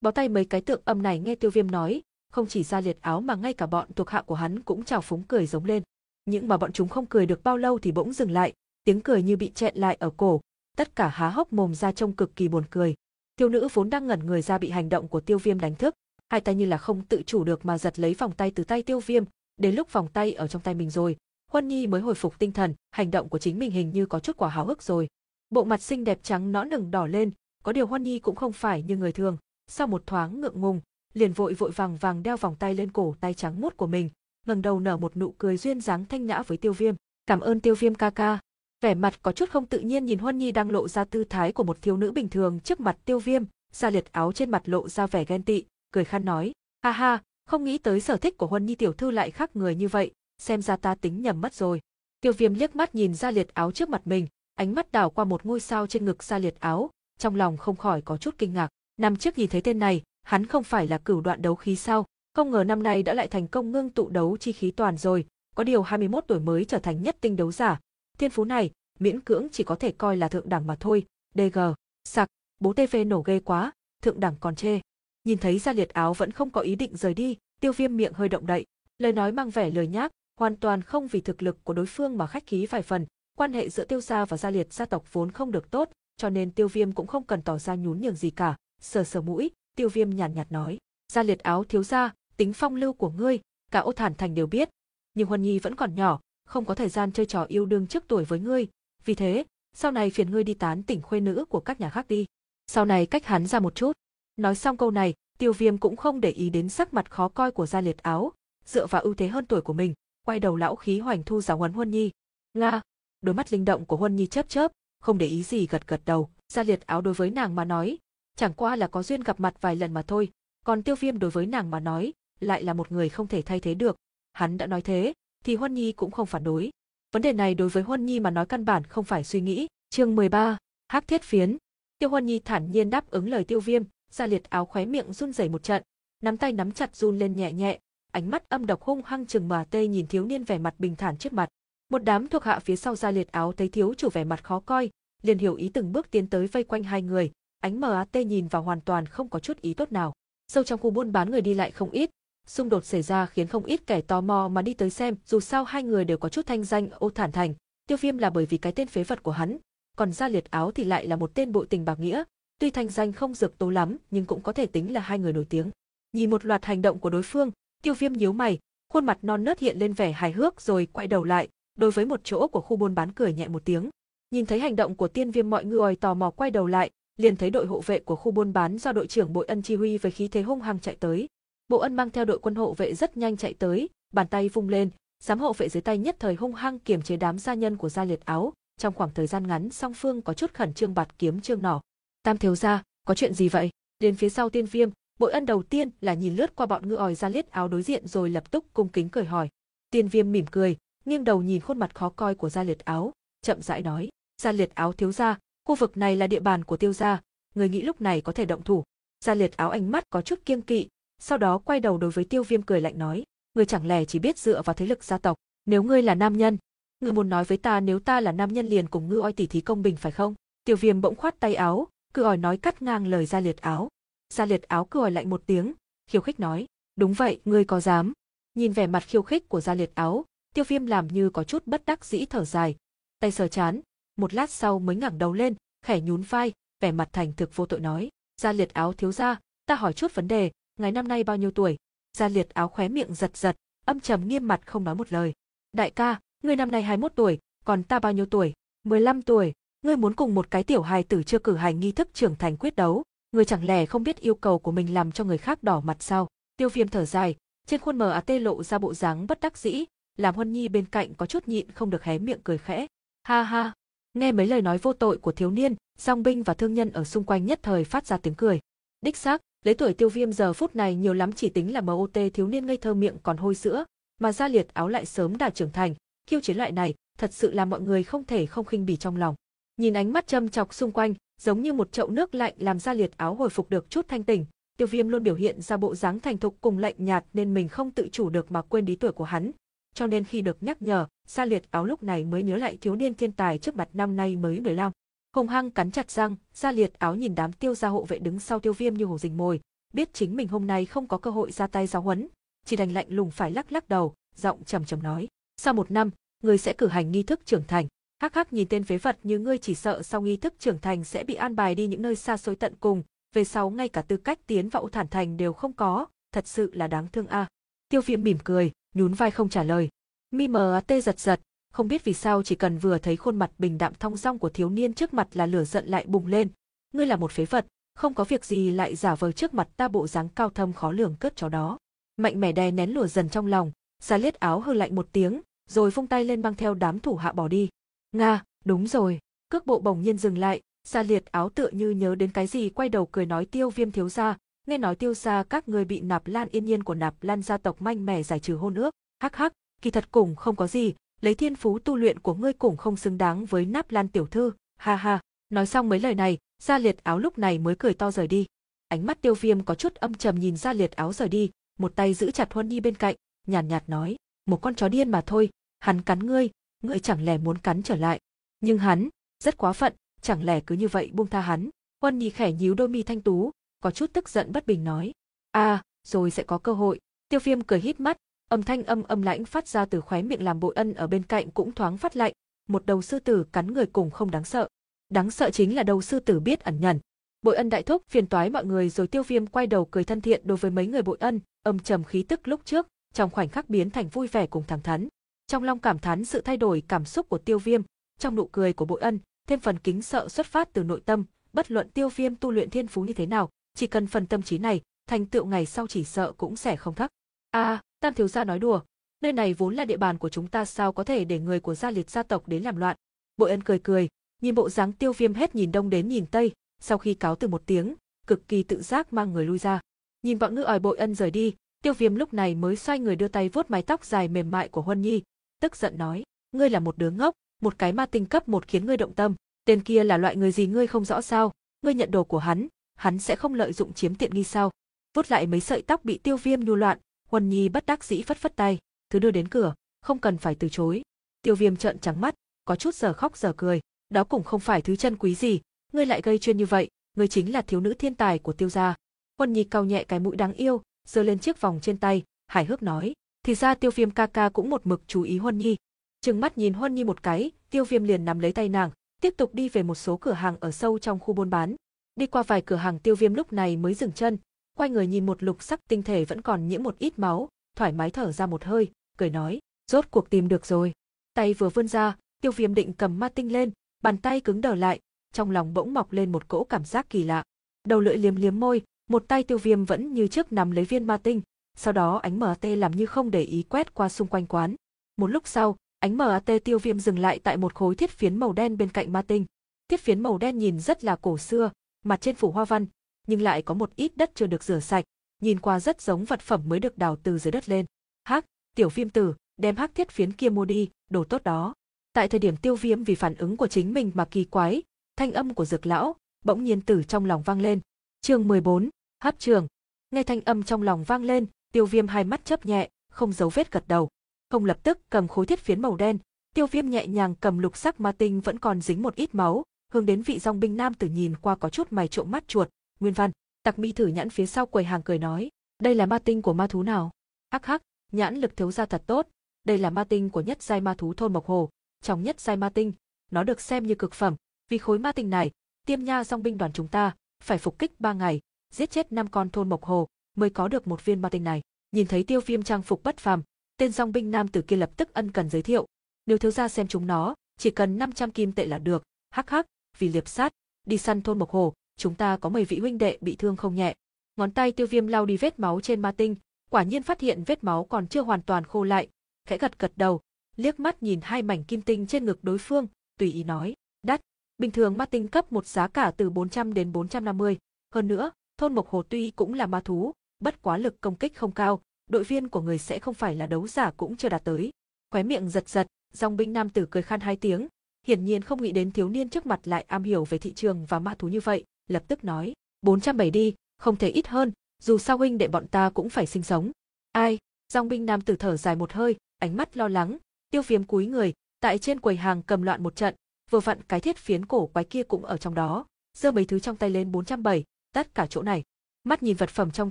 Bó tay mấy cái tượng âm này nghe tiêu viêm nói, không chỉ ra liệt áo mà ngay cả bọn thuộc hạ của hắn cũng trào phúng cười giống lên. Nhưng mà bọn chúng không cười được bao lâu thì bỗng dừng lại, tiếng cười như bị chẹn lại ở cổ, tất cả há hốc mồm ra trông cực kỳ buồn cười. Tiêu nữ vốn đang ngẩn người ra bị hành động của tiêu viêm đánh thức, hai tay như là không tự chủ được mà giật lấy vòng tay từ tay tiêu viêm, đến lúc vòng tay ở trong tay mình rồi, Huân Nhi mới hồi phục tinh thần, hành động của chính mình hình như có chút quả háo hức rồi. Bộ mặt xinh đẹp trắng nõn nừng đỏ lên, có điều Huân Nhi cũng không phải như người thường, sau một thoáng ngượng ngùng, liền vội vội vàng vàng đeo vòng tay lên cổ tay trắng muốt của mình, ngẩng đầu nở một nụ cười duyên dáng thanh nhã với Tiêu Viêm. "Cảm ơn Tiêu Viêm ca ca." Vẻ mặt có chút không tự nhiên nhìn Huân Nhi đang lộ ra tư thái của một thiếu nữ bình thường trước mặt Tiêu Viêm, da liệt áo trên mặt lộ ra vẻ ghen tị, cười khan nói: "Ha ha, không nghĩ tới sở thích của Huân Nhi tiểu thư lại khác người như vậy, xem ra ta tính nhầm mất rồi." Tiêu Viêm liếc mắt nhìn ra liệt áo trước mặt mình, ánh mắt đảo qua một ngôi sao trên ngực ra liệt áo, trong lòng không khỏi có chút kinh ngạc. Năm trước nhìn thấy tên này, hắn không phải là cửu đoạn đấu khí sao? Không ngờ năm nay đã lại thành công ngưng tụ đấu chi khí toàn rồi, có điều 21 tuổi mới trở thành nhất tinh đấu giả. Thiên phú này, miễn cưỡng chỉ có thể coi là thượng đẳng mà thôi. DG, sặc, bố TV nổ ghê quá, thượng đẳng còn chê. Nhìn thấy ra liệt áo vẫn không có ý định rời đi, tiêu viêm miệng hơi động đậy, lời nói mang vẻ lời nhác, hoàn toàn không vì thực lực của đối phương mà khách khí vài phần, quan hệ giữa tiêu gia và gia liệt gia tộc vốn không được tốt, cho nên tiêu viêm cũng không cần tỏ ra nhún nhường gì cả, sờ sờ mũi, tiêu viêm nhàn nhạt, nhạt nói, gia liệt áo thiếu gia, tính phong lưu của ngươi, cả ô thản thành đều biết, nhưng Huân Nhi vẫn còn nhỏ, không có thời gian chơi trò yêu đương trước tuổi với ngươi, vì thế, sau này phiền ngươi đi tán tỉnh khuê nữ của các nhà khác đi. Sau này cách hắn ra một chút. Nói xong câu này, tiêu viêm cũng không để ý đến sắc mặt khó coi của gia liệt áo, dựa vào ưu thế hơn tuổi của mình, quay đầu lão khí hoành thu giáo huấn Huân Nhi. Nga, đôi mắt linh động của Huân Nhi chớp chớp, không để ý gì gật gật đầu, gia liệt áo đối với nàng mà nói, chẳng qua là có duyên gặp mặt vài lần mà thôi, còn tiêu viêm đối với nàng mà nói, lại là một người không thể thay thế được. Hắn đã nói thế, thì Huân Nhi cũng không phản đối. Vấn đề này đối với Huân Nhi mà nói căn bản không phải suy nghĩ. Chương 13, Hắc Thiết Phiến. Tiêu Huân Nhi thản nhiên đáp ứng lời Tiêu Viêm, gia liệt áo khóe miệng run rẩy một trận, nắm tay nắm chặt run lên nhẹ nhẹ, ánh mắt âm độc hung hăng chừng mà tê nhìn thiếu niên vẻ mặt bình thản trước mặt. Một đám thuộc hạ phía sau gia liệt áo thấy thiếu chủ vẻ mặt khó coi, liền hiểu ý từng bước tiến tới vây quanh hai người, ánh MAT tê nhìn vào hoàn toàn không có chút ý tốt nào. Sâu trong khu buôn bán người đi lại không ít, xung đột xảy ra khiến không ít kẻ tò mò mà đi tới xem, dù sao hai người đều có chút thanh danh ô thản thành, tiêu viêm là bởi vì cái tên phế vật của hắn, còn gia liệt áo thì lại là một tên bội tình bạc nghĩa, tuy thanh danh không dược tố lắm nhưng cũng có thể tính là hai người nổi tiếng. Nhìn một loạt hành động của đối phương, tiêu viêm nhíu mày, khuôn mặt non nớt hiện lên vẻ hài hước rồi quay đầu lại, đối với một chỗ của khu buôn bán cười nhẹ một tiếng. Nhìn thấy hành động của tiên viêm mọi người tò mò quay đầu lại, liền thấy đội hộ vệ của khu buôn bán do đội trưởng Bội Ân chỉ huy với khí thế hung hăng chạy tới. Bộ Ân mang theo đội quân hộ vệ rất nhanh chạy tới, bàn tay vung lên, giám hộ vệ dưới tay nhất thời hung hăng kiểm chế đám gia nhân của gia liệt áo. Trong khoảng thời gian ngắn, song phương có chút khẩn trương bạt kiếm trương nỏ. Tam thiếu gia, có chuyện gì vậy? Đến phía sau tiên viêm, Bội Ân đầu tiên là nhìn lướt qua bọn ngư ỏi gia liệt áo đối diện rồi lập tức cung kính cười hỏi. Tiên viêm mỉm cười, nghiêng đầu nhìn khuôn mặt khó coi của gia liệt áo, chậm rãi nói, gia liệt áo thiếu gia, khu vực này là địa bàn của tiêu gia, người nghĩ lúc này có thể động thủ. Gia liệt áo ánh mắt có chút kiêng kỵ, sau đó quay đầu đối với tiêu viêm cười lạnh nói, người chẳng lẽ chỉ biết dựa vào thế lực gia tộc, nếu ngươi là nam nhân, ngươi muốn nói với ta nếu ta là nam nhân liền cùng ngư oi tỉ thí công bình phải không? Tiêu viêm bỗng khoát tay áo, cứ ỏi nói cắt ngang lời gia liệt áo. Gia liệt áo cười ỏi lạnh một tiếng, khiêu khích nói, đúng vậy, ngươi có dám. Nhìn vẻ mặt khiêu khích của gia liệt áo, tiêu viêm làm như có chút bất đắc dĩ thở dài, tay sờ chán, một lát sau mới ngẩng đầu lên, khẽ nhún vai, vẻ mặt thành thực vô tội nói, gia liệt áo thiếu gia, ta hỏi chút vấn đề, ngài năm nay bao nhiêu tuổi? Gia liệt áo khóe miệng giật giật, âm trầm nghiêm mặt không nói một lời. Đại ca, ngươi năm nay 21 tuổi, còn ta bao nhiêu tuổi? 15 tuổi, ngươi muốn cùng một cái tiểu hài tử chưa cử hành nghi thức trưởng thành quyết đấu, ngươi chẳng lẽ không biết yêu cầu của mình làm cho người khác đỏ mặt sao? Tiêu Viêm thở dài, trên khuôn mờ tê lộ ra bộ dáng bất đắc dĩ, làm Huân Nhi bên cạnh có chút nhịn không được hé miệng cười khẽ. Ha ha, nghe mấy lời nói vô tội của thiếu niên, song binh và thương nhân ở xung quanh nhất thời phát ra tiếng cười. Đích xác, lấy tuổi tiêu viêm giờ phút này nhiều lắm chỉ tính là MOT thiếu niên ngây thơ miệng còn hôi sữa, mà gia liệt áo lại sớm đã trưởng thành, khiêu chiến loại này, thật sự là mọi người không thể không khinh bỉ trong lòng. Nhìn ánh mắt châm chọc xung quanh, giống như một chậu nước lạnh làm gia liệt áo hồi phục được chút thanh tỉnh, tiêu viêm luôn biểu hiện ra bộ dáng thành thục cùng lạnh nhạt nên mình không tự chủ được mà quên đi tuổi của hắn. Cho nên khi được nhắc nhở, gia liệt áo lúc này mới nhớ lại thiếu niên thiên tài trước mặt năm nay mới 15. Hùng hăng cắn chặt răng, gia liệt áo nhìn đám tiêu gia hộ vệ đứng sau tiêu viêm như hồ rình mồi, biết chính mình hôm nay không có cơ hội ra tay giáo huấn, chỉ đành lạnh lùng phải lắc lắc đầu, giọng trầm trầm nói. Sau một năm, người sẽ cử hành nghi thức trưởng thành. Hắc hắc nhìn tên phế vật như ngươi chỉ sợ sau nghi thức trưởng thành sẽ bị an bài đi những nơi xa xôi tận cùng, về sau ngay cả tư cách tiến vào thản thành đều không có, thật sự là đáng thương a. Tiêu viêm mỉm cười, nhún vai không trả lời. Mi mờ tê giật giật, không biết vì sao chỉ cần vừa thấy khuôn mặt bình đạm thong dong của thiếu niên trước mặt là lửa giận lại bùng lên. Ngươi là một phế vật, không có việc gì lại giả vờ trước mặt ta bộ dáng cao thâm khó lường cướp chó đó. Mạnh mẽ đè nén lửa dần trong lòng, xa liết áo hư lạnh một tiếng, rồi vung tay lên băng theo đám thủ hạ bỏ đi. Nga, đúng rồi, cước bộ bỗng nhiên dừng lại, xa liệt áo tựa như nhớ đến cái gì quay đầu cười nói tiêu viêm thiếu gia, nghe nói tiêu gia các người bị nạp lan yên nhiên của nạp lan gia tộc manh mẻ giải trừ hôn ước, hắc hắc, kỳ thật cùng không có gì, lấy thiên phú tu luyện của ngươi cũng không xứng đáng với nạp lan tiểu thư, ha ha. Nói xong mấy lời này, Gia liệt áo lúc này mới cười to rời đi. Ánh mắt tiêu viêm có chút âm trầm nhìn Gia liệt áo rời đi, một tay giữ chặt Huân Nhi bên cạnh, nhàn nhạt, nhạt nói, một con chó điên mà thôi, hắn cắn ngươi, ngươi chẳng lẽ muốn cắn trở lại. Nhưng hắn, rất quá phận, chẳng lẽ cứ như vậy buông tha hắn. Huân Nhi khẽ nhíu đôi mi thanh tú, có chút tức giận bất bình nói. À, rồi sẽ có cơ hội. Tiêu viêm cười hít mắt, âm thanh âm âm lãnh phát ra từ khóe miệng làm bội ân ở bên cạnh cũng thoáng phát lạnh. Một đầu sư tử cắn người cùng không đáng sợ. Đáng sợ chính là đầu sư tử biết ẩn nhẫn. Bội ân đại thúc phiền toái mọi người rồi tiêu viêm quay đầu cười thân thiện đối với mấy người bội ân, âm trầm khí tức lúc trước, trong khoảnh khắc biến thành vui vẻ cùng thẳng thắn. Trong lòng cảm thán sự thay đổi cảm xúc của tiêu viêm, trong nụ cười của bội ân, thêm phần kính sợ xuất phát từ nội tâm, bất luận tiêu viêm tu luyện thiên phú như thế nào, chỉ cần phần tâm trí này, thành tựu ngày sau chỉ sợ cũng sẽ không thấp. A, à, Tam thiếu gia nói đùa, nơi này vốn là địa bàn của chúng ta sao có thể để người của gia liệt gia tộc đến làm loạn. Bội ân cười cười, nhìn bộ dáng tiêu viêm hết nhìn đông đến nhìn tây, sau khi cáo từ một tiếng, cực kỳ tự giác mang người lui ra. Nhìn bọn ngư ỏi bội ân rời đi, tiêu viêm lúc này mới xoay người đưa tay vuốt mái tóc dài mềm mại của Huân Nhi, tức giận nói, ngươi là một đứa ngốc, một cái ma tinh cấp một khiến ngươi động tâm, tên kia là loại người gì ngươi không rõ sao, ngươi nhận đồ của hắn, hắn sẽ không lợi dụng chiếm tiện nghi sao. vút lại mấy sợi tóc bị tiêu viêm nhu loạn, Huân Nhi bất đắc dĩ phất phất tay, thứ đưa đến cửa, không cần phải từ chối. Tiêu viêm trợn trắng mắt, có chút giờ khóc giờ cười, đó cũng không phải thứ chân quý gì, ngươi lại gây chuyên như vậy, ngươi chính là thiếu nữ thiên tài của tiêu gia. Huân Nhi cau nhẹ cái mũi đáng yêu, giơ lên chiếc vòng trên tay, hài hước nói, thì ra tiêu viêm ca ca cũng một mực chú ý Huân Nhi. Trừng mắt nhìn Huân Nhi một cái, tiêu viêm liền nắm lấy tay nàng, tiếp tục đi về một số cửa hàng ở sâu trong khu buôn bán. Đi qua vài cửa hàng tiêu viêm lúc này mới dừng chân, quay người nhìn một lục sắc tinh thể vẫn còn nhiễm một ít máu, thoải mái thở ra một hơi, cười nói, rốt cuộc tìm được rồi. Tay vừa vươn ra, tiêu viêm định cầm ma tinh lên, bàn tay cứng đờ lại, trong lòng bỗng mọc lên một cỗ cảm giác kỳ lạ. Đầu lưỡi liếm liếm môi, một tay tiêu viêm vẫn như trước nắm lấy viên ma tinh, sau đó ánh MT làm như không để ý quét qua xung quanh quán. Một lúc sau, ánh MAT tiêu viêm dừng lại tại một khối thiết phiến màu đen bên cạnh ma tinh. Thiết phiến màu đen nhìn rất là cổ xưa, mặt trên phủ hoa văn, nhưng lại có một ít đất chưa được rửa sạch, nhìn qua rất giống vật phẩm mới được đào từ dưới đất lên. Hắc, tiểu viêm tử, đem hắc thiết phiến kia mua đi, đồ tốt đó. Tại thời điểm tiêu viêm vì phản ứng của chính mình mà kỳ quái, thanh âm của dược lão, bỗng nhiên tử trong lòng vang lên. chương 14, hấp trường. Nghe thanh âm trong lòng vang lên, tiêu viêm hai mắt chớp nhẹ, không giấu vết gật đầu. Không lập tức cầm khối thiết phiến màu đen, tiêu viêm nhẹ nhàng cầm lục sắc ma tinh vẫn còn dính một ít máu, hướng đến vị dòng binh nam tử nhìn qua có chút mày trộm mắt chuột, nguyên văn. Tặc mi thử nhãn phía sau quầy hàng cười nói, đây là ma tinh của ma thú nào? Hắc hắc, nhãn lực thiếu gia thật tốt, đây là ma tinh của nhất giai ma thú thôn Mộc Hồ, trong nhất giai ma tinh, nó được xem như cực phẩm, vì khối ma tinh này, tiêm nha dòng binh đoàn chúng ta phải phục kích ba ngày, giết chết năm con thôn Mộc Hồ mới có được một viên ma tinh này. Nhìn thấy Tiêu Viêm trang phục bất phàm, tên dòng binh nam tử kia lập tức ân cần giới thiệu, nếu thiếu gia xem chúng nó, chỉ cần 500 kim tệ là được, hắc hắc, vì liệp sát, đi săn thôn Mộc Hồ, chúng ta có 10 vị huynh đệ bị thương không nhẹ. Ngón tay Tiêu Viêm lau đi vết máu trên ma tinh, quả nhiên phát hiện vết máu còn chưa hoàn toàn khô lại, khẽ gật gật đầu, liếc mắt nhìn hai mảnh kim tinh trên ngực đối phương, tùy ý nói, đắt, bình thường ma tinh cấp một giá cả từ 400 đến 450, hơn nữa, thôn Mộc Hồ tuy cũng là ma thú, bất quá lực công kích không cao, đội viên của người sẽ không phải là đấu giả cũng chưa đạt tới. Khóe miệng giật giật, dòng binh nam tử cười khan hai tiếng, hiển nhiên không nghĩ đến thiếu niên trước mặt lại am hiểu về thị trường và ma thú như vậy, lập tức nói, 407 đi, không thể ít hơn, dù sao huynh đệ bọn ta cũng phải sinh sống. Ai? Dòng binh nam tử thở dài một hơi, ánh mắt lo lắng, tiêu phiếm cúi người, tại trên quầy hàng cầm loạn một trận, vừa vặn cái thiết phiến cổ quái kia cũng ở trong đó, giơ mấy thứ trong tay lên 407, tất cả chỗ này. Mắt nhìn vật phẩm trong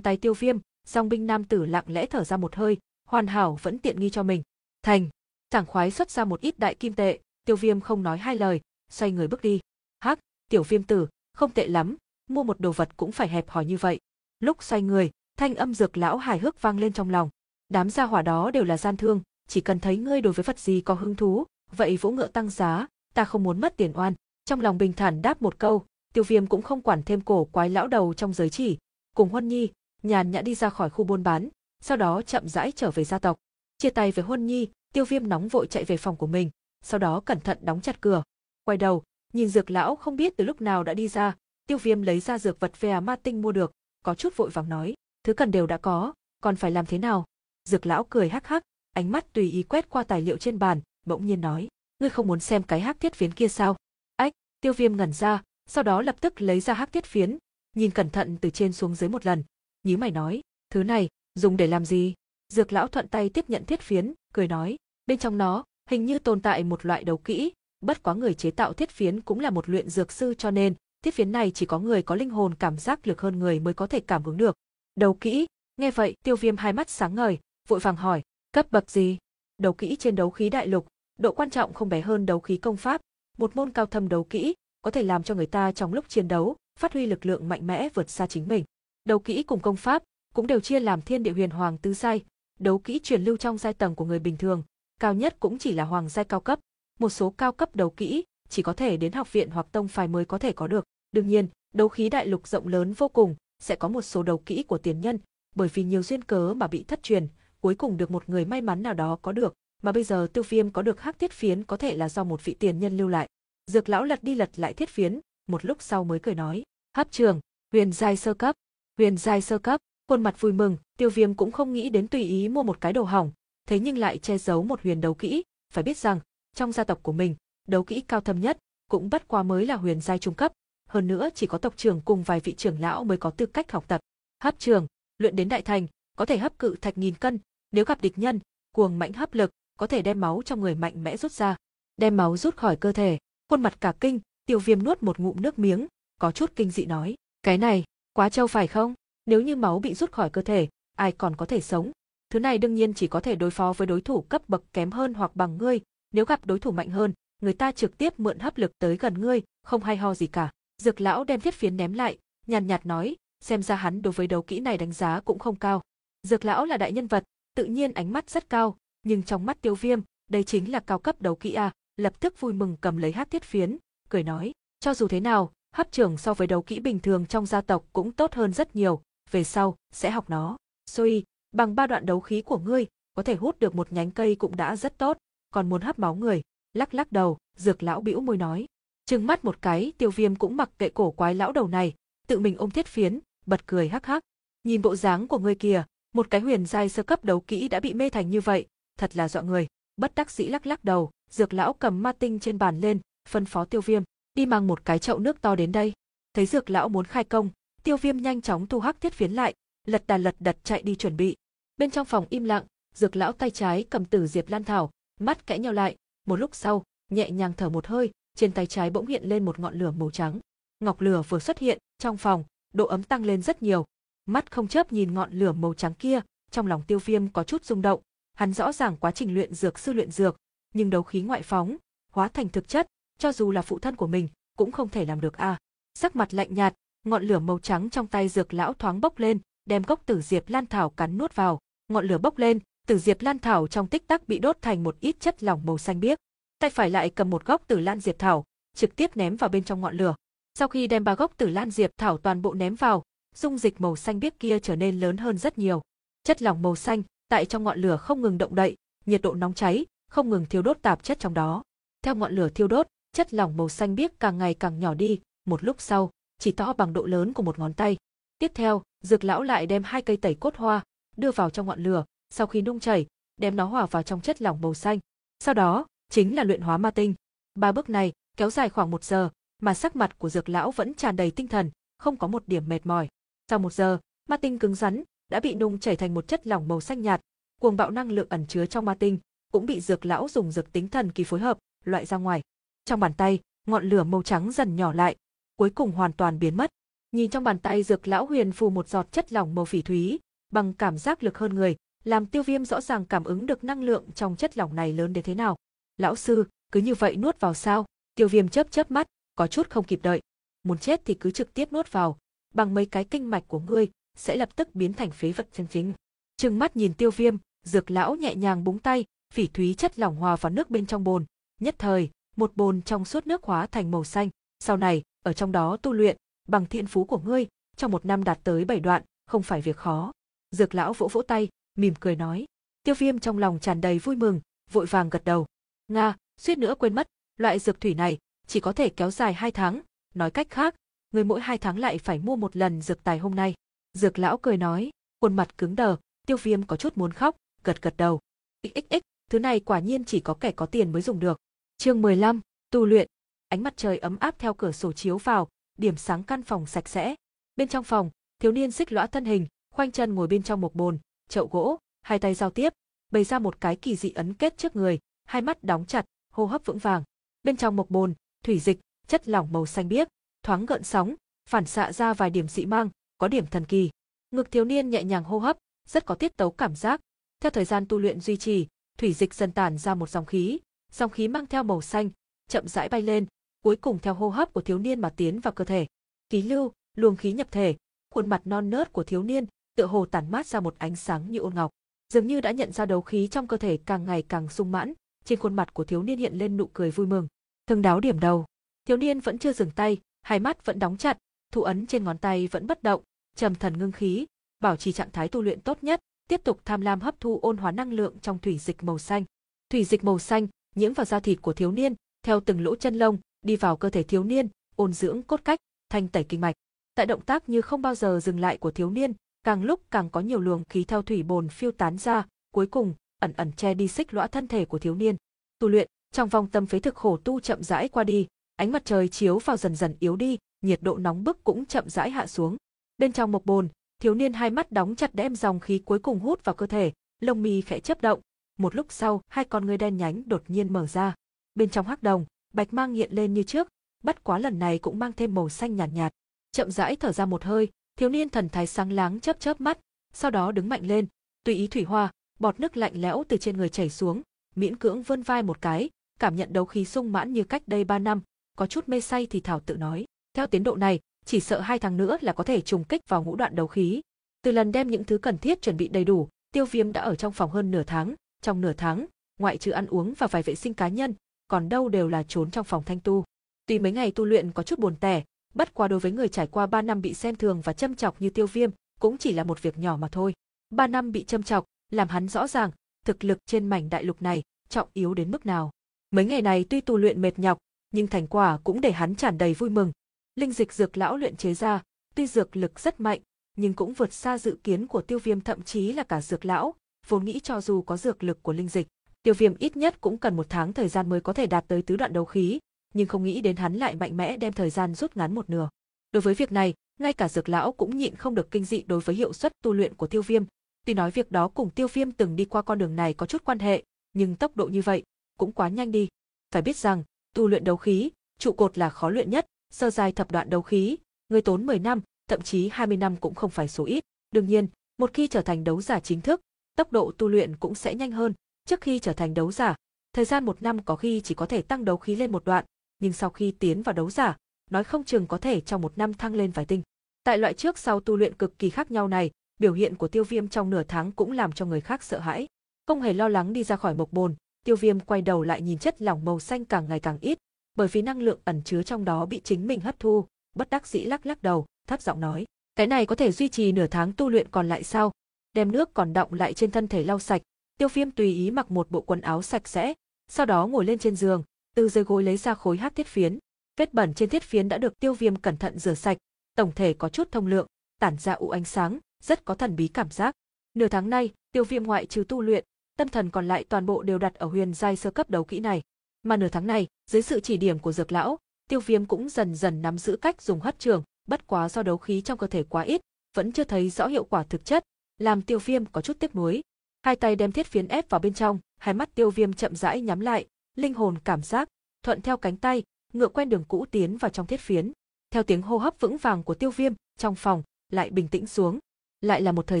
tay tiêu viêm, dòng binh nam tử lặng lẽ thở ra một hơi, hoàn hảo vẫn tiện nghi cho mình. Thành, sảng khoái xuất ra một ít đại kim tệ, tiêu viêm không nói hai lời, xoay người bước đi. Hắc, tiểu viêm tử, không tệ lắm, mua một đồ vật cũng phải hẹp hòi như vậy. Lúc xoay người, thanh âm dược lão hài hước vang lên trong lòng. Đám gia hỏa đó đều là gian thương, chỉ cần thấy ngươi đối với vật gì có hứng thú, vậy vỗ ngựa tăng giá, ta không muốn mất tiền oan. Trong lòng bình thản đáp một câu, Tiêu Viêm cũng không quản thêm cổ quái lão đầu trong giới chỉ, cùng Huân Nhi, nhàn nhã đi ra khỏi khu buôn bán, sau đó chậm rãi trở về gia tộc. Chia tay với Huân Nhi, Tiêu Viêm nóng vội chạy về phòng của mình, sau đó cẩn thận đóng chặt cửa. Quay đầu, nhìn dược lão không biết từ lúc nào đã đi ra, Tiêu Viêm lấy ra dược vật về ma tinh mua được, có chút vội vàng nói, thứ cần đều đã có, còn phải làm thế nào? Dược lão cười hắc hắc, ánh mắt tùy ý quét qua tài liệu trên bàn, bỗng nhiên nói, ngươi không muốn xem cái hắc thiết phiến kia sao? Ách, Tiêu Viêm ngẩn ra, sau đó lập tức lấy ra hắc thiết phiến, nhìn cẩn thận từ trên xuống dưới một lần, nhíu mày nói, thứ này, dùng để làm gì? Dược lão thuận tay tiếp nhận thiết phiến, cười nói, bên trong nó, hình như tồn tại một loại đấu kỹ, bất quá người chế tạo thiết phiến cũng là một luyện dược sư cho nên, thiết phiến này chỉ có người có linh hồn cảm giác lực hơn người mới có thể cảm ứng được. Đấu kỹ, nghe vậy, Tiêu Viêm hai mắt sáng ngời, vội vàng hỏi, cấp bậc gì? Đấu kỹ trên đấu khí đại lục, độ quan trọng không bé hơn đấu khí công pháp, một môn cao thâm đấu kỹ, có thể làm cho người ta trong lúc chiến đấu, phát huy lực lượng mạnh mẽ vượt xa chính mình. Đấu kỹ cùng công pháp cũng đều chia làm Thiên Địa Huyền Hoàng tứ giai, đấu kỹ truyền lưu trong giai tầng của người bình thường, cao nhất cũng chỉ là hoàng giai cao cấp, một số cao cấp đấu kỹ chỉ có thể đến học viện hoặc tông phái mới có thể có được. Đương nhiên, đấu khí đại lục rộng lớn vô cùng, sẽ có một số đấu kỹ của tiền nhân, bởi vì nhiều duyên cớ mà bị thất truyền, cuối cùng được một người may mắn nào đó có được, mà bây giờ Tiêu Viêm có được hắc thiết phiến có thể là do một vị tiền nhân lưu lại. Dược lão lật đi lật lại thiết phiến, một lúc sau mới cười nói, "Hấp trường, huyền giai sơ cấp." Huyền giai sơ cấp, khuôn mặt vui mừng, Tiêu Viêm cũng không nghĩ đến tùy ý mua một cái đồ hỏng, thế nhưng lại che giấu một huyền đấu kỹ, phải biết rằng, trong gia tộc của mình, đấu kỹ cao thâm nhất cũng bất quá mới là huyền giai trung cấp, hơn nữa chỉ có tộc trưởng cùng vài vị trưởng lão mới có tư cách học tập. Hấp trường, luyện đến đại thành, có thể hấp cự thạch nghìn cân, nếu gặp địch nhân, cuồng mãnh hấp lực, có thể đem máu trong người mạnh mẽ rút ra, đem máu rút khỏi cơ thể. Khuôn mặt cả kinh, Tiêu Viêm nuốt một ngụm nước miếng, có chút kinh dị nói, cái này, quá trâu phải không? Nếu như máu bị rút khỏi cơ thể, ai còn có thể sống? Thứ này đương nhiên chỉ có thể đối phó với đối thủ cấp bậc kém hơn hoặc bằng ngươi, nếu gặp đối thủ mạnh hơn, người ta trực tiếp mượn hấp lực tới gần ngươi, không hay ho gì cả. Dược lão đem thiết phiến ném lại, nhàn nhạt nói, xem ra hắn đối với đấu kỹ này đánh giá cũng không cao. Dược lão là đại nhân vật, tự nhiên ánh mắt rất cao, nhưng trong mắt Tiêu Viêm, đây chính là cao cấp đấu kỹ a, lập tức vui mừng cầm lấy hát thiết phiến, cười nói, cho dù thế nào, hấp trưởng so với đấu kỹ bình thường trong gia tộc cũng tốt hơn rất nhiều, về sau sẽ học nó. Soi, bằng ba đoạn đấu khí của ngươi, có thể hút được một nhánh cây cũng đã rất tốt, còn muốn hấp máu người, lắc lắc đầu, dược lão bĩu môi nói. Trừng mắt một cái, tiêu viêm cũng mặc kệ cổ quái lão đầu này, tự mình ôm thiết phiến, bật cười hắc hắc. Nhìn bộ dáng của ngươi kìa, một cái huyền giai sơ cấp đấu kỹ đã bị mê thành như vậy, thật là dọa người. Bất đắc dĩ lắc lắc đầu, dược lão cầm ma tinh trên bàn lên, phân phó tiêu viêm, đi mang một cái chậu nước to đến đây. Thấy dược lão muốn khai công, tiêu viêm nhanh chóng thu hắc thiết phiến lại, lật đà lật đật chạy đi chuẩn bị. Bên trong phòng im lặng, dược lão tay trái cầm tử diệp lan thảo, mắt kẽ nhau lại, một lúc sau, nhẹ nhàng thở một hơi, trên tay trái bỗng hiện lên một ngọn lửa màu trắng. Ngọc lửa vừa xuất hiện, trong phòng, độ ấm tăng lên rất nhiều. Mắt không chớp nhìn ngọn lửa màu trắng kia, trong lòng Tiêu Viêm có chút rung động, hắn rõ ràng quá trình luyện dược sư luyện dược, nhưng đấu khí ngoại phóng, hóa thành thực chất, cho dù là phụ thân của mình, cũng không thể làm được a. Sắc mặt lạnh nhạt, ngọn lửa màu trắng trong tay dược lão thoáng bốc lên, đem gốc tử diệp lan thảo cắn nuốt vào, ngọn lửa bốc lên, tử diệp lan thảo trong tích tắc bị đốt thành một ít chất lỏng màu xanh biếc. Tay phải lại cầm một gốc tử lan diệp thảo, trực tiếp ném vào bên trong ngọn lửa. Sau khi đem ba gốc tử lan diệp thảo toàn bộ ném vào, dung dịch màu xanh biếc kia trở nên lớn hơn rất nhiều. Chất lỏng màu xanh tại trong ngọn lửa không ngừng động đậy, nhiệt độ nóng cháy, không ngừng thiêu đốt tạp chất trong đó. Theo ngọn lửa thiêu đốt, chất lỏng màu xanh biếc càng ngày càng nhỏ đi, một lúc sau, chỉ to bằng độ lớn của một ngón tay. Tiếp theo, dược lão lại đem hai cây tẩy cốt hoa, đưa vào trong ngọn lửa, sau khi nung chảy, đem nó hòa vào trong chất lỏng màu xanh. Sau đó, chính là luyện hóa ma tinh. Ba bước này kéo dài khoảng một giờ, mà sắc mặt của dược lão vẫn tràn đầy tinh thần, không có một điểm mệt mỏi. Sau một giờ, ma tinh cứng rắn đã bị nung chảy thành một chất lỏng màu xanh nhạt, cuồng bạo năng lượng ẩn chứa trong ma tinh cũng bị dược lão dùng dược tính thần kỳ phối hợp loại ra ngoài. Trong bàn tay, ngọn lửa màu trắng dần nhỏ lại, cuối cùng hoàn toàn biến mất. Nhìn trong bàn tay dược lão huyền phù một giọt chất lỏng màu phỉ thúy, bằng cảm giác lực hơn người, làm tiêu viêm rõ ràng cảm ứng được năng lượng trong chất lỏng này lớn đến thế nào. Lão sư, cứ như vậy nuốt vào sao? Tiêu viêm chớp chớp mắt, có chút không kịp đợi. Muốn chết thì cứ trực tiếp nuốt vào, bằng mấy cái kinh mạch của ngươi, sẽ lập tức biến thành phế vật chân chính. Trừng mắt nhìn tiêu viêm, dược lão nhẹ nhàng búng tay, phỉ thúy chất lỏng hòa vào nước bên trong bồn. Nhất thời, một bồn trong suốt nước hóa thành màu xanh. Sau này, ở trong đó tu luyện, bằng thiên phú của ngươi, trong một năm đạt tới bảy đoạn, không phải việc khó. Dược lão vỗ vỗ tay, mỉm cười nói. Tiêu viêm trong lòng tràn đầy vui mừng, vội vàng gật đầu. Nga, suýt nữa quên mất, loại dược thủy này chỉ có thể kéo dài hai tháng, nói cách khác, người mỗi hai tháng lại phải mua một lần dược tài hôm nay. Dược lão cười nói, khuôn mặt cứng đờ, tiêu viêm có chút muốn khóc, gật gật đầu. XXX, thứ này quả nhiên chỉ có kẻ có tiền mới dùng được. Chương 15, tu luyện. Ánh mặt trời ấm áp theo cửa sổ chiếu vào, điểm sáng căn phòng sạch sẽ. Bên trong phòng, thiếu niên xích lõa thân hình, khoanh chân ngồi bên trong một bồn, chậu gỗ, hai tay giao tiếp, bày ra một cái kỳ dị ấn kết trước người, hai mắt đóng chặt, hô hấp vững vàng. Bên trong một bồn, thủy dịch, chất lỏng màu xanh biếc, thoáng gợn sóng, phản xạ ra vài điểm dị mang, có điểm thần kỳ. Ngực thiếu niên nhẹ nhàng hô hấp, rất có tiết tấu cảm giác. Theo thời gian tu luyện duy trì, thủy dịch dần tản ra một dòng khí, dòng khí mang theo màu xanh, chậm rãi bay lên, cuối cùng theo hô hấp của thiếu niên mà tiến vào cơ thể. Khí lưu, luồng khí nhập thể, khuôn mặt non nớt của thiếu niên tựa hồ tản mát ra một ánh sáng như ôn ngọc. Dường như đã nhận ra đấu khí trong cơ thể càng ngày càng sung mãn, trên khuôn mặt của thiếu niên hiện lên nụ cười vui mừng. Thương đáo điểm đầu, thiếu niên vẫn chưa dừng tay, hai mắt vẫn đóng chặt, thủ ấn trên ngón tay vẫn bất động, trầm thần ngưng khí, bảo trì trạng thái tu luyện tốt nhất, tiếp tục tham lam hấp thu ôn hóa năng lượng trong thủy dịch màu xanh. Thủy dịch màu xanh nhiễm vào da thịt của thiếu niên, theo từng lỗ chân lông, đi vào cơ thể thiếu niên, ôn dưỡng cốt cách, thanh tẩy kinh mạch. Tại động tác như không bao giờ dừng lại của thiếu niên, càng lúc càng có nhiều luồng khí theo thủy bồn phiêu tán ra, cuối cùng ẩn ẩn che đi xích lõa thân thể của thiếu niên. Tu luyện, trong vòng tâm phế thực khổ tu chậm rãi qua đi, ánh mặt trời chiếu vào dần dần yếu đi, nhiệt độ nóng bức cũng chậm rãi hạ xuống. Bên trong một bồn, thiếu niên hai mắt đóng chặt đem dòng khí cuối cùng hút vào cơ thể, lông mi khẽ chớp động. Một lúc sau, hai con ngươi đen nhánh đột nhiên mở ra. Bên trong hắc đồng, bạch mang hiện lên như trước, bất quá lần này cũng mang thêm màu xanh nhạt nhạt. Chậm rãi thở ra một hơi, thiếu niên thần thái sáng láng chớp chớp mắt, sau đó đứng mạnh lên, tùy ý thủy hoa, bọt nước lạnh lẽo từ trên người chảy xuống, miễn cưỡng vươn vai một cái, cảm nhận đấu khí sung mãn như cách đây ba năm, có chút mê say thì thảo tự nói. Theo tiến độ này, chỉ sợ hai tháng nữa là có thể trùng kích vào ngũ đoạn đấu khí. Từ lần đem những thứ cần thiết chuẩn bị đầy đủ, Tiêu Viêm đã ở trong phòng hơn nửa tháng, trong nửa tháng, ngoại trừ ăn uống và vài vệ sinh cá nhân, còn đâu đều là trốn trong phòng thanh tu. Tuy mấy ngày tu luyện có chút buồn tẻ, bất quá đối với người trải qua 3 năm bị xem thường và châm chọc như Tiêu Viêm, cũng chỉ là một việc nhỏ mà thôi. 3 năm bị châm chọc, làm hắn rõ ràng, thực lực trên mảnh đại lục này trọng yếu đến mức nào. Mấy ngày này tuy tu luyện mệt nhọc, nhưng thành quả cũng để hắn tràn đầy vui mừng. Linh dịch dược lão luyện chế ra, tuy dược lực rất mạnh, nhưng cũng vượt xa dự kiến của tiêu viêm thậm chí là cả dược lão, vốn nghĩ cho dù có dược lực của linh dịch, tiêu viêm ít nhất cũng cần một tháng thời gian mới có thể đạt tới tứ đoạn đấu khí, nhưng không nghĩ đến hắn lại mạnh mẽ đem thời gian rút ngắn một nửa. Đối với việc này, ngay cả dược lão cũng nhịn không được kinh dị đối với hiệu suất tu luyện của tiêu viêm, tuy nói việc đó cùng tiêu viêm từng đi qua con đường này có chút quan hệ, nhưng tốc độ như vậy, cũng quá nhanh đi. Phải biết rằng, tu luyện đấu khí, trụ cột là khó luyện nhất, sơ giai thập đoạn đấu khí, người tốn 10 năm, thậm chí 20 năm cũng không phải số ít. Đương nhiên, một khi trở thành đấu giả chính thức, tốc độ tu luyện cũng sẽ nhanh hơn. Trước khi trở thành đấu giả, thời gian một năm có khi chỉ có thể tăng đấu khí lên một đoạn, nhưng sau khi tiến vào đấu giả, nói không chừng có thể trong một năm thăng lên vài tinh. Tại loại trước sau tu luyện cực kỳ khác nhau này, biểu hiện của tiêu viêm trong nửa tháng cũng làm cho người khác sợ hãi. Không hề lo lắng đi ra khỏi mộc bồn, tiêu viêm quay đầu lại nhìn chất lỏng màu xanh càng ngày càng ít, bởi vì năng lượng ẩn chứa trong đó bị chính mình hấp thu, bất đắc dĩ lắc lắc đầu, thấp giọng nói, cái này có thể duy trì nửa tháng tu luyện còn lại sao? Đem nước còn đọng lại trên thân thể lau sạch, tiêu viêm tùy ý mặc một bộ quần áo sạch sẽ, sau đó ngồi lên trên giường, từ dưới gối lấy ra khối hắc thiết phiến. Vết bẩn trên thiết phiến đã được tiêu viêm cẩn thận rửa sạch, tổng thể có chút thông lượng, tản ra u ánh sáng, rất có thần bí cảm giác. Nửa tháng nay, tiêu viêm ngoại trừ tu luyện, tâm thần còn lại toàn bộ đều đặt ở huyền giai sơ cấp đấu kỹ này. Mà nửa tháng này, dưới sự chỉ điểm của dược lão, tiêu viêm cũng dần dần nắm giữ cách dùng hất trường, bất quá do đấu khí trong cơ thể quá ít, vẫn chưa thấy rõ hiệu quả thực chất, làm tiêu viêm có chút tiếc nuối. Hai tay đem thiết phiến ép vào bên trong, hai mắt tiêu viêm chậm rãi nhắm lại, linh hồn cảm giác, thuận theo cánh tay, ngựa quen đường cũ tiến vào trong thiết phiến. Theo tiếng hô hấp vững vàng của tiêu viêm, trong phòng, lại bình tĩnh xuống. Lại là một thời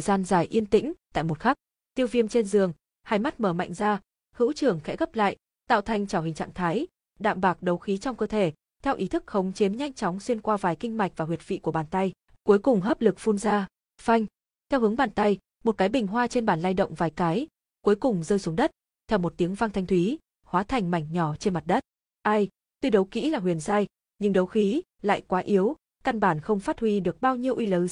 gian dài yên tĩnh, tại một khắc, tiêu viêm trên giường, hai mắt mở mạnh ra, hữu trưởng khẽ gấp lại, tạo thành trào hình trạng thái, đạm bạc đấu khí trong cơ thể, theo ý thức khống chiếm nhanh chóng xuyên qua vài kinh mạch và huyệt vị của bàn tay, cuối cùng hấp lực phun ra, phanh. Theo hướng bàn tay, một cái bình hoa trên bàn lay động vài cái, cuối cùng rơi xuống đất, theo một tiếng vang thanh thúy, hóa thành mảnh nhỏ trên mặt đất. Ai, tuy đấu kỹ là huyền giai, nhưng đấu khí, lại quá yếu, căn bản không phát huy được bao nhiêu uy lực.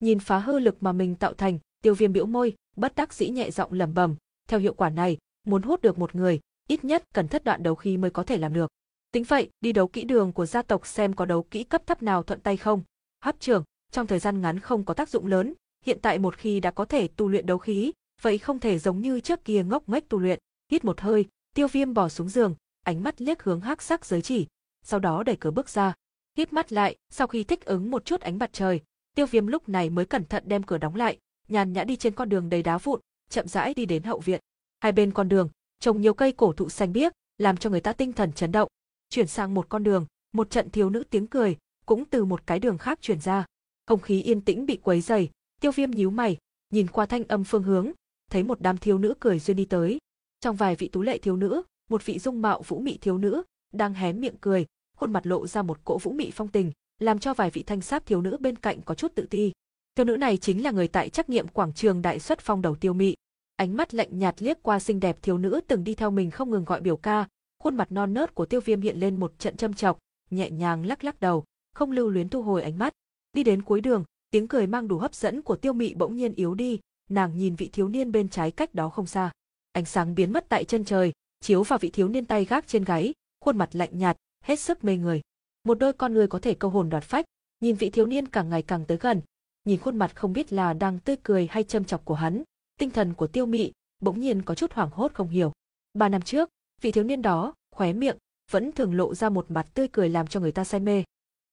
Nhìn phá hư lực mà mình tạo thành, tiêu viêm bĩu môi, bất đắc dĩ nhẹ giọng lẩm bẩm, theo hiệu quả này, muốn hút được một người, ít nhất cần thất đoạn đấu khí mới có thể làm được. Tính vậy, đi đấu kỹ đường của gia tộc xem có đấu kỹ cấp thấp nào thuận tay không. Hấp trưởng, trong thời gian ngắn không có tác dụng lớn, hiện tại một khi đã có thể tu luyện đấu khí, vậy không thể giống như trước kia ngốc nghếch tu luyện. Hít một hơi, Tiêu Viêm bỏ xuống giường, ánh mắt liếc hướng hắc sắc giới chỉ, sau đó đẩy cửa bước ra. Hít mắt lại, sau khi thích ứng một chút ánh mặt trời, Tiêu Viêm lúc này mới cẩn thận đem cửa đóng lại, nhàn nhã đi trên con đường đầy đá vụn, chậm rãi đi đến hậu viện. Hai bên con đường, trồng nhiều cây cổ thụ xanh biếc, làm cho người ta tinh thần chấn động. Chuyển sang một con đường, một trận thiếu nữ tiếng cười, cũng từ một cái đường khác truyền ra. Không khí yên tĩnh bị quấy rầy, Tiêu Viêm nhíu mày, nhìn qua thanh âm phương hướng, thấy một đám thiếu nữ cười duyên đi tới. Trong vài vị tú lệ thiếu nữ, một vị dung mạo vũ mị thiếu nữ đang hé miệng cười, khuôn mặt lộ ra một cỗ vũ mị phong tình, làm cho vài vị thanh sát thiếu nữ bên cạnh có chút tự ti. Thiếu nữ này chính là người tại trắc nghiệm quảng trường đại xuất phong đầu Tiêu Mị. Ánh mắt lạnh nhạt liếc qua xinh đẹp thiếu nữ từng đi theo mình không ngừng gọi biểu ca, khuôn mặt non nớt của Tiêu Viêm hiện lên một trận châm chọc, nhẹ nhàng lắc lắc đầu, không lưu luyến thu hồi ánh mắt. Đi đến cuối đường, tiếng cười mang đủ hấp dẫn của Tiêu Mị bỗng nhiên yếu đi, nàng nhìn vị thiếu niên bên trái cách đó không xa. Ánh sáng biến mất tại chân trời, chiếu vào vị thiếu niên tay gác trên gáy, khuôn mặt lạnh nhạt, hết sức mê người. Một đôi con người có thể câu hồn đoạt phách, nhìn vị thiếu niên càng ngày càng tới gần, nhìn khuôn mặt không biết là đang tươi cười hay châm chọc của hắn, tinh thần của Tiêu Mị bỗng nhiên có chút hoảng hốt không hiểu. Ba năm trước, vị thiếu niên đó, khóe miệng vẫn thường lộ ra một mặt tươi cười làm cho người ta say mê.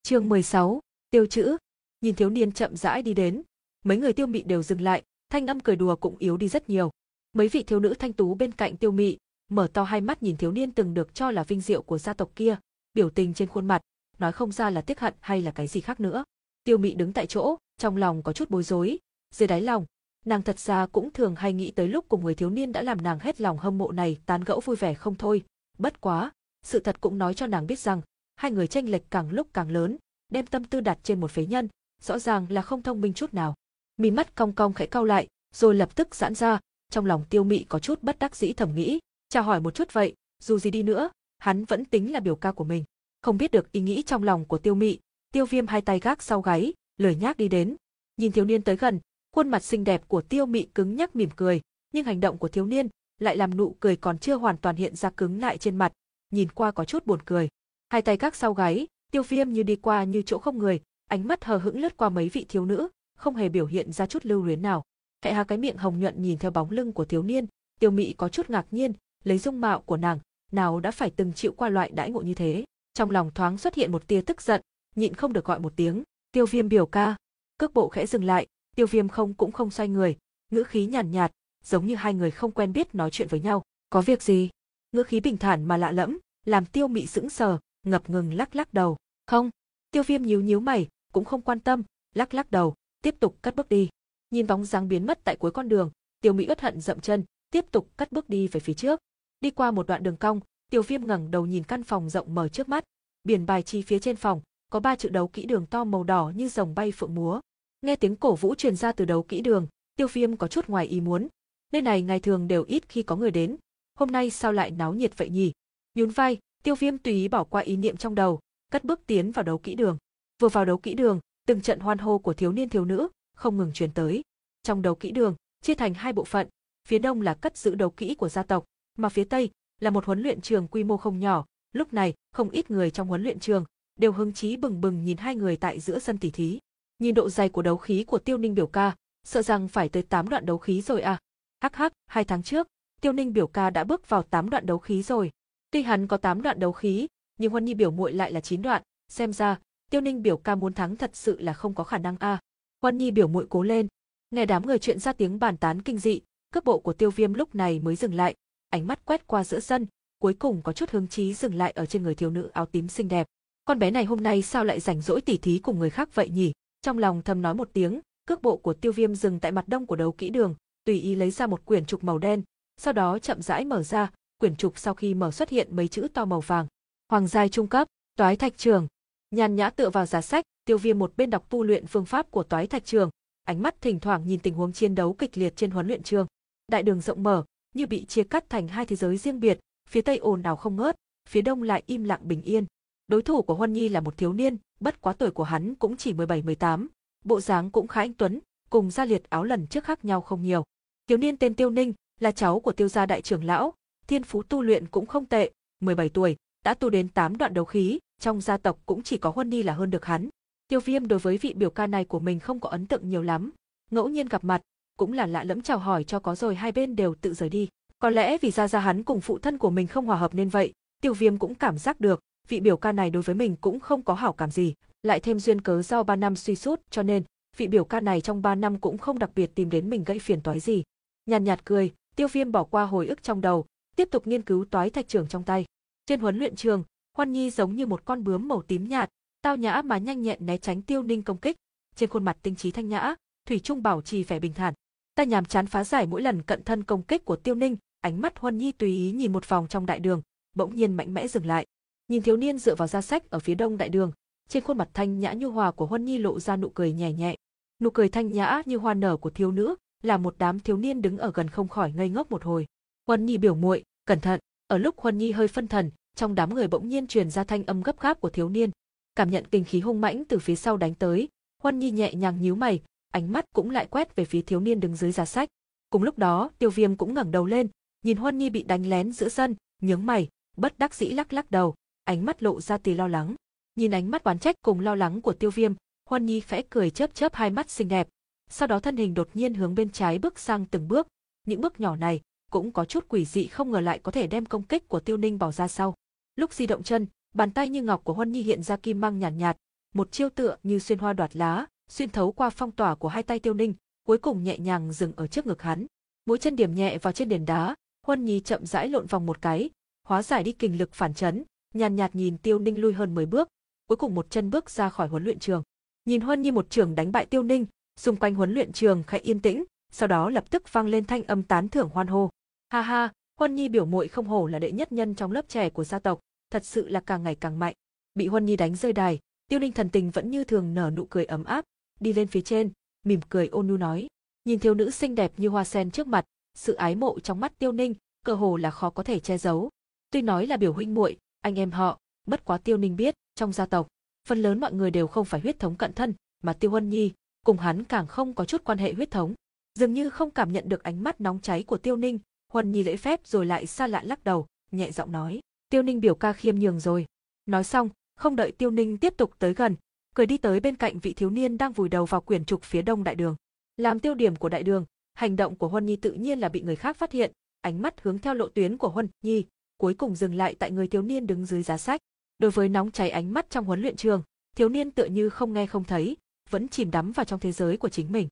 Chương 16, Tiêu chữ. Nhìn thiếu niên chậm rãi đi đến, mấy người Tiêu Mị đều dừng lại, thanh âm cười đùa cũng yếu đi rất nhiều. Mấy vị thiếu nữ thanh tú bên cạnh Tiêu Mị, mở to hai mắt nhìn thiếu niên từng được cho là vinh diệu của gia tộc kia, biểu tình trên khuôn mặt, nói không ra là tiếc hận hay là cái gì khác nữa. Tiêu Mị đứng tại chỗ, trong lòng có chút bối rối, dưới đáy lòng, nàng thật ra cũng thường hay nghĩ tới lúc cùng người thiếu niên đã làm nàng hết lòng hâm mộ này tán gẫu vui vẻ không thôi, bất quá, sự thật cũng nói cho nàng biết rằng, hai người tranh lệch càng lúc càng lớn, đem tâm tư đặt trên một phế nhân, rõ ràng là không thông minh chút nào. Mí mắt cong cong khẽ cau lại, rồi lập tức giãn ra, trong lòng Tiêu Mị có chút bất đắc dĩ thầm nghĩ, chào hỏi một chút vậy, dù gì đi nữa, hắn vẫn tính là biểu ca của mình. Không biết được ý nghĩ trong lòng của Tiêu Mị, Tiêu Viêm hai tay gác sau gáy, lười nhác đi đến. Nhìn thiếu niên tới gần, khuôn mặt xinh đẹp của Tiêu Mị cứng nhắc mỉm cười, nhưng hành động của thiếu niên lại làm nụ cười còn chưa hoàn toàn hiện ra cứng lại trên mặt, nhìn qua có chút buồn cười. Hai tay gác sau gáy, Tiêu Viêm như đi qua như chỗ không người, ánh mắt hờ hững lướt qua mấy vị thiếu nữ, không hề biểu hiện ra chút lưu luyến nào. Hệ Hà cái miệng hồng nhuận nhìn theo bóng lưng của thiếu niên, Tiêu Mị có chút ngạc nhiên, lấy dung mạo của nàng, nào đã phải từng chịu qua loại đãi ngộ như thế. Trong lòng thoáng xuất hiện một tia tức giận, nhịn không được gọi một tiếng, Tiêu Viêm biểu ca. Cước bộ khẽ dừng lại, Tiêu Viêm không cũng không xoay người, ngữ khí nhàn nhạt, nhạt, giống như hai người không quen biết nói chuyện với nhau. Có việc gì? Ngữ khí bình thản mà lạ lẫm, làm Tiêu Mị sững sờ, ngập ngừng lắc lắc đầu. Không. Tiêu Viêm nhíu nhíu mày, cũng không quan tâm, lắc lắc đầu, tiếp tục cất bước đi. Nhìn bóng dáng biến mất tại cuối con đường, Tiêu Mỹ uất hận dậm chân, tiếp tục cất bước đi về phía trước. Đi qua một đoạn đường cong, Tiêu Viêm ngẩng đầu nhìn căn phòng rộng mở trước mắt, biển bài chi phía trên phòng, có ba chữ đấu kỹ đường to màu đỏ như rồng bay phượng múa. Nghe tiếng cổ vũ truyền ra từ đấu kỹ đường, Tiêu Viêm có chút ngoài ý muốn. Nơi này ngày thường đều ít khi có người đến, hôm nay sao lại náo nhiệt vậy nhỉ? Nhún vai, Tiêu Viêm tùy ý bỏ qua ý niệm trong đầu, cất bước tiến vào đấu kỹ đường. Vừa vào đấu kỹ đường, từng trận hoan hô của thiếu niên thiếu nữ không ngừng truyền tới. Trong đấu kỹ đường, chia thành hai bộ phận, phía đông là cất giữ đấu kỹ của gia tộc, mà phía tây là một huấn luyện trường quy mô không nhỏ. Lúc này, không ít người trong huấn luyện trường đều hứng chí bừng bừng nhìn hai người tại giữa sân tỉ thí. Nhìn độ dày của đấu khí của Tiêu Ninh biểu ca, sợ rằng phải tới 8 đoạn đấu khí rồi à. Hắc hắc, hai tháng trước, Tiêu Ninh biểu ca đã bước vào 8 đoạn đấu khí rồi. Tuy hắn có 8 đoạn đấu khí, nhưng Huân Nhi biểu muội lại là 9 đoạn, xem ra, Tiêu Ninh biểu ca muốn thắng thật sự là không có khả năng a. À. Nhi biểu muội cố lên. Nghe đám người chuyện ra tiếng bàn tán kinh dị, cước bộ của Tiêu Viêm lúc này mới dừng lại, ánh mắt quét qua giữa sân, cuối cùng có chút hứng chí dừng lại ở trên người thiếu nữ áo tím xinh đẹp. Con bé này hôm nay sao lại rảnh rỗi tỉ thí cùng người khác vậy nhỉ? Trong lòng thầm nói một tiếng, cước bộ của Tiêu Viêm dừng tại mặt đông của đấu kỹ đường, tùy ý lấy ra một quyển trục màu đen, sau đó chậm rãi mở ra, quyển trục sau khi mở xuất hiện mấy chữ to màu vàng. Hoàng giai trung cấp, Toái Thạch Trường. Nhàn nhã tựa vào giá sách, Tiêu Viêm một bên đọc tu luyện phương pháp của Toái Thạch Trường, ánh mắt thỉnh thoảng nhìn tình huống chiến đấu kịch liệt trên huấn luyện trường. Đại đường rộng mở, như bị chia cắt thành hai thế giới riêng biệt, phía tây ồn ào không ngớt, phía đông lại im lặng bình yên. Đối thủ của Huân Nhi là một thiếu niên, bất quá tuổi của hắn cũng chỉ 17-18, bộ dáng cũng khá anh tuấn, cùng gia liệt áo lần trước khác nhau không nhiều. Thiếu niên tên Tiêu Ninh, là cháu của Tiêu gia đại trưởng lão, thiên phú tu luyện cũng không tệ, 17 tuổi, đã tu đến 8 đoạn đấu khí, trong gia tộc cũng chỉ có Huân Ni là hơn được hắn. Tiêu Viêm đối với vị biểu ca này của mình không có ấn tượng nhiều lắm, ngẫu nhiên gặp mặt, cũng là lạ lẫm chào hỏi cho có rồi hai bên đều tự rời đi. Có lẽ vì ra ra hắn cùng phụ thân của mình không hòa hợp nên vậy, Tiêu Viêm cũng cảm giác được, vị biểu ca này đối với mình cũng không có hảo cảm gì, lại thêm duyên cớ do 3 năm suy sút cho nên, vị biểu ca này trong 3 năm cũng không đặc biệt tìm đến mình gây phiền toái gì. Nhàn nhạt, nhạt cười, Tiêu Viêm bỏ qua hồi ức trong đầu, tiếp tục nghiên cứu toái thạch trường trong tay. Trên huấn luyện trường, Hoan Nhi giống như một con bướm màu tím nhạt, tao nhã mà nhanh nhẹn né tránh Tiêu Ninh công kích, trên khuôn mặt tinh trí thanh nhã, thủy trung bảo trì vẻ bình thản. Ta nhàm chán phá giải mỗi lần cận thân công kích của Tiêu Ninh, ánh mắt Hoan Nhi tùy ý nhìn một vòng trong đại đường, bỗng nhiên mạnh mẽ dừng lại. Nhìn thiếu niên dựa vào gia sách ở phía đông đại đường, trên khuôn mặt thanh nhã như hòa của Hoan Nhi lộ ra nụ cười nhẹ nhẹ. Nụ cười thanh nhã như hoa nở của thiếu nữ, là một đám thiếu niên đứng ở gần không khỏi ngây ngốc một hồi. Huân Nhi biểu muội, cẩn thận. Ở lúc Huân Nhi hơi phân thần, trong đám người bỗng nhiên truyền ra thanh âm gấp gáp của thiếu niên. Cảm nhận kinh khí hung mãnh từ phía sau đánh tới, Huân Nhi nhẹ nhàng nhíu mày, ánh mắt cũng lại quét về phía thiếu niên đứng dưới giá sách. Cùng lúc đó, Tiêu Viêm cũng ngẩng đầu lên, nhìn Huân Nhi bị đánh lén giữa sân, nhướng mày, bất đắc dĩ lắc lắc đầu, ánh mắt lộ ra tì lo lắng. Nhìn ánh mắt oán trách cùng lo lắng của Tiêu Viêm, Huân Nhi khẽ cười chớp chớp hai mắt xinh đẹp, sau đó thân hình đột nhiên hướng bên trái bước sang từng bước, những bước nhỏ này cũng có chút quỷ dị không ngờ lại có thể đem công kích của Tiêu Ninh bỏ ra sau. Lúc di động chân, bàn tay như ngọc của Huân Nhi hiện ra kim mang nhàn nhạt, nhạt, một chiêu tựa như xuyên hoa đoạt lá, xuyên thấu qua phong tỏa của hai tay Tiêu Ninh, cuối cùng nhẹ nhàng dừng ở trước ngực hắn. Mũi chân điểm nhẹ vào trên đền đá, Huân Nhi chậm rãi lộn vòng một cái, hóa giải đi kình lực phản chấn, nhàn nhạt nhìn Tiêu Ninh lui hơn 10 bước, cuối cùng một chân bước ra khỏi huấn luyện trường. Nhìn Huân Nhi một trường đánh bại Tiêu Ninh, xung quanh huấn luyện trường khẽ yên tĩnh, sau đó lập tức vang lên thanh âm tán thưởng hoan hô. Ha ha, Huân Nhi biểu muội không hổ là đệ nhất nhân trong lớp trẻ của gia tộc, thật sự là càng ngày càng mạnh. Bị Huân Nhi đánh rơi đài, Tiêu Ninh thần tình vẫn như thường nở nụ cười ấm áp, đi lên phía trên, mỉm cười ôn nhu nói, nhìn thiếu nữ xinh đẹp như hoa sen trước mặt, sự ái mộ trong mắt Tiêu Ninh, cơ hồ là khó có thể che giấu. Tuy nói là biểu huynh muội, anh em họ, bất quá Tiêu Ninh biết, trong gia tộc, phần lớn mọi người đều không phải huyết thống cận thân, mà Tiêu Huân Nhi, cùng hắn càng không có chút quan hệ huyết thống. Dường như không cảm nhận được ánh mắt nóng cháy của Tiêu Ninh, Huân Nhi lễ phép rồi lại xa lạ lắc đầu, nhẹ giọng nói, Tiêu Ninh biểu ca khiêm nhường rồi. Nói xong, không đợi Tiêu Ninh tiếp tục tới gần, cười đi tới bên cạnh vị thiếu niên đang vùi đầu vào quyển trục phía đông đại đường. Làm tiêu điểm của đại đường, hành động của Huân Nhi tự nhiên là bị người khác phát hiện, ánh mắt hướng theo lộ tuyến của Huân Nhi, cuối cùng dừng lại tại người thiếu niên đứng dưới giá sách. Đối với nóng cháy ánh mắt trong huấn luyện trường, thiếu niên tựa như không nghe không thấy, vẫn chìm đắm vào trong thế giới của chính mình.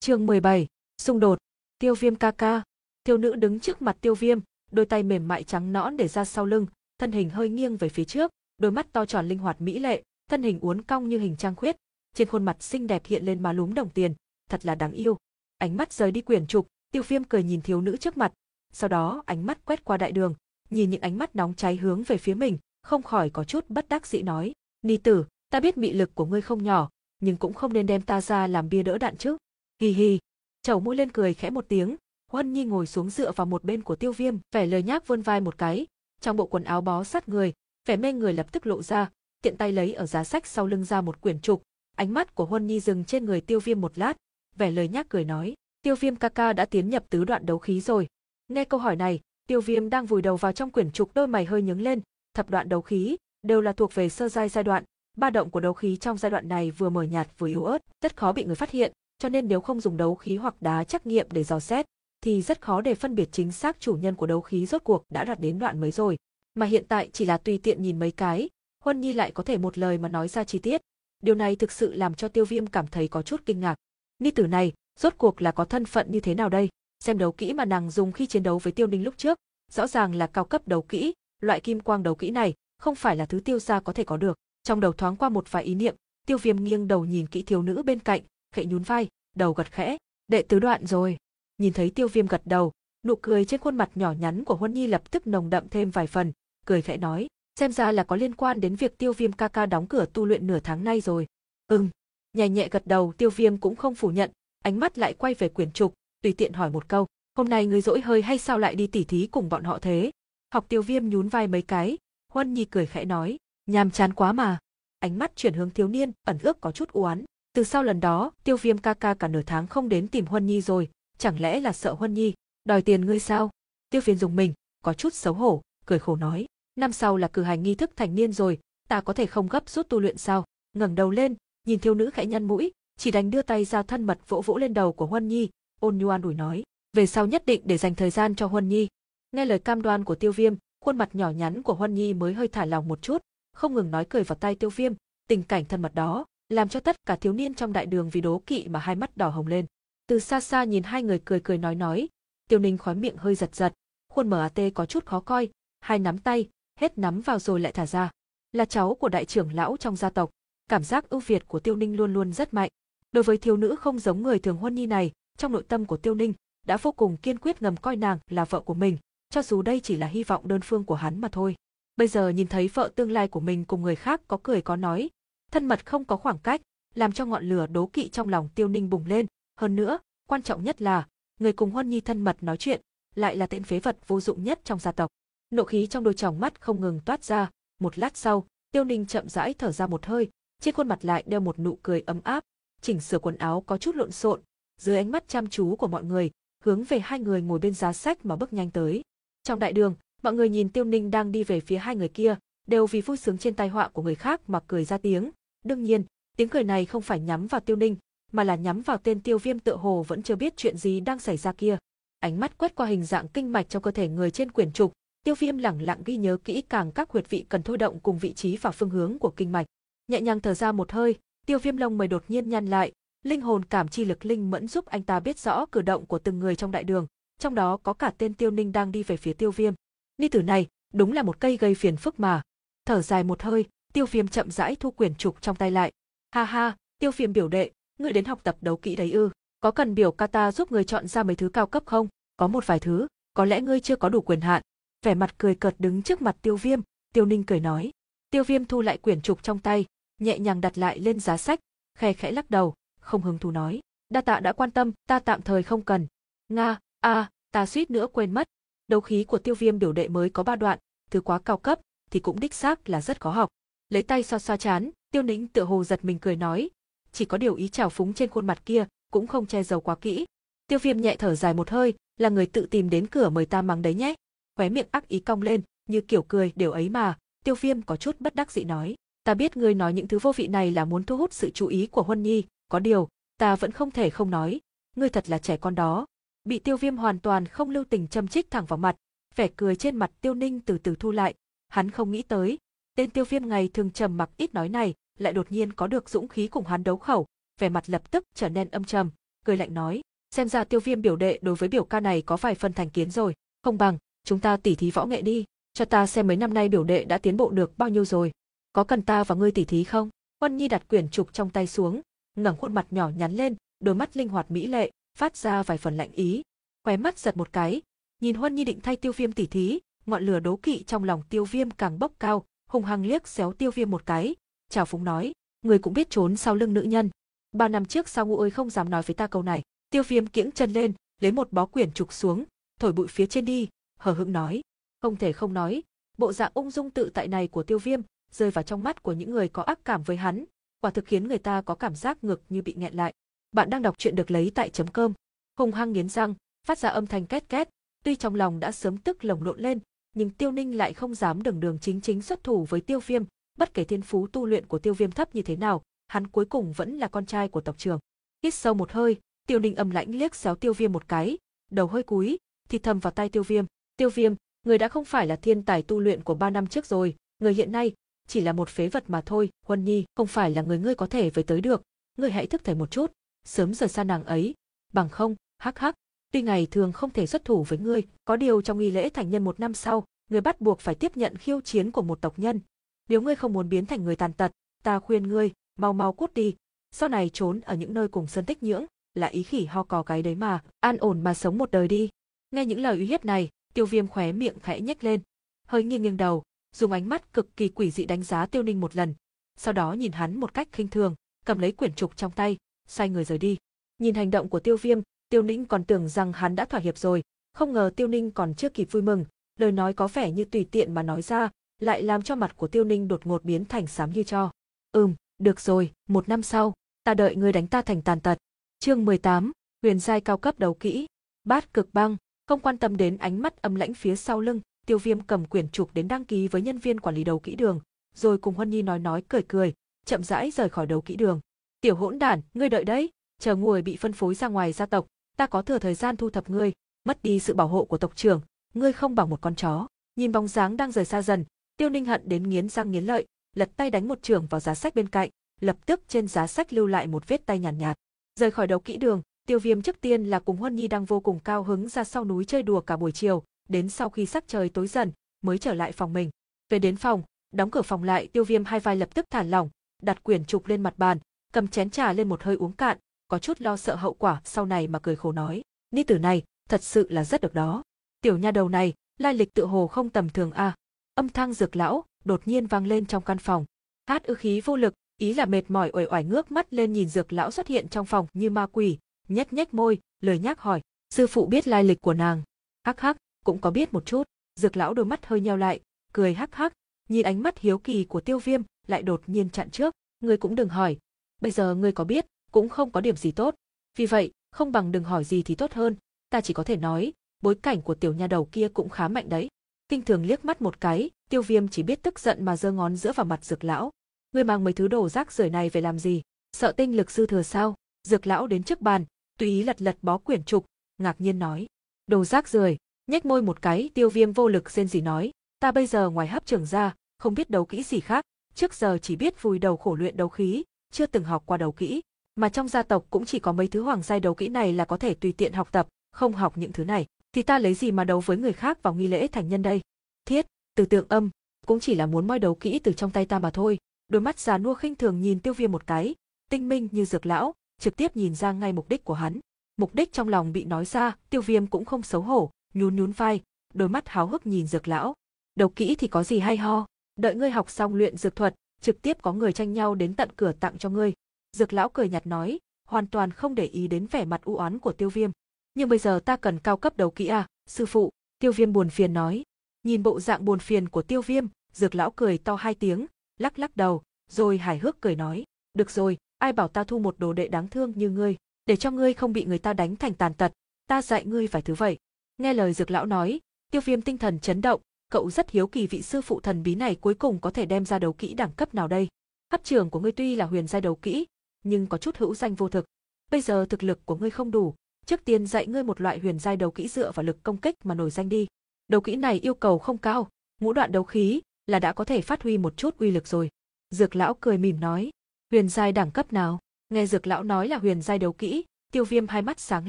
Chương 17, xung đột. Tiêu Viêm ca ca. Thiếu nữ đứng trước mặt Tiêu Viêm, đôi tay mềm mại trắng nõn để ra sau lưng, thân hình hơi nghiêng về phía trước, đôi mắt to tròn linh hoạt mỹ lệ, thân hình uốn cong như hình trang khuyết, trên khuôn mặt xinh đẹp hiện lên má lúm đồng tiền, thật là đáng yêu. Ánh mắt rời đi quyển trục, Tiêu Viêm cười nhìn thiếu nữ trước mặt, sau đó ánh mắt quét qua đại đường, nhìn những ánh mắt nóng cháy hướng về phía mình, không khỏi có chút bất đắc dĩ nói, Ni tử, ta biết mị lực của ngươi không nhỏ, nhưng cũng không nên đem ta ra làm bia đỡ đạn chứ. Hi hi. Chầu mũi lên cười khẽ một tiếng, Huân Nhi ngồi xuống dựa vào một bên của Tiêu Viêm, vẻ lời nhác vươn vai một cái, trong bộ quần áo bó sát người, vẻ mê người lập tức lộ ra, tiện tay lấy ở giá sách sau lưng ra một quyển trục, ánh mắt của Huân Nhi dừng trên người Tiêu Viêm một lát, vẻ lời nhác cười nói, Tiêu Viêm ca ca đã tiến nhập tứ đoạn đấu khí rồi. Nghe câu hỏi này, Tiêu Viêm đang vùi đầu vào trong quyển trục đôi mày hơi nhướng lên, thập đoạn đấu khí đều là thuộc về sơ giai giai đoạn, ba động của đấu khí trong giai đoạn này vừa mờ nhạt vừa yếu ớt, rất khó bị người phát hiện, cho nên nếu không dùng đấu khí hoặc đá trắc nghiệm để dò xét, thì rất khó để phân biệt chính xác chủ nhân của đấu khí rốt cuộc đã đạt đến đoạn mới rồi. Mà hiện tại chỉ là tùy tiện nhìn mấy cái, Huân Nhi lại có thể một lời mà nói ra chi tiết. Điều này thực sự làm cho Tiêu Viêm cảm thấy có chút kinh ngạc. Ni tử này, rốt cuộc là có thân phận như thế nào đây? Xem đấu kỹ mà nàng dùng khi chiến đấu với Tiêu Ninh lúc trước, rõ ràng là cao cấp đấu kỹ, loại kim quang đấu kỹ này không phải là thứ tiêu gia có thể có được. Trong đầu thoáng qua một vài ý niệm, Tiêu Viêm nghiêng đầu nhìn kỹ thiếu nữ bên cạnh, khẽ nhún vai, đầu gật khẽ, đệ tứ đoạn rồi. Nhìn thấy Tiêu Viêm gật đầu, nụ cười trên khuôn mặt nhỏ nhắn của Huân Nhi lập tức nồng đậm thêm vài phần, cười khẽ nói, xem ra là có liên quan đến việc Tiêu Viêm ca ca đóng cửa tu luyện nửa tháng nay rồi. Ừm, nhẹ nhẹ gật đầu, Tiêu Viêm cũng không phủ nhận, ánh mắt lại quay về quyển trục, tùy tiện hỏi một câu, hôm nay người dỗi hơi hay sao lại đi tỉ thí cùng bọn họ thế? Học Tiêu Viêm nhún vai mấy cái, Huân Nhi cười khẽ nói, nhàm chán quá mà. ánh mắt chuyển hướng thiếu niên, ẩn ước có chút u oán. Từ sau lần đó, tiêu viêm ca ca cả nửa tháng không đến tìm Huân Nhi rồi, chẳng lẽ là sợ Huân Nhi, đòi tiền ngươi sao? Tiêu viêm dùng mình, có chút xấu hổ, cười khổ nói. Năm sau là cử hành nghi thức thành niên rồi, ta có thể không gấp rút tu luyện sao? ngẩng đầu lên, nhìn thiếu nữ khẽ nhăn mũi, chỉ đành đưa tay ra thân mật vỗ vỗ lên đầu của Huân Nhi, ôn nhu an ủi nói, về sau nhất định để dành thời gian cho Huân Nhi. Nghe lời cam đoan của Tiêu Viêm, khuôn mặt nhỏ nhắn của Huân Nhi mới hơi thả lòng một chút, không ngừng nói cười vào tay Tiêu Viêm, tình cảnh thân mật đó, làm cho tất cả thiếu niên trong đại đường vì đố kỵ mà hai mắt đỏ hồng lên. Từ xa xa nhìn hai người cười cười nói nói, Tiêu Ninh khóe miệng hơi giật giật, khuôn MAT có chút khó coi, hai nắm tay, hết nắm vào rồi lại thả ra. Là cháu của đại trưởng lão trong gia tộc, cảm giác ưu việt của Tiêu Ninh luôn luôn rất mạnh. Đối với thiếu nữ không giống người thường Huân Nhi này, trong nội tâm của Tiêu Ninh đã vô cùng kiên quyết ngầm coi nàng là vợ của mình, cho dù đây chỉ là hy vọng đơn phương của hắn mà thôi. Bây giờ nhìn thấy vợ tương lai của mình cùng người khác có cười có nói, thân mật không có khoảng cách, làm cho ngọn lửa đố kỵ trong lòng Tiêu Ninh bùng lên, hơn nữa, quan trọng nhất là, người cùng Huân Nhi thân mật nói chuyện, lại là tên phế vật vô dụng nhất trong gia tộc. Nộ khí trong đôi tròng mắt không ngừng toát ra, một lát sau, Tiêu Ninh chậm rãi thở ra một hơi, trên khuôn mặt lại đeo một nụ cười ấm áp, chỉnh sửa quần áo có chút lộn xộn, dưới ánh mắt chăm chú của mọi người, hướng về hai người ngồi bên giá sách mà bước nhanh tới. Trong đại đường, mọi người nhìn Tiêu Ninh đang đi về phía hai người kia, đều vì vui sướng trên tai họa của người khác mà cười ra tiếng. Đương nhiên, tiếng cười này không phải nhắm vào Tiêu Ninh, mà là nhắm vào tên Tiêu Viêm tựa hồ vẫn chưa biết chuyện gì đang xảy ra kia. Ánh mắt quét qua hình dạng kinh mạch trong cơ thể người trên quyển trục, Tiêu Viêm lẳng lặng ghi nhớ kỹ càng các huyệt vị cần thôi động cùng vị trí và phương hướng của kinh mạch. Nhẹ nhàng thở ra một hơi, Tiêu Viêm lông mày đột nhiên nhăn lại, linh hồn cảm chi lực linh mẫn giúp anh ta biết rõ cử động của từng người trong đại đường, trong đó có cả tên Tiêu Ninh đang đi về phía Tiêu Viêm. Ni tử này, đúng là một cây gây phiền phức mà. Thở dài một hơi, Tiêu Viêm chậm rãi thu quyển trục trong tay lại. Ha ha, Tiêu Viêm biểu đệ, ngươi đến học tập đấu kỹ đấy ư? Có cần biểu Kata giúp người chọn ra mấy thứ cao cấp không? Có một vài thứ, có lẽ ngươi chưa có đủ quyền hạn. Vẻ mặt cười cợt đứng trước mặt Tiêu Viêm, Tiêu Ninh cười nói. Tiêu Viêm thu lại quyển trục trong tay, nhẹ nhàng đặt lại lên giá sách, khe khẽ lắc đầu, không hứng thú nói. Đa tạ đã quan tâm, ta tạm thời không cần. Nga, a, ta suýt nữa quên mất. Đấu khí của tiêu viêm biểu đệ mới có ba đoạn, thứ quá cao cấp, thì cũng đích xác là rất khó học. Lấy tay xoa xoa chán, tiêu Ninh tựa hồ giật mình cười nói. Chỉ có điều ý trào phúng trên khuôn mặt kia, cũng không che giấu quá kỹ. Tiêu viêm nhẹ thở dài một hơi, là người tự tìm đến cửa mời ta mắng đấy nhé. Khóe miệng ác ý cong lên, như kiểu cười đều ấy mà, tiêu viêm có chút bất đắc dĩ nói. Ta biết ngươi nói những thứ vô vị này là muốn thu hút sự chú ý của Huân Nhi, có điều, ta vẫn không thể không nói, ngươi thật là trẻ con đó. Bị tiêu viêm hoàn toàn không lưu tình châm chích thẳng vào mặt, vẻ cười trên mặt tiêu ninh từ từ thu lại, hắn không nghĩ tới, tên tiêu viêm ngày thường trầm mặc ít nói này, lại đột nhiên có được dũng khí cùng hắn đấu khẩu, vẻ mặt lập tức trở nên âm trầm, cười lạnh nói, xem ra tiêu viêm biểu đệ đối với biểu ca này có vài phần thành kiến rồi, không bằng, chúng ta tỉ thí võ nghệ đi, cho ta xem mấy năm nay biểu đệ đã tiến bộ được bao nhiêu rồi có cần ta và ngươi tỉ thí không? Huân Nhi đặt quyển trục trong tay xuống, ngẩng khuôn mặt nhỏ nhắn lên, đôi mắt linh hoạt mỹ lệ, phát ra vài phần lạnh ý. Khóe mắt giật một cái, nhìn Huân Nhi định thay Tiêu Viêm tỉ thí, ngọn lửa đố kỵ trong lòng Tiêu Viêm càng bốc cao, hung hăng liếc xéo Tiêu Viêm một cái, chào phúng nói, người cũng biết trốn sau lưng nữ nhân. Ba năm trước sao ngu ơi không dám nói với ta câu này. Tiêu Viêm kiễng chân lên, lấy một bó quyển trục xuống, thổi bụi phía trên đi, hờ hững nói, không thể không nói, bộ dạng ung dung tự tại này của Tiêu Viêm, rơi vào trong mắt của những người có ác cảm với hắn, quả thực khiến người ta có cảm giác ngực như bị nghẹn lại. Bạn đang đọc truyện được lấy tại chấm cơm. Hùng hăng nghiến răng, phát ra âm thanh két két, tuy trong lòng đã sớm tức lồng lộn lên, nhưng Tiêu Ninh lại không dám đường đường chính chính xuất thủ với Tiêu Viêm, bất kể thiên phú tu luyện của Tiêu Viêm thấp như thế nào, hắn cuối cùng vẫn là con trai của tộc trưởng. Hít sâu một hơi, Tiêu Ninh âm lãnh liếc xéo Tiêu Viêm một cái, đầu hơi cúi, thì thầm vào tay Tiêu Viêm, "Tiêu Viêm, người đã không phải là thiên tài tu luyện của ba năm trước rồi, người hiện nay chỉ là một phế vật mà thôi, Huân Nhi, không phải là người ngươi có thể với tới được, ngươi hãy thức thời một chút, sớm rời xa nàng ấy, bằng không, hắc hắc, tuy ngày thường không thể xuất thủ với ngươi, có điều trong nghi lễ thành nhân một năm sau, ngươi bắt buộc phải tiếp nhận khiêu chiến của một tộc nhân. Nếu ngươi không muốn biến thành người tàn tật, ta khuyên ngươi, mau mau cút đi, sau này trốn ở những nơi cùng sơn tích nhưỡng, là ý khỉ ho cò cái đấy mà, an ổn mà sống một đời đi. Nghe những lời uy hiếp này, tiêu viêm khóe miệng khẽ nhếch lên, hơi nghiêng nghiêng đầu, dùng ánh mắt cực kỳ quỷ dị đánh giá Tiêu Ninh một lần, sau đó nhìn hắn một cách khinh thường, cầm lấy quyển trục trong tay, xoay người rời đi. Nhìn hành động của Tiêu Viêm, Tiêu Ninh còn tưởng rằng hắn đã thỏa hiệp rồi, không ngờ Tiêu Ninh còn chưa kịp vui mừng, lời nói có vẻ như tùy tiện mà nói ra, lại làm cho mặt của Tiêu Ninh đột ngột biến thành xám như cho. Ừm, được rồi, một năm sau, ta đợi ngươi đánh ta thành tàn tật. Chương 18, huyền giai cao cấp đấu kỹ. Bát cực băng, không quan tâm đến ánh mắt âm lãnh phía sau lưng, Tiêu Viêm cầm quyển trục đến đăng ký với nhân viên quản lý đấu kỹ đường, rồi cùng Huân Nhi nói nói cười cười, chậm rãi rời khỏi đấu kỹ đường. Tiểu hỗn đản, ngươi đợi đấy, chờ ngồi bị phân phối ra ngoài gia tộc, ta có thừa thời gian thu thập ngươi, mất đi sự bảo hộ của tộc trưởng, ngươi không bằng một con chó. Nhìn bóng dáng đang rời xa dần, Tiêu Ninh hận đến nghiến răng nghiến lợi, lật tay đánh một trường vào giá sách bên cạnh, lập tức trên giá sách lưu lại một vết tay nhàn nhạt, nhạt. Rời khỏi đấu kỹ đường, Tiêu Viêm trước tiên là cùng Huân Nhi đang vô cùng cao hứng ra sau núi chơi đùa cả buổi chiều, đến sau khi sắc trời tối dần, mới trở lại phòng mình. Về đến phòng, đóng cửa phòng lại, Tiêu Viêm hai vai lập tức thả lỏng, đặt quyển trục lên mặt bàn, cầm chén trà lên một hơi uống cạn, có chút lo sợ hậu quả sau này mà cười khổ nói, ni tử này, thật sự là rất được đó. Tiểu nha đầu này, lai lịch tự hồ không tầm thường a. Âm thang dược lão đột nhiên vang lên trong căn phòng. Hát ư khí vô lực, ý là mệt mỏi uể oải ngước mắt lên nhìn dược lão xuất hiện trong phòng như ma quỷ, nhếch nhếch môi, lời nhắc hỏi, sư phụ biết lai lịch của nàng. Hắc hắc, cũng có biết một chút. Dược lão đôi mắt hơi nheo lại, cười hắc hắc, nhìn ánh mắt hiếu kỳ của Tiêu Viêm, lại đột nhiên chặn trước, ngươi cũng đừng hỏi, bây giờ ngươi có biết, cũng không có điểm gì tốt. Vì vậy, không bằng đừng hỏi gì thì tốt hơn, ta chỉ có thể nói, bối cảnh của tiểu nha đầu kia cũng khá mạnh đấy tinh thường liếc mắt một cái, tiêu viêm chỉ biết tức giận mà giơ ngón giữa vào mặt dược lão. Ngươi mang mấy thứ đồ rác rưởi này về làm gì? Sợ tinh lực dư thừa sao? Dược lão đến trước bàn, tùy ý lật lật bó quyển trục, ngạc nhiên nói. Đồ rác rưởi, nhếch môi một cái, tiêu viêm vô lực rên gì nói. Ta bây giờ ngoài hấp trưởng ra, không biết đấu kỹ gì khác, trước giờ chỉ biết vùi đầu khổ luyện đấu khí, chưa từng học qua đấu kỹ, mà trong gia tộc cũng chỉ có mấy thứ hoàng giai đấu kỹ này là có thể tùy tiện học tập, không học những thứ này, thì ta lấy gì mà đấu với người khác vào nghi lễ thành nhân đây? Thiết, từ tượng âm, cũng chỉ là muốn moi đấu kỹ từ trong tay ta mà thôi. Đôi mắt già nua khinh thường nhìn Tiêu Viêm một cái, tinh minh như dược lão, trực tiếp nhìn ra ngay mục đích của hắn. Mục đích trong lòng bị nói ra, Tiêu Viêm cũng không xấu hổ, nhún nhún vai, đôi mắt háo hức nhìn dược lão. Đấu kỹ thì có gì hay ho, đợi ngươi học xong luyện dược thuật, trực tiếp có người tranh nhau đến tận cửa tặng cho ngươi. Dược lão cười nhạt nói, hoàn toàn không để ý đến vẻ mặt u oán của Tiêu Viêm. Nhưng bây giờ ta cần cao cấp đấu kỹ à, sư phụ, Tiêu Viêm buồn phiền nói. Nhìn bộ dạng buồn phiền của Tiêu Viêm, Dược lão cười to hai tiếng, lắc lắc đầu, rồi hài hước cười nói, được rồi, ai bảo ta thu một đồ đệ đáng thương như ngươi, để cho ngươi không bị người ta đánh thành tàn tật, ta dạy ngươi vài thứ vậy. Nghe lời Dược lão nói, Tiêu Viêm tinh thần chấn động, cậu rất hiếu kỳ vị sư phụ thần bí này cuối cùng có thể đem ra đấu kỹ đẳng cấp nào đây. Hấp trưởng của ngươi tuy là huyền giai đấu kỹ, nhưng có chút hữu danh vô thực. Bây giờ thực lực của ngươi không đủ, trước tiên dạy ngươi một loại huyền giai đấu kỹ dựa vào lực công kích mà nổi danh đi. Đấu kỹ này yêu cầu không cao, ngũ đoạn đấu khí là đã có thể phát huy một chút uy lực rồi. Dược lão cười mỉm nói, huyền giai đẳng cấp nào? Nghe dược lão nói là huyền giai đấu kỹ, tiêu viêm hai mắt sáng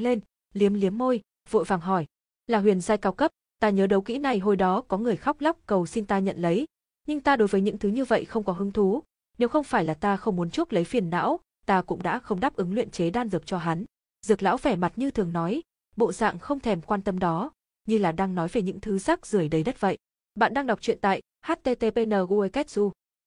lên, liếm liếm môi, vội vàng hỏi, là huyền giai cao cấp, ta nhớ đấu kỹ này hồi đó có người khóc lóc cầu xin ta nhận lấy, nhưng ta đối với những thứ như vậy không có hứng thú, nếu không phải là ta không muốn chuốc lấy phiền não, ta cũng đã không đáp ứng luyện chế đan dược cho hắn. Dược lão vẻ mặt như thường nói, bộ dạng không thèm quan tâm đó, như là đang nói về những thứ rác rưởi đầy đất vậy. Bạn đang đọc truyện tại http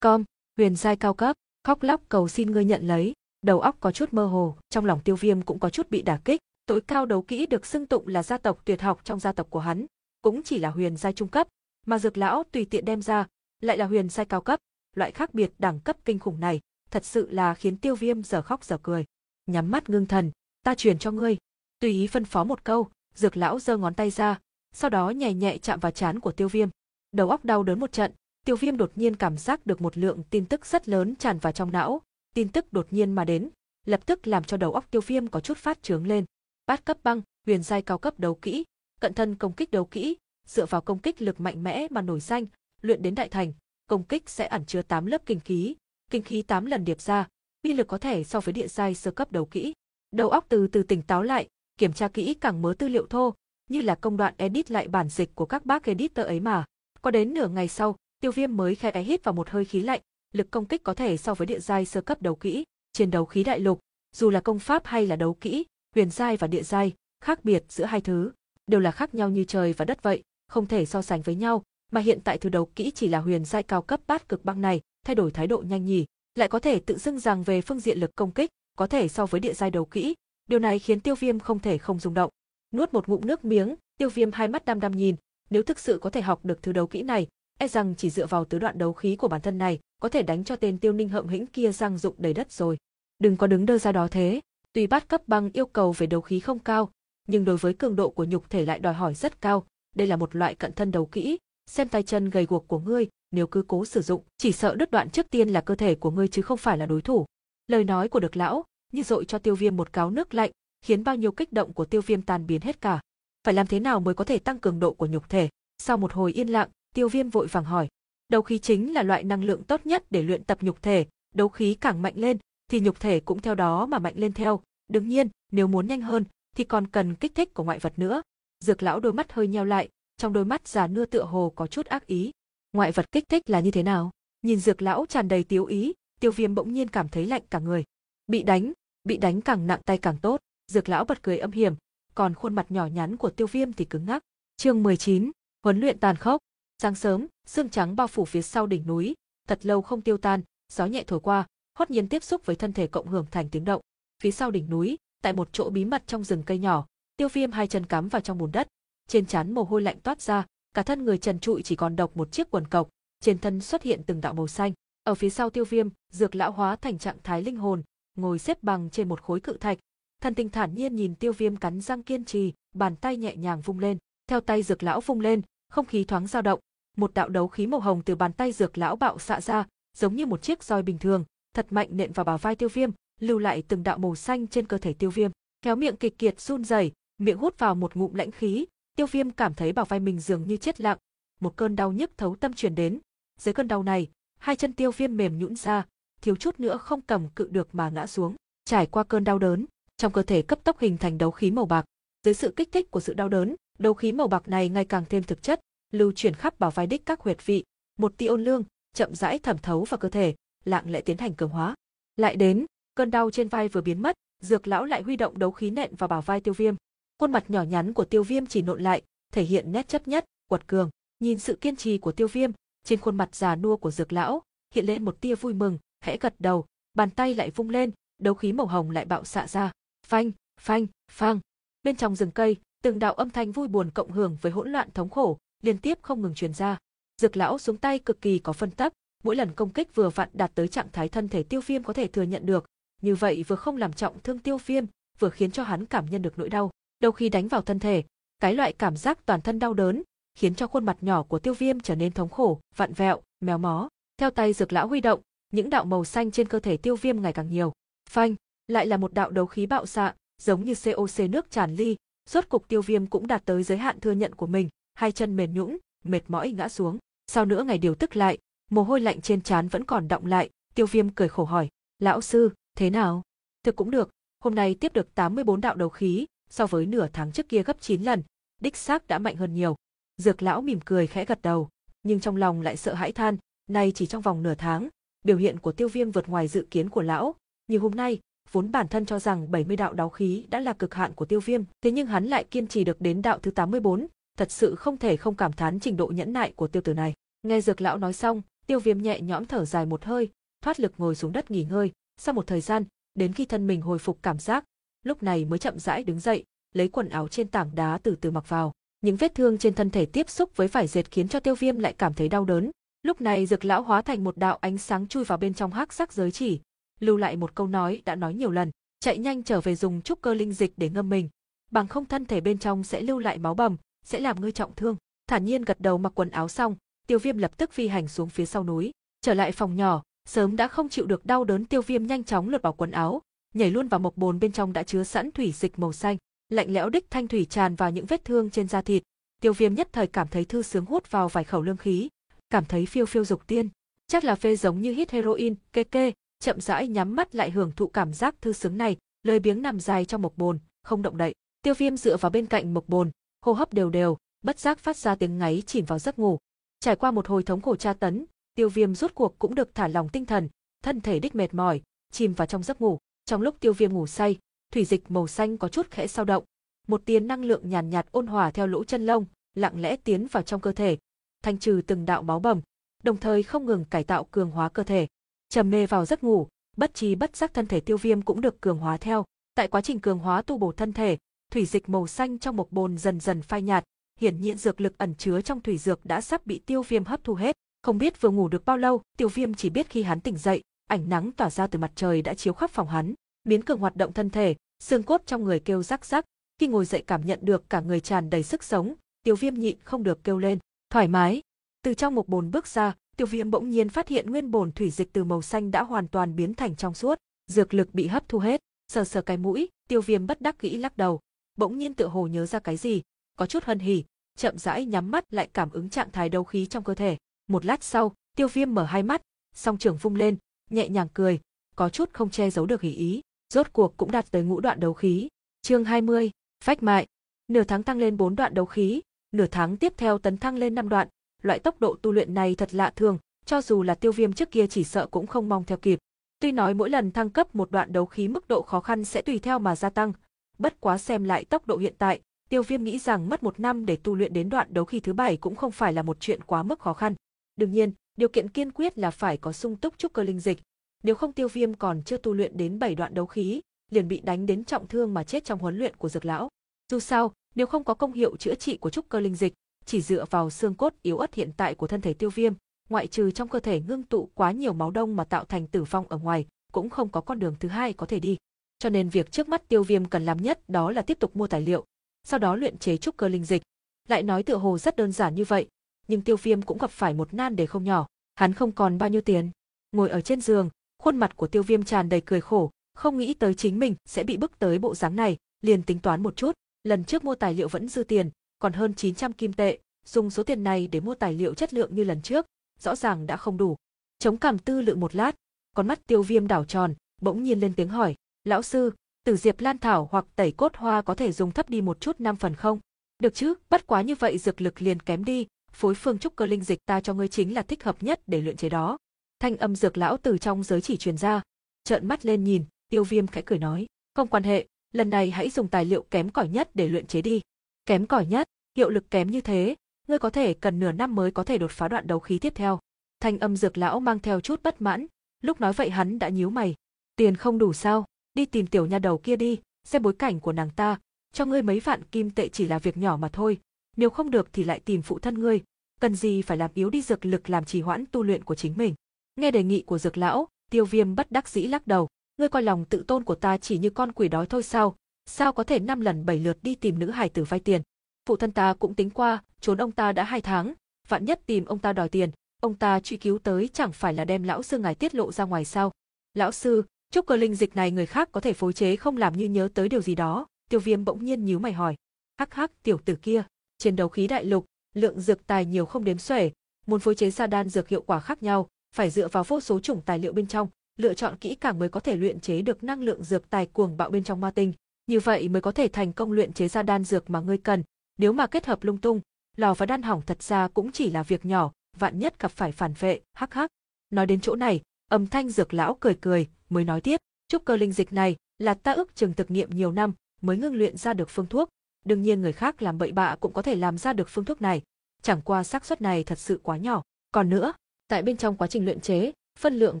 com huyền giai cao cấp, khóc lóc cầu xin ngươi nhận lấy, đầu óc có chút mơ hồ, trong lòng tiêu viêm cũng có chút bị đả kích, tối cao đấu kỹ được xưng tụng là gia tộc tuyệt học trong gia tộc của hắn, cũng chỉ là huyền giai trung cấp, mà dược lão tùy tiện đem ra, lại là huyền giai cao cấp, loại khác biệt đẳng cấp kinh khủng này, thật sự là khiến tiêu viêm giờ khóc giờ cười. Nhắm mắt ngưng thần, ta truyền cho ngươi. Tùy ý phân phó một câu, dược lão giơ ngón tay ra, sau đó nhẹ nhẹ chạm vào trán của tiêu viêm. Đầu óc đau đớn một trận, tiêu viêm đột nhiên cảm giác được một lượng tin tức rất lớn tràn vào trong não. Tin tức đột nhiên mà đến, lập tức làm cho đầu óc tiêu viêm có chút phát trướng lên. Bát cấp băng, huyền giai cao cấp đấu kỹ, cận thân công kích đấu kỹ, dựa vào công kích lực mạnh mẽ mà nổi danh, luyện đến đại thành, công kích sẽ ẩn chứa 8 lớp kinh khí, kinh khí 8 lần điệp ra, uy lực có thể so với địa giai sơ cấp đấu kỹ. Đầu óc từ từ tỉnh táo lại, kiểm tra kỹ càng mớ tư liệu thô, như là công đoạn edit lại bản dịch của các bác editor ấy mà. Có đến nửa ngày sau, Tiêu Viêm mới khẽ hít vào một hơi khí lạnh, lực công kích có thể so với địa giai sơ cấp đấu kỹ, trên đấu khí đại lục, dù là công pháp hay là đấu kỹ, huyền giai và địa giai, khác biệt giữa hai thứ đều là khác nhau như trời và đất vậy, không thể so sánh với nhau, mà hiện tại thứ đấu kỹ chỉ là huyền giai cao cấp bát cực băng này, thay đổi thái độ nhanh nhỉ, lại có thể tự xưng rằng về phương diện lực công kích, có thể so với địa giai đấu kỹ, điều này khiến Tiêu Viêm không thể không rung động. Nuốt một ngụm nước miếng, Tiêu Viêm hai mắt đăm đăm nhìn, nếu thực sự có thể học được thứ đấu kỹ này, e rằng chỉ dựa vào tứ đoạn đấu khí của bản thân này, có thể đánh cho tên tiêu ninh hậm hĩnh kia răng rụng đầy đất rồi. Đừng có đứng đơ ra đó thế, tuy bát cấp băng yêu cầu về đấu khí không cao, nhưng đối với cường độ của nhục thể lại đòi hỏi rất cao, đây là một loại cận thân đấu kỹ, xem tay chân gầy guộc của ngươi, nếu cứ cố sử dụng, chỉ sợ đứt đoạn trước tiên là cơ thể của ngươi chứ không phải là đối thủ. Lời nói của được lão, như dội cho tiêu viêm một cáo nước lạnh, khiến bao nhiêu kích động của tiêu viêm tan biến hết cả. Phải làm thế nào mới có thể tăng cường độ của nhục thể? Sau một hồi yên lặng, tiêu viêm vội vàng hỏi. Đấu khí chính là loại năng lượng tốt nhất để luyện tập nhục thể, đấu khí càng mạnh lên, thì nhục thể cũng theo đó mà mạnh lên theo. Đương nhiên, nếu muốn nhanh hơn, thì còn cần kích thích của ngoại vật nữa. Dược lão đôi mắt hơi nheo lại, trong đôi mắt già nưa tựa hồ có chút ác ý. Ngoại vật kích thích là như thế nào? Nhìn dược lão tràn đầy tiếu ý, tiêu viêm bỗng nhiên cảm thấy lạnh cả người. Bị đánh, bị đánh càng nặng tay càng tốt, dược lão bật cười âm hiểm, còn khuôn mặt nhỏ nhắn của tiêu viêm thì cứng ngắc. Chương 19, huấn luyện tàn khốc. Sáng sớm, sương trắng bao phủ phía sau đỉnh núi, thật lâu không tiêu tan, gió nhẹ thổi qua, hót nhiên tiếp xúc với thân thể cộng hưởng thành tiếng động. Phía sau đỉnh núi, tại một chỗ bí mật trong rừng cây nhỏ, Tiêu Viêm hai chân cắm vào trong bùn đất, trên trán mồ hôi lạnh toát ra, cả thân người trần trụi chỉ còn độc một chiếc quần cộc, trên thân xuất hiện từng đạo màu xanh. Ở phía sau Tiêu Viêm, dược lão hóa thành trạng thái linh hồn, ngồi xếp bằng trên một khối cự thạch. Thần tình thản nhiên nhìn Tiêu Viêm cắn răng kiên trì, bàn tay nhẹ nhàng vung lên, theo tay dược lão vung lên, không khí thoáng dao động, một đạo đấu khí màu hồng từ bàn tay dược lão bạo xạ ra, giống như một chiếc roi bình thường, thật mạnh nện vào bả vai Tiêu Viêm, lưu lại từng đạo màu xanh trên cơ thể Tiêu Viêm. Kéo miệng kịch kiệt run rẩy, miệng hút vào một ngụm lãnh khí, Tiêu Viêm cảm thấy bả vai mình dường như chết lặng, một cơn đau nhức thấu tâm truyền đến. Dưới cơn đau này, hai chân Tiêu Viêm mềm nhũn ra, thiếu chút nữa không cầm cự được mà ngã xuống. Trải qua cơn đau đớn, trong cơ thể cấp tốc hình thành đấu khí màu bạc. Dưới sự kích thích của sự đau đớn, đấu khí màu bạc này ngày càng thêm thực chất, lưu chuyển khắp bảo vai đích các huyệt vị, một tia ôn lương chậm rãi thẩm thấu vào cơ thể, lặng lẽ tiến hành cường hóa. Lại đến, cơn đau trên vai vừa biến mất, dược lão lại huy động đấu khí nện vào bảo vai tiêu viêm. Khuôn mặt nhỏ nhắn của tiêu viêm chỉ nộn lại, thể hiện nét chấp nhất, quật cường. Nhìn sự kiên trì của tiêu viêm, trên khuôn mặt già nua của dược lão, hiện lên một tia vui mừng, khẽ gật đầu, bàn tay lại vung lên, đấu khí màu hồng lại bạo xạ ra. Phanh, phanh, phang. Bên trong rừng cây, từng đạo âm thanh vui buồn cộng hưởng với hỗn loạn thống khổ, liên tiếp không ngừng truyền ra. Dược lão xuống tay cực kỳ có phân tấp, mỗi lần công kích vừa vặn đạt tới trạng thái thân thể tiêu viêm có thể thừa nhận được, như vậy vừa không làm trọng thương tiêu viêm, vừa khiến cho hắn cảm nhận được nỗi đau. Đầu khi đánh vào thân thể, cái loại cảm giác toàn thân đau đớn, khiến cho khuôn mặt nhỏ của tiêu viêm trở nên thống khổ, vặn vẹo, méo mó. Theo tay dược lão huy động, những đạo màu xanh trên cơ thể tiêu viêm ngày càng nhiều. Phanh, lại là một đạo đấu khí bạo xạ, giống như COC nước tràn ly, rốt cục tiêu viêm cũng đạt tới giới hạn thừa nhận của mình, hai chân mềm nhũn, mệt mỏi ngã xuống. Sau nữa ngày điều tức lại, mồ hôi lạnh trên trán vẫn còn đọng lại, tiêu viêm cười khổ hỏi, lão sư, thế nào? Thực cũng được, hôm nay tiếp được 84 đạo đấu khí, so với nửa tháng trước kia gấp 9 lần, đích xác đã mạnh hơn nhiều. Dược lão mỉm cười khẽ gật đầu, nhưng trong lòng lại sợ hãi than, nay chỉ trong vòng nửa tháng, biểu hiện của tiêu viêm vượt ngoài dự kiến của lão, như hôm nay, vốn bản thân cho rằng 70 đạo đáo khí đã là cực hạn của tiêu viêm, thế nhưng hắn lại kiên trì được đến đạo thứ 84, thật sự không thể không cảm thán trình độ nhẫn nại của tiêu tử này. Nghe dược lão nói xong, tiêu viêm nhẹ nhõm thở dài một hơi, thoát lực ngồi xuống đất nghỉ ngơi, sau một thời gian, đến khi thân mình hồi phục cảm giác, lúc này mới chậm rãi đứng dậy, lấy quần áo trên tảng đá từ từ mặc vào. Những vết thương trên thân thể tiếp xúc với vải dệt khiến cho tiêu viêm lại cảm thấy đau đớn. Lúc này dược lão hóa thành một đạo ánh sáng chui vào bên trong hắc sắc giới chỉ, lưu lại một câu nói đã nói nhiều lần, chạy nhanh trở về dùng trúc cơ linh dịch để ngâm mình, bằng không thân thể bên trong sẽ lưu lại máu bầm, sẽ làm ngươi trọng thương. Thản nhiên gật đầu mặc quần áo xong, Tiêu Viêm lập tức phi hành xuống phía sau núi, trở lại phòng nhỏ, sớm đã không chịu được đau đớn Tiêu Viêm nhanh chóng lột bỏ quần áo, nhảy luôn vào mộc bồn bên trong đã chứa sẵn thủy dịch màu xanh, lạnh lẽo đích thanh thủy tràn vào những vết thương trên da thịt. Tiêu Viêm nhất thời cảm thấy thư sướng hút vào vài khẩu lương khí, cảm thấy phiêu phiêu dục tiên, chắc là phê giống như hít heroin, kê kê, chậm rãi nhắm mắt lại hưởng thụ cảm giác thư sướng này, lười biếng nằm dài trong mộc bồn, không động đậy. Tiêu Viêm dựa vào bên cạnh mộc bồn, hô hấp đều đều, bất giác phát ra tiếng ngáy chìm vào giấc ngủ. Trải qua một hồi thống khổ tra tấn, Tiêu Viêm rút cuộc cũng được thả lòng tinh thần, thân thể đích mệt mỏi, chìm vào trong giấc ngủ. Trong lúc Tiêu Viêm ngủ say, thủy dịch màu xanh có chút khẽ dao động, một tia năng lượng nhàn nhạt, nhạt ôn hòa theo lỗ chân lông, lặng lẽ tiến vào trong cơ thể, thanh trừ từng đạo máu bầm, đồng thời không ngừng cải tạo cường hóa cơ thể. Trầm mê vào giấc ngủ, bất trí bất giác thân thể Tiêu Viêm cũng được cường hóa theo. Tại quá trình cường hóa tu bổ thân thể, thủy dịch màu xanh trong một bồn dần dần phai nhạt, hiển nhiên dược lực ẩn chứa trong thủy dược đã sắp bị tiêu viêm hấp thu hết. Không biết vừa ngủ được bao lâu, Tiêu Viêm chỉ biết khi hắn tỉnh dậy, ánh nắng tỏa ra từ mặt trời đã chiếu khắp phòng hắn, biến cường hoạt động thân thể, xương cốt trong người kêu rắc rắc, khi ngồi dậy cảm nhận được cả người tràn đầy sức sống, Tiêu Viêm nhịn không được kêu lên, thoải mái. Từ trong một bồn bước ra, Tiêu Viêm bỗng nhiên phát hiện nguyên bồn thủy dịch từ màu xanh đã hoàn toàn biến thành trong suốt, dược lực bị hấp thu hết, sờ sờ cái mũi, Tiêu Viêm bất đắc dĩ lắc đầu, bỗng nhiên tựa hồ nhớ ra cái gì, có chút hân hỉ, chậm rãi nhắm mắt lại cảm ứng trạng thái đấu khí trong cơ thể. Một lát sau, Tiêu Viêm mở hai mắt, song trưởng vung lên, nhẹ nhàng cười, có chút không che giấu được hỉ ý, rốt cuộc cũng đạt tới ngũ đoạn đấu khí. Chương 20, phách mại. Nửa tháng tăng lên 4 đoạn đấu khí, nửa tháng tiếp theo tấn thăng lên 5 đoạn, loại tốc độ tu luyện này thật lạ thường, cho dù là Tiêu Viêm trước kia chỉ sợ cũng không mong theo kịp. Tuy nói mỗi lần thăng cấp một đoạn đấu khí mức độ khó khăn sẽ tùy theo mà gia tăng, bất quá xem lại tốc độ hiện tại, Tiêu Viêm nghĩ rằng mất một năm để tu luyện đến đoạn đấu khí thứ bảy cũng không phải là một chuyện quá mức khó khăn. Đương nhiên, điều kiện kiên quyết là phải có sung túc trúc cơ linh dịch. Nếu không Tiêu Viêm còn chưa tu luyện đến 7 đoạn đấu khí, liền bị đánh đến trọng thương mà chết trong huấn luyện của dược lão. Dù sao, nếu không có công hiệu chữa trị của trúc cơ linh dịch, chỉ dựa vào xương cốt yếu ớt hiện tại của thân thể Tiêu Viêm, ngoại trừ trong cơ thể ngưng tụ quá nhiều máu đông mà tạo thành tử vong ở ngoài, cũng không có con đường thứ hai có thể đi. Cho nên việc trước mắt Tiêu Viêm cần làm nhất đó là tiếp tục mua tài liệu, sau đó luyện chế trúc cơ linh dịch. Lại nói tựa hồ rất đơn giản như vậy, nhưng Tiêu Viêm cũng gặp phải một nan đề không nhỏ, hắn không còn bao nhiêu tiền. Ngồi ở trên giường, khuôn mặt của Tiêu Viêm tràn đầy cười khổ, không nghĩ tới chính mình sẽ bị bức tới bộ dáng này, liền tính toán một chút, lần trước mua tài liệu vẫn dư tiền, còn hơn 900 kim tệ, dùng số tiền này để mua tài liệu chất lượng như lần trước, rõ ràng đã không đủ. Chống cảm tư lượng một lát, con mắt Tiêu Viêm đảo tròn, bỗng nhiên lên tiếng hỏi, "Lão sư, Tử Diệp Lan thảo hoặc tẩy cốt hoa có thể dùng thấp đi một chút năm phần không?" "Được chứ, bất quá như vậy dược lực liền kém đi, phối phương trúc cơ linh dịch ta cho ngươi chính là thích hợp nhất để luyện chế đó." Thanh âm dược lão từ trong giới chỉ truyền ra, trợn mắt lên nhìn, Tiêu Viêm khẽ cười nói, "Không quan hệ, lần này hãy dùng tài liệu kém cỏi nhất để luyện chế đi." Kém cỏi nhất, hiệu lực kém như thế, ngươi có thể cần nửa năm mới có thể đột phá đoạn đấu khí tiếp theo. Thanh âm dược lão mang theo chút bất mãn, lúc nói vậy hắn đã nhíu mày. Tiền không đủ sao, đi tìm tiểu nha đầu kia đi, xem bối cảnh của nàng ta, cho ngươi mấy vạn kim tệ chỉ là việc nhỏ mà thôi, nếu không được thì lại tìm phụ thân ngươi, cần gì phải làm yếu đi dược lực làm trì hoãn tu luyện của chính mình. Nghe đề nghị của dược lão, tiêu viêm bất đắc dĩ lắc đầu, ngươi coi lòng tự tôn của ta chỉ như con quỷ đói thôi sao, sao có thể năm lần bảy lượt đi tìm nữ hải tử vay tiền. Phụ thân ta cũng tính qua, trốn ông ta đã hai tháng, vạn nhất tìm ông ta đòi tiền, ông ta truy cứu tới chẳng phải là đem lão sư ngài tiết lộ ra ngoài sao. Lão sư, chúc cơ linh dịch này người khác có thể phối chế không làm như nhớ tới điều gì đó, tiêu viêm bỗng nhiên nhíu mày hỏi. Hắc hắc tiểu tử kia, trên đấu khí đại lục, lượng dược tài nhiều không đếm xuể, muốn phối chế ra đan dược hiệu quả khác nhau, phải dựa vào vô số chủng tài liệu bên trong, lựa chọn kỹ càng mới có thể luyện chế được năng lượng dược tài cuồng bạo bên trong ma tinh, như vậy mới có thể thành công luyện chế ra đan dược mà ngươi cần, nếu mà kết hợp lung tung, lò và đan hỏng thật ra cũng chỉ là việc nhỏ, vạn nhất gặp phải phản vệ, hắc hắc. Nói đến chỗ này, âm thanh dược lão cười cười, mới nói tiếp, trúc cơ linh dịch này là ta ước chừng thực nghiệm nhiều năm mới ngưng luyện ra được phương thuốc, đương nhiên người khác làm bậy bạ cũng có thể làm ra được phương thuốc này, chẳng qua xác suất này thật sự quá nhỏ. Còn nữa, tại bên trong quá trình luyện chế, phân lượng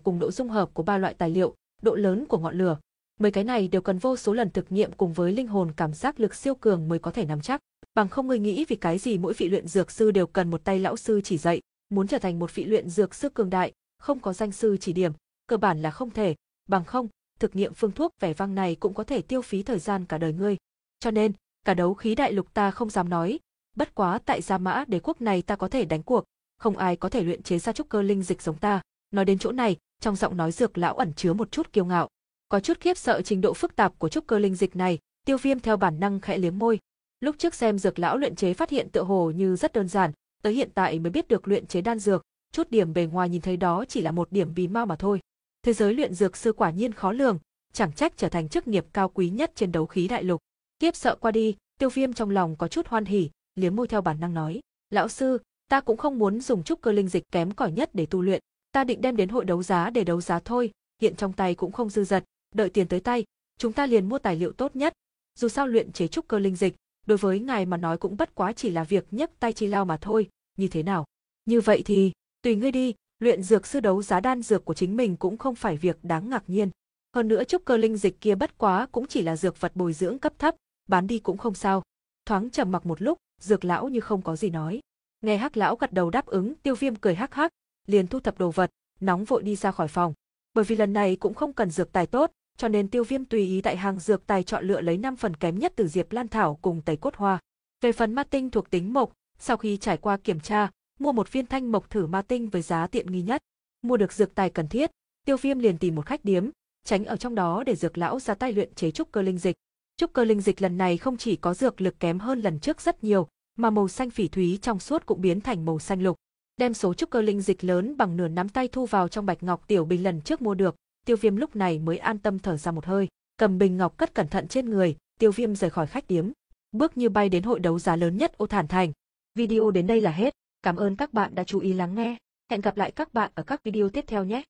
cùng độ dung hợp của ba loại tài liệu, độ lớn của ngọn lửa, mấy cái này đều cần vô số lần thực nghiệm cùng với linh hồn cảm giác lực siêu cường mới có thể nắm chắc. Bằng không ngươi nghĩ vì cái gì mỗi vị luyện dược sư đều cần một tay lão sư chỉ dạy, muốn trở thành một vị luyện dược sư cường đại, không có danh sư chỉ điểm, cơ bản là không thể, bằng không, thực nghiệm phương thuốc vẻ vang này cũng có thể tiêu phí thời gian cả đời ngươi. Cho nên, cả đấu khí đại lục ta không dám nói, bất quá tại Gia Mã đế quốc này ta có thể đánh cuộc, không ai có thể luyện chế ra trúc cơ linh dịch giống ta. Nói đến chỗ này, trong giọng nói dược lão ẩn chứa một chút kiêu ngạo. Có chút khiếp sợ trình độ phức tạp của trúc cơ linh dịch này, Tiêu Viêm theo bản năng khẽ liếm môi, Lúc trước xem dược lão luyện chế phát hiện tựa hồ như rất đơn giản, tới hiện tại mới biết được luyện chế đan dược, chút điểm bề ngoài nhìn thấy đó chỉ là một điểm bí mau mà thôi. Thế giới luyện dược sư quả nhiên khó lường, chẳng trách trở thành chức nghiệp cao quý nhất trên đấu khí đại lục. Kiếp sợ qua đi, Tiêu Viêm trong lòng có chút hoan hỉ, liếm môi theo bản năng nói: "Lão sư, ta cũng không muốn dùng trúc cơ linh dịch kém cỏi nhất để tu luyện, ta định đem đến hội đấu giá để đấu giá thôi, hiện trong tay cũng không dư dật, đợi tiền tới tay, chúng ta liền mua tài liệu tốt nhất. Dù sao luyện chế trúc cơ linh dịch, đối với ngài mà nói cũng bất quá chỉ là việc nhấc tay chi lao mà thôi, như thế nào? Như vậy thì, tùy ngươi đi, luyện dược sư đấu giá đan dược của chính mình cũng không phải việc đáng ngạc nhiên. Hơn nữa trúc cơ linh dịch kia bất quá cũng chỉ là dược vật bồi dưỡng cấp thấp, bán đi cũng không sao. Thoáng trầm mặc một lúc, dược lão như không có gì nói. Nghe hắc lão gật đầu đáp ứng, tiêu viêm cười hắc hắc, liền thu thập đồ vật, nóng vội đi ra khỏi phòng. Bởi vì lần này cũng không cần dược tài tốt, cho nên tiêu viêm tùy ý tại hàng dược tài chọn lựa lấy 5 phần kém nhất từ Diệp Lan Thảo cùng tẩy cốt hoa. Về phần ma tinh thuộc tính mộc, sau khi trải qua kiểm tra, mua một viên thanh mộc thử ma tinh với giá tiện nghi nhất. Mua được dược tài cần thiết, tiêu viêm liền tìm một khách điếm, tránh ở trong đó để dược lão ra tay luyện chế trúc cơ linh dịch. Trúc cơ linh dịch lần này không chỉ có dược lực kém hơn lần trước rất nhiều, mà màu xanh phỉ thúy trong suốt cũng biến thành màu xanh lục. Đem số trúc cơ linh dịch lớn bằng nửa nắm tay thu vào trong bạch ngọc tiểu bình lần trước mua được, Tiêu Viêm lúc này mới an tâm thở ra một hơi, cầm bình ngọc cất cẩn thận trên người, Tiêu Viêm rời khỏi khách điếm, bước như bay đến hội đấu giá lớn nhất Ô Thản Thành. Video đến đây là hết, cảm ơn các bạn đã chú ý lắng nghe, hẹn gặp lại các bạn ở các video tiếp theo nhé.